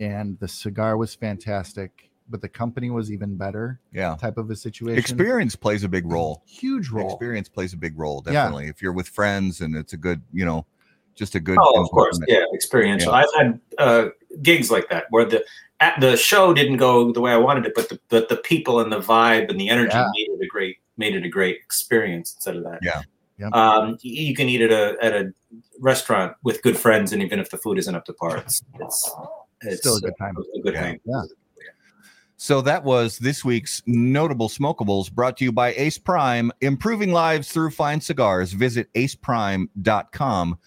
and the cigar was fantastic, but the company was even better. Yeah. Type of a situation. Experience plays a big role. Huge role. Experience plays a big role, Yeah. definitely. If you're with friends and it's a good, you know, just a good. Oh, of course, yeah, experiential. Yeah. I've had uh, gigs like that where the at the show didn't go the way I wanted it, but the but the people and the vibe and the energy Yeah. made it a great made it a great experience instead of that. Yeah. Yep. Um, you can eat at a at a restaurant with good friends, and even if the food isn't up to par, it's it's, it's Still a good time. a good Yeah. hang. Yeah. So that was this week's notable smokables brought to you by Ace Prime, improving lives through fine cigars. Visit aceprime.com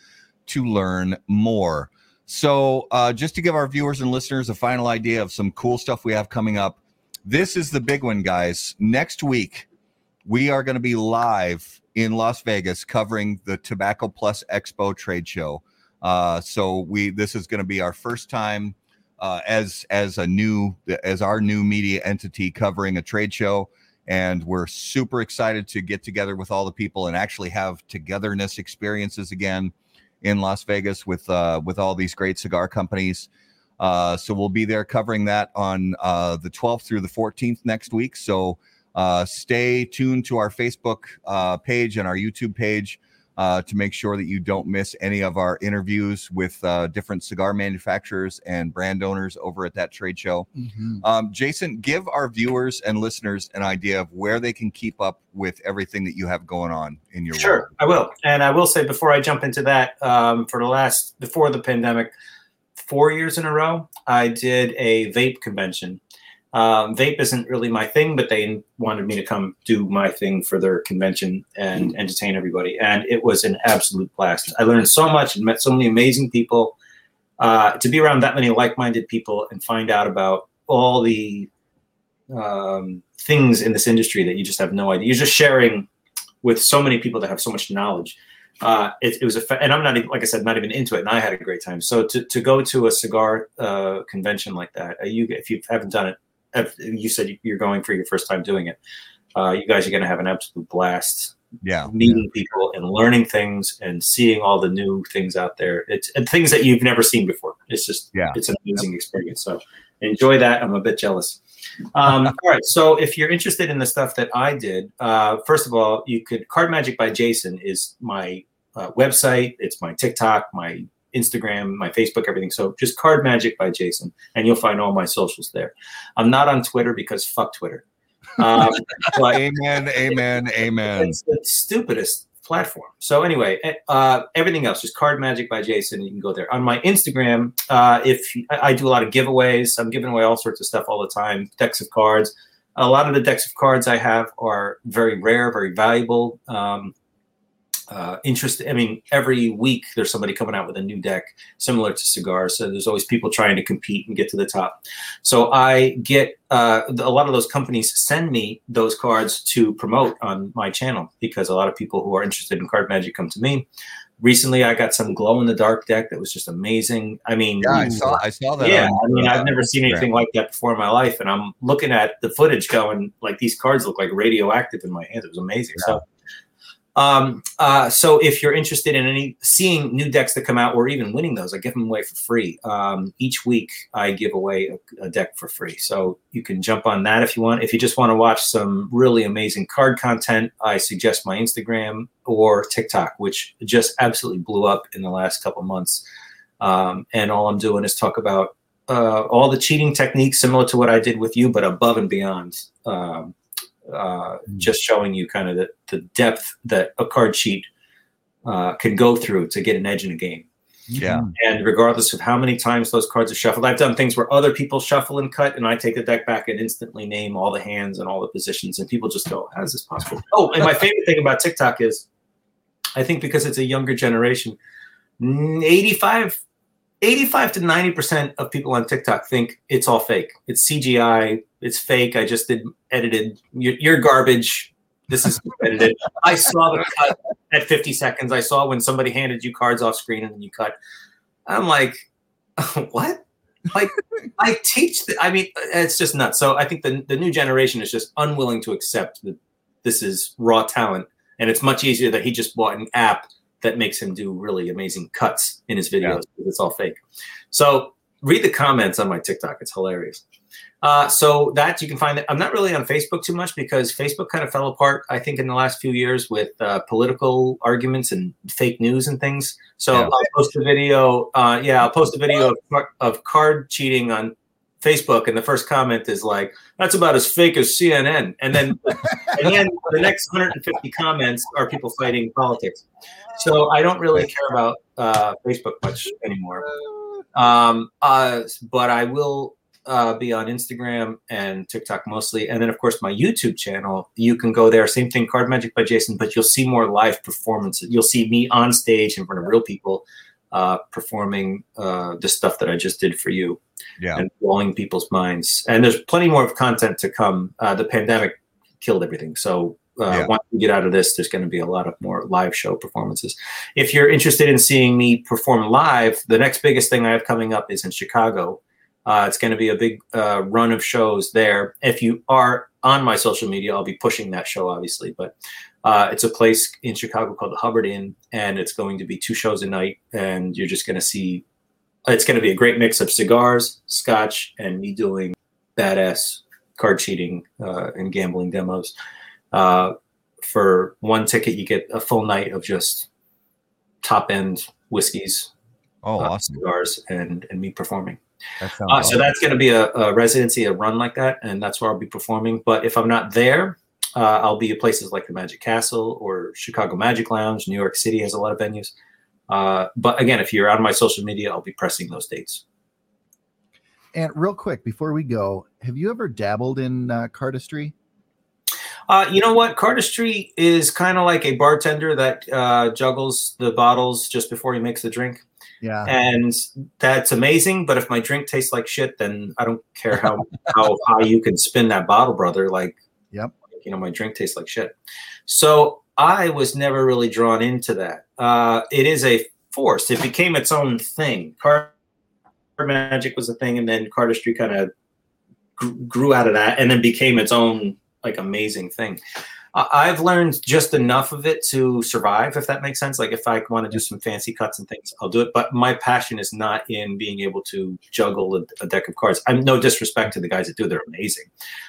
to learn more. So, uh, just to give our viewers and listeners a final idea of some cool stuff we have coming up, this is the big one, guys. Next week, we are going to be live in Las Vegas covering the Tobacco Plus Expo trade show. Uh, so we this is going to be our first time uh, as as a new as our new media entity covering a trade show and we're super excited to get together with all the people and actually have togetherness experiences again in Las Vegas with uh, with all these great cigar companies. Uh, so we'll be there covering that on uh, the 12th through the 14th next week. So uh, stay tuned to our Facebook uh, page and our YouTube page uh, to make sure that you don't miss any of our interviews with uh, different cigar manufacturers and brand owners over at that trade show. Mhm. Um, Jason, give our viewers and listeners an idea of where they can keep up with everything that you have going on in your world. Sure, world. I will. And I will say before I jump into that, um, for the last before the pandemic, four years in a row, I did a vape convention. Um, vape isn't really my thing, but they wanted me to come do my thing for their convention and entertain everybody. And it was an absolute blast. I learned so much and met so many amazing people. Uh, to be around that many like-minded people and find out about all the um, things in this industry that you just have no idea. You're just sharing with so many people that have so much knowledge. Uh, it, it was a, fa- and I'm not even, like I said, not even into it, and I had a great time. So to, to go to a cigar uh, convention like that, uh, you if you haven't done it, you said you're going for your first time doing it, uh, you guys are going to have an absolute blast Yeah. meeting people and learning things and seeing all the new things out there. It's and things that you've never seen before. It's just Yeah. it's an amazing experience. So enjoy that. I'm a bit jealous. Um, all right. So if you're interested in the stuff that I did, uh, first of all, you could Card Magic by Jason is my uh, website. It's my TikTok, my Instagram, my Facebook, everything. So just Card Magic by Jason, and you'll find all my socials there. I'm not on Twitter because fuck Twitter. Um, Amen. Amen. Amen. it's the stupidest platform. So anyway, eh, uh, everything else just Card Magic by Jason. You can go there on my Instagram. Uh, if I, I do a lot of giveaways, I'm giving away all sorts of stuff all the time. Decks of cards. A lot of the decks of cards I have are very rare, very valuable. Um, uh, interest. I mean, every week there's somebody coming out with a new deck similar to cigars. So there's always people trying to compete and get to the top. So I get uh, a lot of those companies send me those cards to promote on my channel because a lot of people who are interested in card magic come to me. Recently, I got some glow in the dark deck that was just amazing. I mean, Yeah, I saw. I saw that. yeah, on, I mean, uh, I've never seen anything like that before in my life, and I'm looking at the footage, going like these cards look like radioactive in my hands. It was amazing. So, um, uh, so if you're interested in any seeing new decks that come out or even winning those, I give them away for free. Um, each week, I give away a, a deck for free, so you can jump on that if you want. If you just want to watch some really amazing card content, I suggest my Instagram or TikTok, which just absolutely blew up in the last couple months. Um, and all I'm doing is talk about uh, all the cheating techniques, similar to what I did with you, but above and beyond. Um, uh, just showing you kind of the, the depth that a card sheet uh, can go through to get an edge in a game. Yeah. And regardless of how many times those cards are shuffled, I've done things where other people shuffle and cut, and I take the deck back and instantly name all the hands and all the positions, and people just go, "How is this possible?" Oh, and my favorite thing about TikTok is, I think because it's a younger generation, 85, 85 to ninety percent of people on TikTok think it's all fake. It's CGI. It's fake. I just did edited. You're, you're garbage. This is edited. I saw the cut at 50 seconds. I saw when somebody handed you cards off screen and then you cut. I'm like, what? Like, I teach. The, I mean, it's just nuts. So I think the the new generation is just unwilling to accept that this is raw talent, and it's much easier that he just bought an app that makes him do really amazing cuts in his videos. Yeah. It's all fake. So read the comments on my TikTok. It's hilarious. Uh, so that you can find that I'm not really on Facebook too much because Facebook kind of fell apart. I think in the last few years with uh, political arguments and fake news and things. So yeah. I'll post a video. Uh, yeah, I'll post a video of, of card cheating on Facebook, and the first comment is like, "That's about as fake as CNN." And then, and then the next 150 comments are people fighting politics. So I don't really care about uh, Facebook much anymore. Um, uh, but I will uh, be on Instagram and TikTok mostly, and then of course my YouTube channel. You can go there. Same thing, Card Magic by Jason, but you'll see more live performances. You'll see me on stage in front of real people uh, performing uh, the stuff that I just did for you, yeah, and blowing people's minds. And there's plenty more of content to come. Uh, the pandemic killed everything, so uh, yeah. once we get out of this, there's going to be a lot of more live show performances. If you're interested in seeing me perform live, the next biggest thing I have coming up is in Chicago. Uh, it's going to be a big uh, run of shows there. If you are on my social media, I'll be pushing that show, obviously. But uh, it's a place in Chicago called the Hubbard Inn, and it's going to be two shows a night, and you're just going to see. It's going to be a great mix of cigars, scotch, and me doing badass card cheating uh, and gambling demos. Uh, for one ticket, you get a full night of just top end whiskeys, oh, uh, awesome. cigars, and and me performing. That uh, awesome. So that's going to be a, a, residency, a run like that, and that's where I'll be performing. But if I'm not there, uh, I'll be at places like the Magic Castle or Chicago Magic Lounge. New York City has a lot of venues. Uh, but again, if you're on my social media, I'll be pressing those dates. And real quick, before we go, have you ever dabbled in uh, cardistry? Uh, you know what? Cardistry is kind of like a bartender that uh, juggles the bottles just before he makes the drink. Yeah. And that's amazing. But if my drink tastes like shit, then I don't care how how high you can spin that bottle, brother. Like, yep. You know, my drink tastes like shit. So I was never really drawn into that. Uh, it is a force. It became its own thing. Card magic was a thing, and then cardistry kind of grew out of that, and then became its own like amazing thing. I've learned just enough of it to survive, if that makes sense. Like if I want to do some fancy cuts and things, I'll do it. But my passion is not in being able to juggle a, a deck of cards. I'm no disrespect to the guys that do; they're amazing.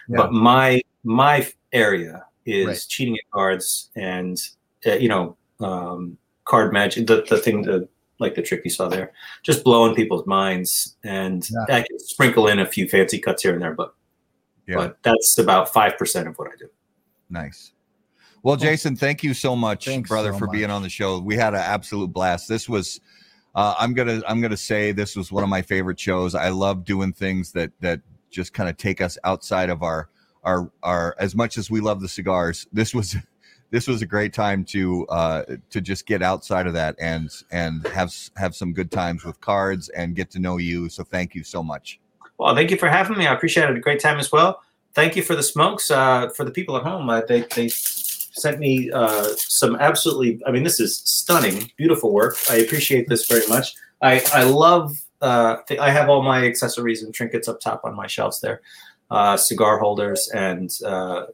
Yeah. But my my area is right. cheating at cards and uh, you know um, card magic. The the thing the like the trick you saw there, just blowing people's minds, and yeah. I can sprinkle in a few fancy cuts here and there, but yeah. but that's about five percent of what I do. Nice. Well, Jason, thank you so much, Thanks brother, so for much. being on the show. We had an absolute blast. This was, uh, I'm gonna, I'm gonna say this was one of my favorite shows. I love doing things that that just kind of take us outside of our, our, our. As much as we love the cigars, this was, this was a great time to, uh, to just get outside of that and and have have some good times with cards and get to know you. So thank you so much. Well, thank you for having me. I appreciate it. A great time as well. Thank you for the smokes. Uh, for the people at home, uh, they they sent me uh, some absolutely, I mean, this is stunning, beautiful work. I appreciate this very much. I, I love, uh, I have all my accessories and trinkets up top on my shelves there, uh, cigar holders and, uh,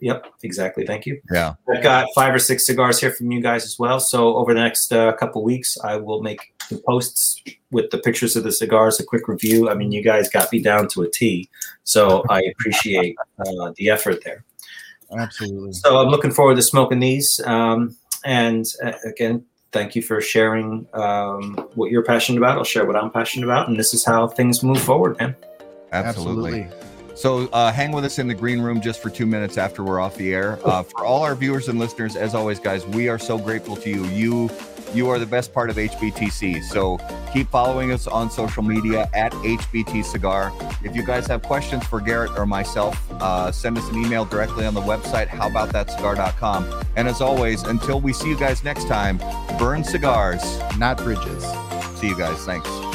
yep, exactly. Thank you. Yeah. I've got five or six cigars here from you guys as well. So over the next uh, couple weeks, I will make the posts with the pictures of the cigars, a quick review. I mean, you guys got me down to a T. So I appreciate uh, the effort there. Absolutely. So I'm looking forward to smoking these. Um, and uh, again, thank you for sharing um, what you're passionate about. I'll share what I'm passionate about, and this is how things move forward, man. Absolutely. Absolutely. So uh, hang with us in the green room just for two minutes after we're off the air. Uh, for all our viewers and listeners, as always, guys, we are so grateful to you. You you are the best part of HBTC. So keep following us on social media at HBT Cigar. If you guys have questions for Garrett or myself, uh, send us an email directly on the website, howaboutthatcigar.com. And as always, until we see you guys next time, burn cigars, not bridges. See you guys. Thanks.